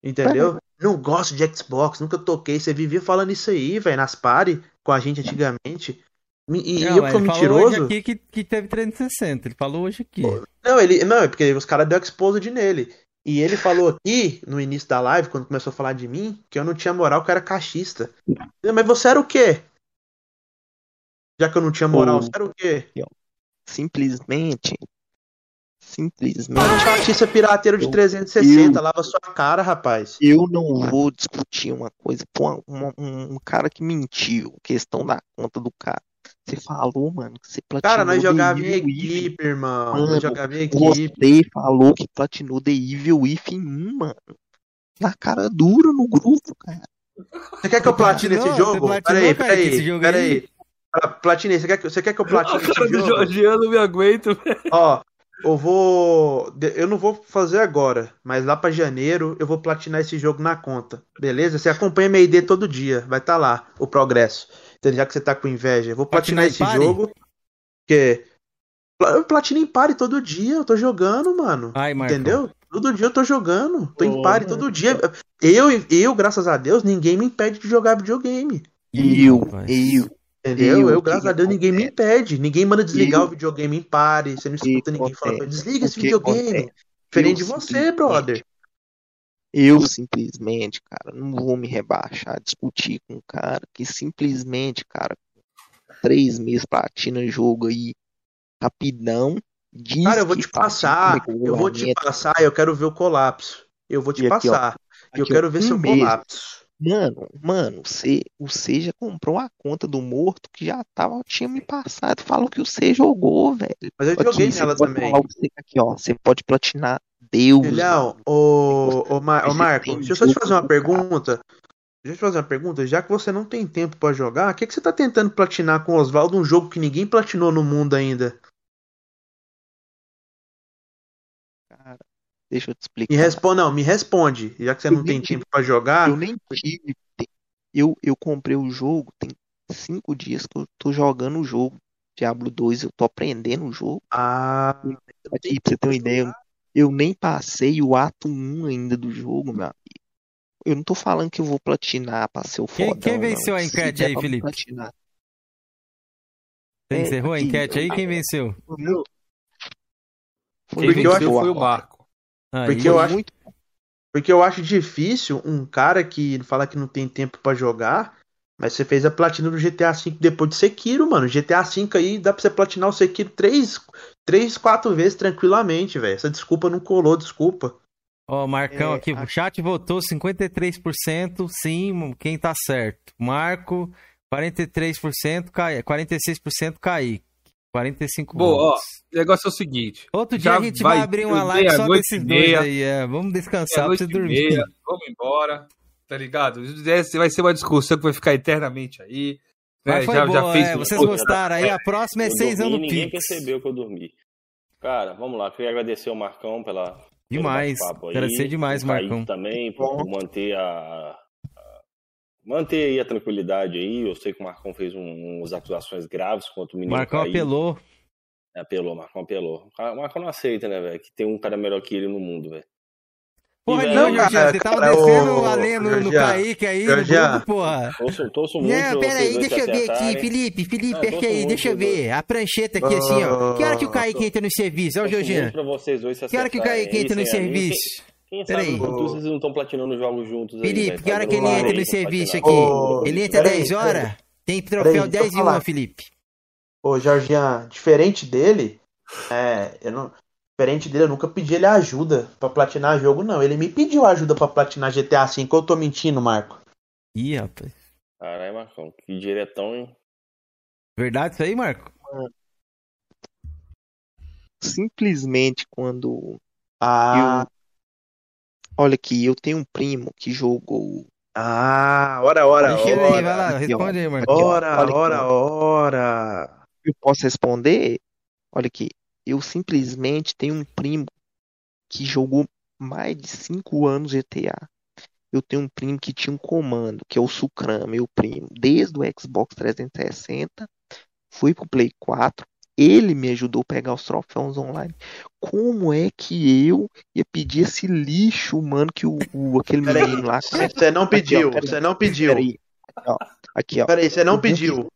entendeu? Não gosto de Xbox, nunca toquei. Você vivia falando isso aí, velho, nas pare com a gente antigamente. E, e Não, eu mas que sou ele falou hoje mentiroso. aqui que, que teve 360. Ele falou hoje aqui. Não, ele, não, é porque os caras deu exposed nele. E ele falou aqui, no início da live, quando começou a falar de mim, que eu não tinha moral, que eu era cachista. Mas você era o quê? Já que eu não tinha moral, você era o quê? Simplesmente, simplesmente, Um chatista pirateiro de Eu- 360, eu- lava sua cara, rapaz. eu não vou discutir uma coisa com um, um cara que mentiu, questão da conta do cara. Você falou, mano, que você platinou Cara, nós jogava em equipe, irmão. Mano, Nós jogava em equipe. Você falou que platinou The Evil Within 1, mano. Na cara dura no grupo, cara. Você quer que eu platine esse platinou? jogo? Peraí, esse peraí, peraí. Pla- Platinei, você quer, que- você quer que eu platine A cara esse jogo? Jorgiano não me aguento, velho. Ó, eu vou. Eu não vou fazer agora, mas lá pra janeiro eu vou platinar esse jogo na conta. Beleza? Você acompanha minha ID todo dia, vai estar lá o progresso. Entendeu? Já que você tá com inveja. Eu vou platinar Platinar em esse pare? jogo. Porque. Eu platino em pare todo dia, eu tô jogando, mano. Ai. Entendeu? Todo dia eu tô jogando. Tô em Ô, pare todo dia. Eu, eu, graças a Deus, ninguém me impede de jogar videogame. Eu, eu. Entendeu? Eu, Eu, graças a Deus, ninguém me impede. Ninguém manda desligar Eu- o videogame em pare. Você não escuta ninguém falar, desliga esse videogame. acontece? Diferente de você, brother. Eu simplesmente, cara, não vou me rebaixar, discutir com um cara que simplesmente, cara, três meses platina jogo aí, rapidão, diz Cara, eu vou te passar. Eu vou te passar. Eu quero ver o colapso. Eu vou te E aqui, ó, passar. Eu aqui, ó, quero ver um seu mês. colapso. Mano, mano, você, você já comprou a conta do morto que já tava, tinha me passado, falou que você jogou, velho. Mas eu Aqui, joguei você nela também. você- aqui, ó, você pode platinar Deus. Filhão, ô, ô, Mar- ô Marco, deixa eu só te fazer uma pergunta. Deixa eu te fazer uma pergunta. Já que você não tem tempo pra jogar, o que, que você tá tentando platinar com o Oswaldo um jogo que ninguém platinou no mundo ainda? Cara, deixa eu te Me explicar. responde, não, me responde. Já que você Eu não tem tive- tempo pra jogar, Eu nem tive. Eu, eu comprei o jogo, tem cinco dias que eu tô jogando o jogo. Diablo 2, eu tô aprendendo o jogo. ah, Aqui, pra você ter uma ideia, eu nem passei o ato 1 ainda do jogo, meu amigo. Eu não tô falando que eu vou platinar pra ser o Quem- fodão, quem não. venceu a Se enquete aí, Felipe? platinar. Você É, encerrou a enquete aí? eu- Quem venceu? Quem Porque eu venceu boa foi o Marco. Aí, Porque eu acho- muito porque eu acho difícil um cara que fala que não tem tempo pra jogar, mas você fez a platina do GTA V depois de Sekiro, mano. GTA V aí dá pra você platinar o Sekiro três, três quatro vezes tranquilamente, velho. Essa desculpa não colou, desculpa. Ó, Marcão É, aqui, o a- chat votou 53%, sim, quem tá certo. Marco, 43%, Cai... 46% Kaique. 45 Bom, ó, votos. o negócio é o seguinte. Outro dia a gente vai, vai abrir uma live só desses dois aí. É. Vamos descansar pra Meia-noite você e dormir. meia, vamos embora, tá ligado? Vai ser uma discussão que vai ficar eternamente aí. Mas foi Já, já boa, fez é, um- vocês gostaram aí? A próxima é Eu 6 dormi, anos ninguém Pix. percebeu que eu dormi. Cara, vamos lá. Queria agradecer ao Marcão pela. Demais. Agradecer demais, Marcão. também, por manter a, Manter aí a tranquilidade aí. Eu sei que o Marcão fez um- umas acusações graves contra o menino. Marcão apelou. Apelou, Marcão apelou. O Marcão não aceita, né, velho? Que tem um cara melhor que ele no mundo, velho. Porra, não, Jorginho, cara, você tava cara, descendo ô, a lenha no, Kaique aí, no grupo, porra. Torço, torço muito Não, pera aí, deixa eu ver aqui. Felipe, Felipe, Não, perca aí, deixa eu ver. A prancheta aqui assim, ó. Que hora que o Kaique entra no serviço? Ó, o Jorginho. Que hora que o Kaique entra no serviço? Quem Pera sabe aí. no futuro vocês não estão platinando jogos juntos aí, Felipe, velho, que hora que ele entra no serviço aqui? platinando. Ô, Ele entra peraí, 10 horas? Tem troféu Peraí, deixa eu 10 e 1, falar. Felipe. Ô, Jorginho, diferente dele, é, eu não, diferente dele, eu nunca pedi ele ajuda pra platinar jogo, não. Ele me pediu ajuda pra platinar GTA V. Eu tô mentindo, Marco. Ih, rapaz. Caralho, Marcão, que diretão, hein? Verdade isso aí, Marco? simplesmente quando Ah, Olha aqui, eu tenho um primo que jogou. ah, ora, ora, Deixa ele aí, vai ora. lá, Aqui, ó. responde aí, Marco. Ó. Ora, ora, ora. Eu posso responder? Olha aqui, eu simplesmente tenho um primo que jogou mais de 5 anos GTA. Eu tenho um primo que tinha um comando, que é o Sucram, meu primo, desde o Xbox 360, fui pro Play 4, ele me ajudou a pegar os troféus online. Como é que eu ia pedir esse lixo, mano, que o, o- aquele menino lá. Você não pediu, você não pediu. Peraí, ó, aqui, ó. Peraí, você não pediu.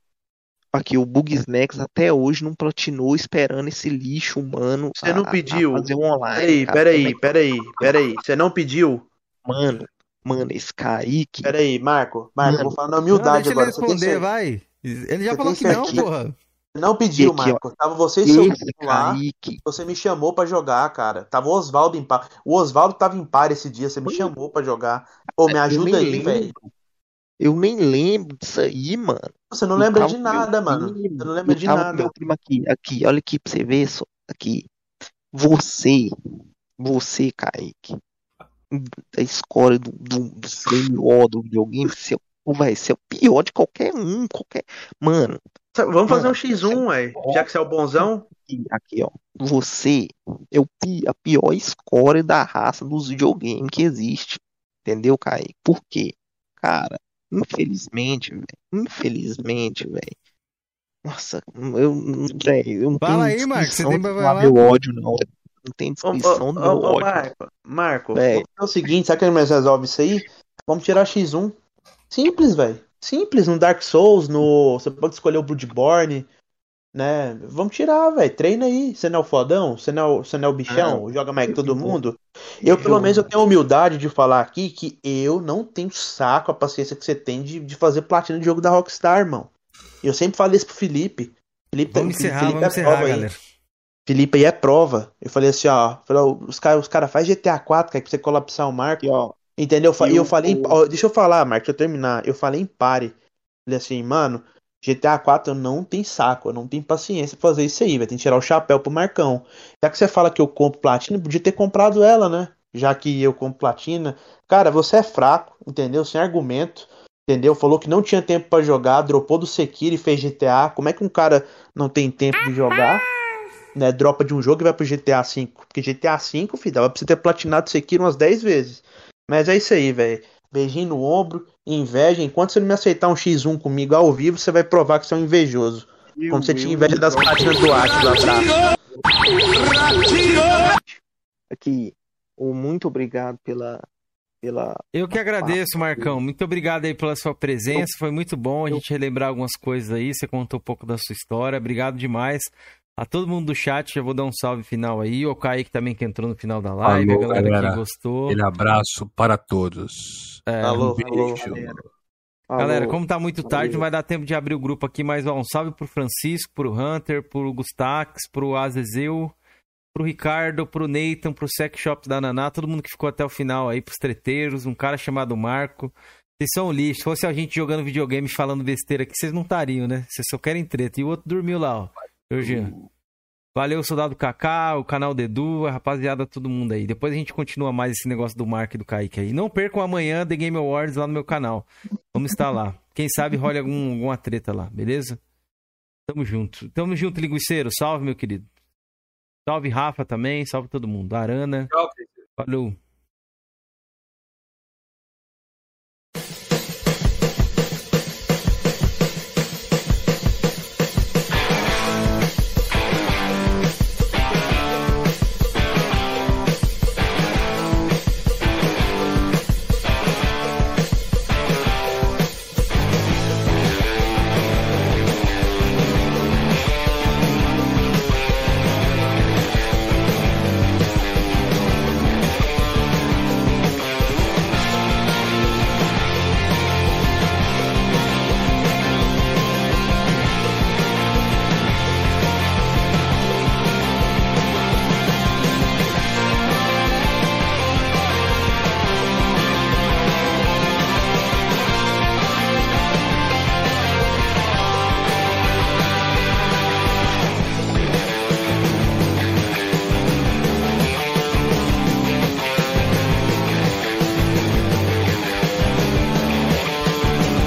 Aqui, o Bugsnax até hoje não platinou esperando esse lixo humano Você não a- a pediu. fazer um online. Peraí, cara. peraí, peraí, peraí. Você não pediu? Mano, mano, esse Kaique. Peraí, Marco, Marco, eu Mano. vou falar na Não, humildade deixa ele agora. Você tem responder, vai. Ele já Você falou que não, certeza? porra. Você não pediu, aqui, ó. Marco. Tava você e seu lá. Kaique. Você me chamou pra jogar, cara. Tava o Oswaldo em par. O Oswaldo tava em par esse dia. Você me Mano. chamou pra jogar. Ô, me ajuda aí, velho. Eu nem lembro disso aí, mano. Você não lembra de nada, mano. primo, Você não lembra de nada. meu primo aqui, aqui, olha aqui pra você ver só. Aqui. Você, você, Kaique, da escola do, do, do do videogame, você vai ser o pior de qualquer um, qualquer. Mano, Vamos fazer Mano, um X1, ué. Já que você é o bonzão. aqui, aqui, ó. Você é o a pior escória da raça dos videogames que existe. Entendeu, Kaique? Por quê? Cara, infelizmente, velho. Infelizmente, velho. Nossa, eu, velho, eu não Fala tenho aí, Marcos, você tem pra falar meu ódio, não. Não tem Ô, descrição ô, do meu ô, ô, ódio. Marco, Marco, fazer o seguinte, sabe que nós resolve isso aí? Vamos tirar X1. Simples, velho. Simples, no Dark Souls, no. Você pode escolher o Bloodborne, né? Vamos tirar, velho. Treina aí. Você não é o fodão? Você não é o, você não é o bichão? Joga mais que todo mundo? Eu, pelo eu- menos, eu tenho a humildade de falar aqui que eu não tenho saco, a paciência que você tem de, de fazer platina de jogo da Rockstar, irmão. Eu sempre falei isso pro Felipe. Felipe, Vamos Felipe encerrar, vamos é encerrar, prova aí. galera. Felipe aí é prova. Eu falei assim, ó. falei, ó, os caras os cara faz GTA 4, cara, pra você colapsar o Marco. Aqui, ó. Entendeu? Eu E E eu o- falei. ó, deixa eu falar, Marco, deixa eu terminar. Eu falei em pare. Falei assim, mano, GTA 4 eu não tenho saco, não tenho paciência pra fazer isso aí, vai ter que tirar o chapéu pro Marcão. Já que você fala que eu compro platina, podia ter comprado ela, né? Já que eu compro platina. Cara, você é fraco, entendeu? Sem argumento. Entendeu? Falou que não tinha tempo pra jogar, dropou do Sekiro e fez GTA. Como é que um cara não tem tempo de jogar? Né, dropa de um jogo e vai pro GTA V. Porque GTA V, filho, dava pra você ter platinado Sekiro umas 10 vezes. Mas é isso aí, velho. Beijinho no ombro, inveja. Enquanto você não me aceitar um X1 comigo ao vivo, você vai provar que você é um invejoso. Como você tinha inveja das platinas do Atlas lá atrás. Aqui, o muito obrigado pela. pela Eu que agradeço, Marcão. Muito obrigado aí pela sua presença. Foi muito bom a gente relembrar algumas coisas aí. Você contou um pouco da sua história. Obrigado demais. A todo mundo do chat, já vou dar um salve final aí. O Kaique também que entrou no final da live. Alô, a galera, galera. que gostou. Aquele abraço para todos. É, Alô, um alô, beijo. Galera, Alô, como tá muito tarde, não vai dar tempo de abrir o grupo aqui, mas ó, um salve pro Francisco, pro Hunter, pro Gustax, pro Azezeu, pro Ricardo, pro Nathan, pro Sex Shop da Naná, todo mundo que ficou até o final aí, pros treteiros, um cara chamado Marco. Vocês são um lixo. Se fosse a gente jogando videogame e falando besteira aqui, vocês não estariam, né? Vocês só querem treta. E o outro dormiu lá, ó. Eu, Jean. Valeu, soldado Kaká, o canal Dedu, a rapaziada, todo mundo aí. Depois a gente continua mais esse negócio do Mark e do Kaique aí. Não percam amanhã The Game Awards lá no meu canal. Vamos estar lá. Quem sabe role algum, alguma treta lá, beleza? Tamo junto. Tamo junto, linguiceiro. Salve, meu querido. Salve, Rafa também. Salve todo mundo. Arana. Tchau, Falou.